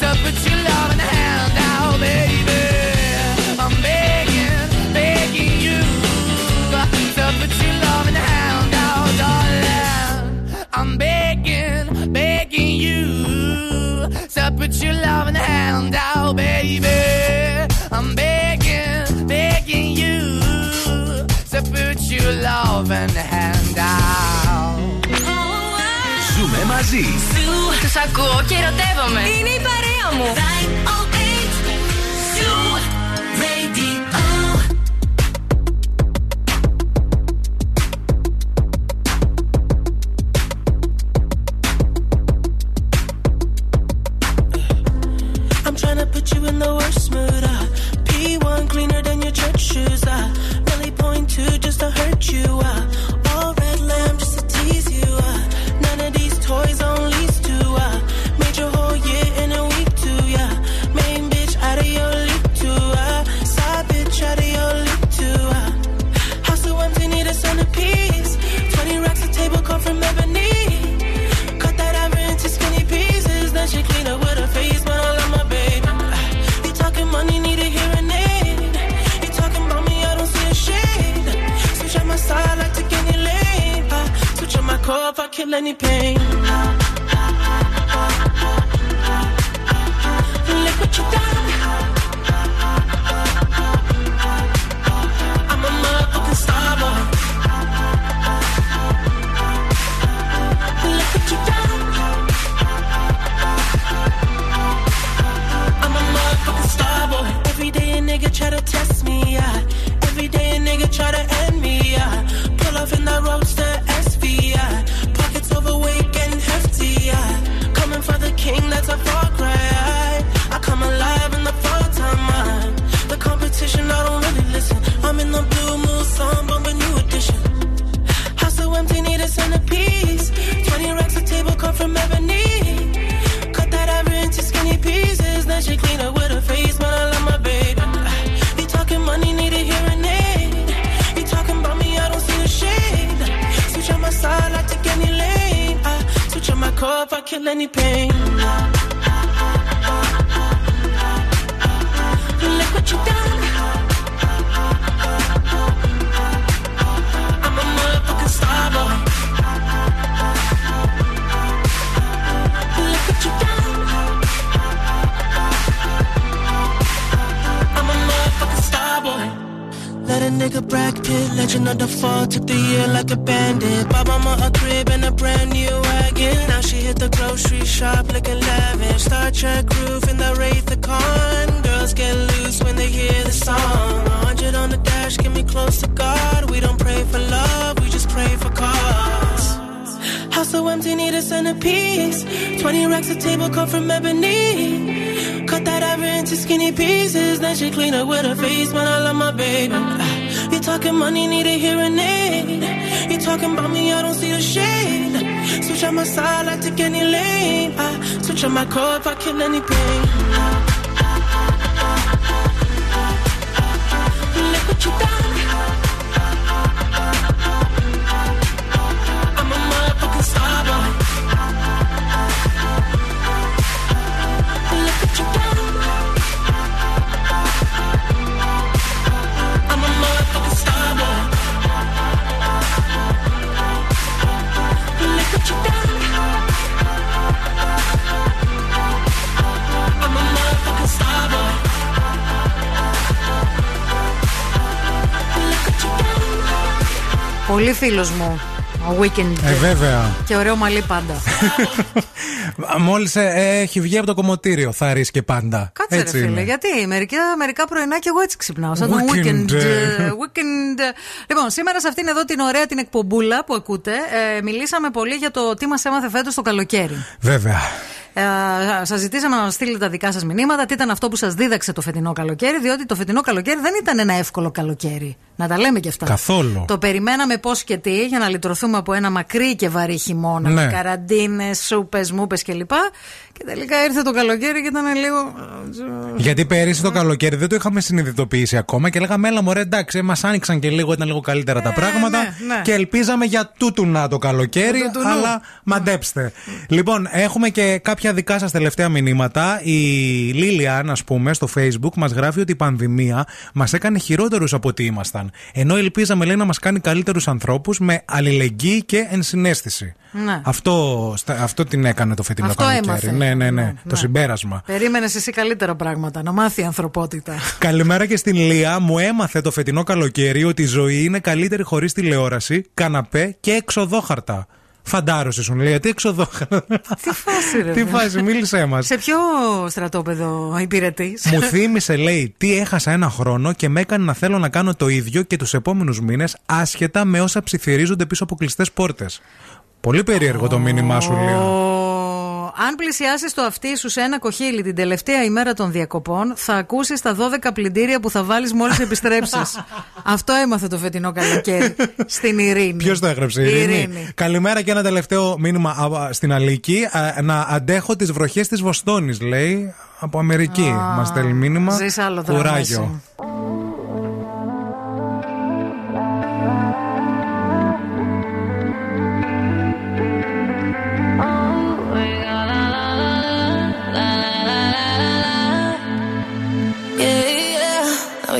To uh, put your loving hand out, baby. I'm begging, begging you. To put your loving hand out, darling. I'm begging, begging you. So put your loving hand out, baby. I'm begging, begging you. So put your loving hand out Ζούμε μαζί. Τους ακούω και ερωτεύομαι. Είναι η παρέα μου. I'm trying to put you in the worst mood. Uh. P1 cleaner than your church shoes. Uh. Really point two just to hurt you. Uh. Kill any pain. Look what you. Cause I take any lane. I ah. switch on my core if I kill anything. I Πολύ φίλος μου. Ο Weekend. Ε, βέβαια. Και ωραίο μαλλί πάντα. Μόλις έχει βγει από το κομμωτήριο, θα ρίσκε πάντα. Κάτσε ρε Έτσι φίλε, είναι. γιατί μερικά, μερικά πρωινά και εγώ έτσι ξυπνάω. Σαν το Weekend. weekend. ε, weekend. Λοιπόν, σήμερα σε αυτήν εδώ την ωραία την εκπομπούλα που ακούτε, ε, μιλήσαμε πολύ για το τι μας έμαθε φέτος το καλοκαίρι. Βέβαια. Ε, σας ζητήσαμε να μα στείλετε τα δικά σας μηνύματα. Τι ήταν αυτό που σας δίδαξε το φετινό καλοκαίρι, διότι το φετινό καλοκαίρι δεν ήταν ένα εύκολο καλοκαίρι. Να τα λέμε και αυτά. Καθόλου. Το περιμέναμε πώς και τι για να λυτρωθούμε από ένα μακρύ και βαρύ χειμώνα. Ναι. Με καραντίνες, σούπες, μούπες κλπ. Και τελικά ήρθε το καλοκαίρι και ήταν λίγο. Γιατί πέρυσι το καλοκαίρι δεν το είχαμε συνειδητοποιήσει ακόμα και λέγαμε, έλα μωρέ, εντάξει, μας άνοιξαν και λίγο, ήταν λίγο καλύτερα τα πράγματα. ναι, ναι. Και ελπίζαμε για τούτου να το καλοκαίρι, Του τουτουνού. αλλά μαντέψτε. Λοιπόν, έχουμε και κάποια δικά σας τελευταία μηνύματα. Η Λίλιαν, ας πούμε, στο Facebook μας γράφει ότι η πανδημία μας έκανε χειρότερους από ό,τι ήμασταν. Ενώ ελπίζαμε, λέει, να μας κάνει καλύτερους ανθρώπους με αλληλεγγύη και ενσυναίσθηση. Ναι. Αυτό, στα- αυτό την έκανε το φετινό Αυτό καλοκαίρι. έμαθε. Ναι, ναι, ναι, Ναι, Το συμπέρασμα. Περίμενες εσύ καλύτερα πράγματα. Να μάθει η ανθρωπότητα. Καλημέρα και στην Λία. Μου έμαθε το φετινό καλοκαίρι ότι η ζωή είναι καλύτερη χωρίς τηλεόραση, καναπέ και εξοδόχαρτα. Φαντάρωσες σου, Λία, τι εξοδόχαρτα. Τι φάση, ρε. τι βέβαια. φάση, μίλησέ μας. Σε ποιο στρατόπεδο υπηρετείς; Μου θύμισε, λέει, τι έχασα ένα χρόνο και με έκανε να θέλω να κάνω το ίδιο και τους επόμενους μήνες, άσχετα με όσα ψιθυρίζονται πίσω από κλειστές πόρτες. Πολύ περίεργο το μήνυμά σου, Λία. Αν πλησιάσεις το αυτί σου σε ένα κοχύλι την τελευταία ημέρα των διακοπών, θα ακούσεις τα 12 πλυντήρια που θα βάλεις μόλις επιστρέψεις. Αυτό έμαθε το φετινό καλοκαίρι. Στην Ειρήνη. Ποιος το έγραψε, η Ειρήνη. Καλημέρα και ένα τελευταίο μήνυμα α, α, στην Αλίκη. Α, να αντέχω τις βροχές της Βοστόνης, λέει. Από Αμερική. Μας στέλνει μήνυμα. ζεις άλλο δράμα Κουράγιο.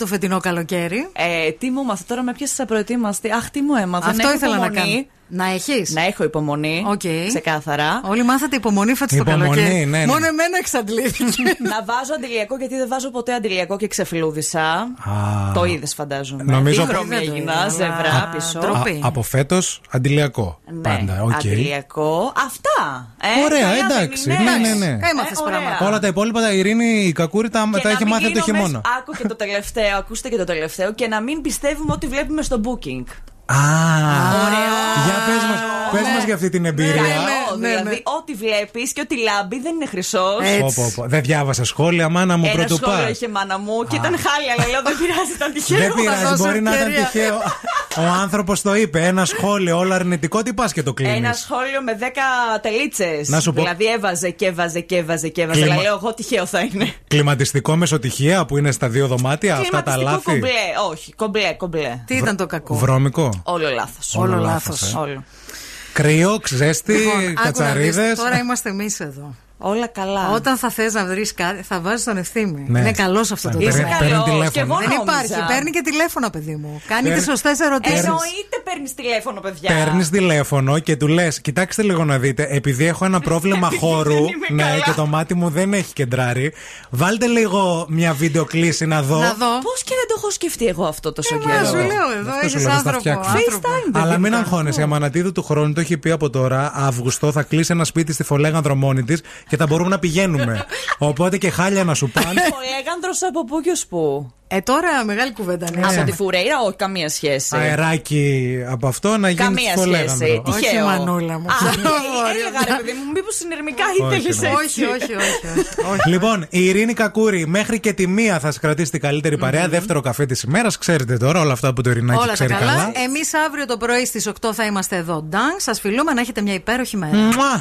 Το φετινό καλοκαίρι. Ε, τι μου έμαθε τώρα με πιάσει απροετοίμαστη. Αχ, τι μου έμαθε. Αυτό να έχω ήθελα να υπομονή. κάνω. Να έχεις; Να έχω υπομονή. Οκ. Ξεκάθαρα. Όλοι μάθατε υπομονή φέτος το Υπομονή, καλοκαίρι. ναι, ναι. Μόνο εμένα εξαντλήθηκε. να βάζω αντιλιακό γιατί δεν βάζω ποτέ αντιλιακό και ξεφλούδισα. Το είδες, φαντάζομαι. Νομίζω- Τι χρώμη Δεν το έγινα, είδα, ζέβρα αλλά πίσω. Α, από φέτος αντιλιακό. Ναι, Πάντα. οκ. Αντιλιακό. Αυτά. Ε, Ωραία, καλά δεν εντάξει. είναι; Ναι, ναι, ναι. Έμαθε Ε, ωραία. πράγματα. Όλα τα υπόλοιπα, τα Ειρήνη, η Κακούρη τα, Και τα να έχει μην μάθει από το γίνω χειμώνα. μες- Άκου και το τελευταίο, ακούστε και το τελευταίο και να μην πιστεύουμε ότι βλέπουμε στο booking. Α, για πες μας, πες μας για αυτή την εμπειρία. Καλό, δηλαδή ό,τι βλέπεις και ό,τι λάμπει δεν είναι χρυσός. Πω, πω, πω. Δεν διάβασα σχόλια, μάνα μου Ένα πρωτού σχόλιο πας. είχε μάνα μου και ήταν χάλια, αλλά λέω δεν πειράζει, ήταν τυχαίο. Δεν Θα πειράζει, δώσω μπορεί να ήταν ευκαιρία. τυχαίο. Ο άνθρωπος το είπε. Ένα σχόλιο, όλο αρνητικό, τι πας και το κλείνεις; Ένα σχόλιο με 10 τελίτσες. Να σου πω- Δηλαδή έβαζε και έβαζε και έβαζε και έβαζε. Κλιμα- Αλλά λέω εγώ τυχαίο θα είναι. Κλιματιστικό μεσοτυχία που είναι στα δύο δωμάτια, αυτά τα Κλιματιστικό λάθη; κομπλέ. Όχι, κομπλέ, κομπλέ. Τι ήταν το κακό; Βρώμικο. Όλο λάθος. Όλο λάθος, ε. Όλο. Κρύο, ξέστη, Λοιπόν, άκου να δεις, κατσαρίδες. Τώρα είμαστε εμείς εδώ. Όλα καλά. Όταν θα θες να βρεις κάτι, θα βάζεις τον ευθύμη. Ναι. Είναι καλός αυτό το Παίρνει- πράγμα. παίρνει Είσαι τηλέφωνο. καλός, και εγώ Δεν νόμιζα. υπάρχει. Παίρνει και τηλέφωνο, παιδί μου. Κάνει Παίρνει- τι σωστές ερωτήσεις. Εννοείται παίρνεις τηλέφωνο, παιδιά. Παίρνεις τηλέφωνο και του λες: Κοιτάξτε λίγο να δείτε, επειδή έχω ένα πρόβλημα χώρου. ναι, καλά. και το μάτι μου δεν έχει κεντράρει. Βάλτε λίγο μια βίντεο κλίση να δω. Πώς και δεν το έχω σκεφτεί εγώ αυτό τόσο Μα καιρό. σου λέω εδώ, Αυτό σου έχει λέω, θα άνθρωπο. φτιάξω. άνθρωπο. FaceTime, Αλλά παιδί μην μου. αγχώνεσαι. Η Αμανατίδου του χρόνου το έχει πει από τώρα. Αύγουστο θα κλείσει ένα σπίτι στη Φολέγανδρο μόνη τη και θα μπορούμε να πηγαίνουμε. Οπότε και χάλια να σου πάνε. Ο Έγανδρος από πού και ως πού; Ε, τώρα μεγάλη κουβέντα ναι. Από τη Φουρέιρα, όχι, καμία σχέση. Αεράκι από αυτό να γίνει Καμία στο σχέση. λέγαμε. Όχι, Τυχαίο. μανούλα μου. Α, έλεγα ρε παιδί μου, μήπως συνειρμικά Όχι, ήθελες ναι. έτσι. όχι, όχι, όχι. όχι. Λοιπόν, η Ειρήνη Κακούρη μέχρι και τη μία θα σα κρατήσει την καλύτερη παρέα. Δεύτερο καφέ της ημέρας. Ξέρετε τώρα όλα αυτά που το Ειρηνάκι Όλα τα ξέρει καλά. καλά. Εμείς αύριο το πρωί στις 8 θα είμαστε εδώ. Νταν. Σας φιλούμε να έχετε μια υπέροχη μέρα. Μουα!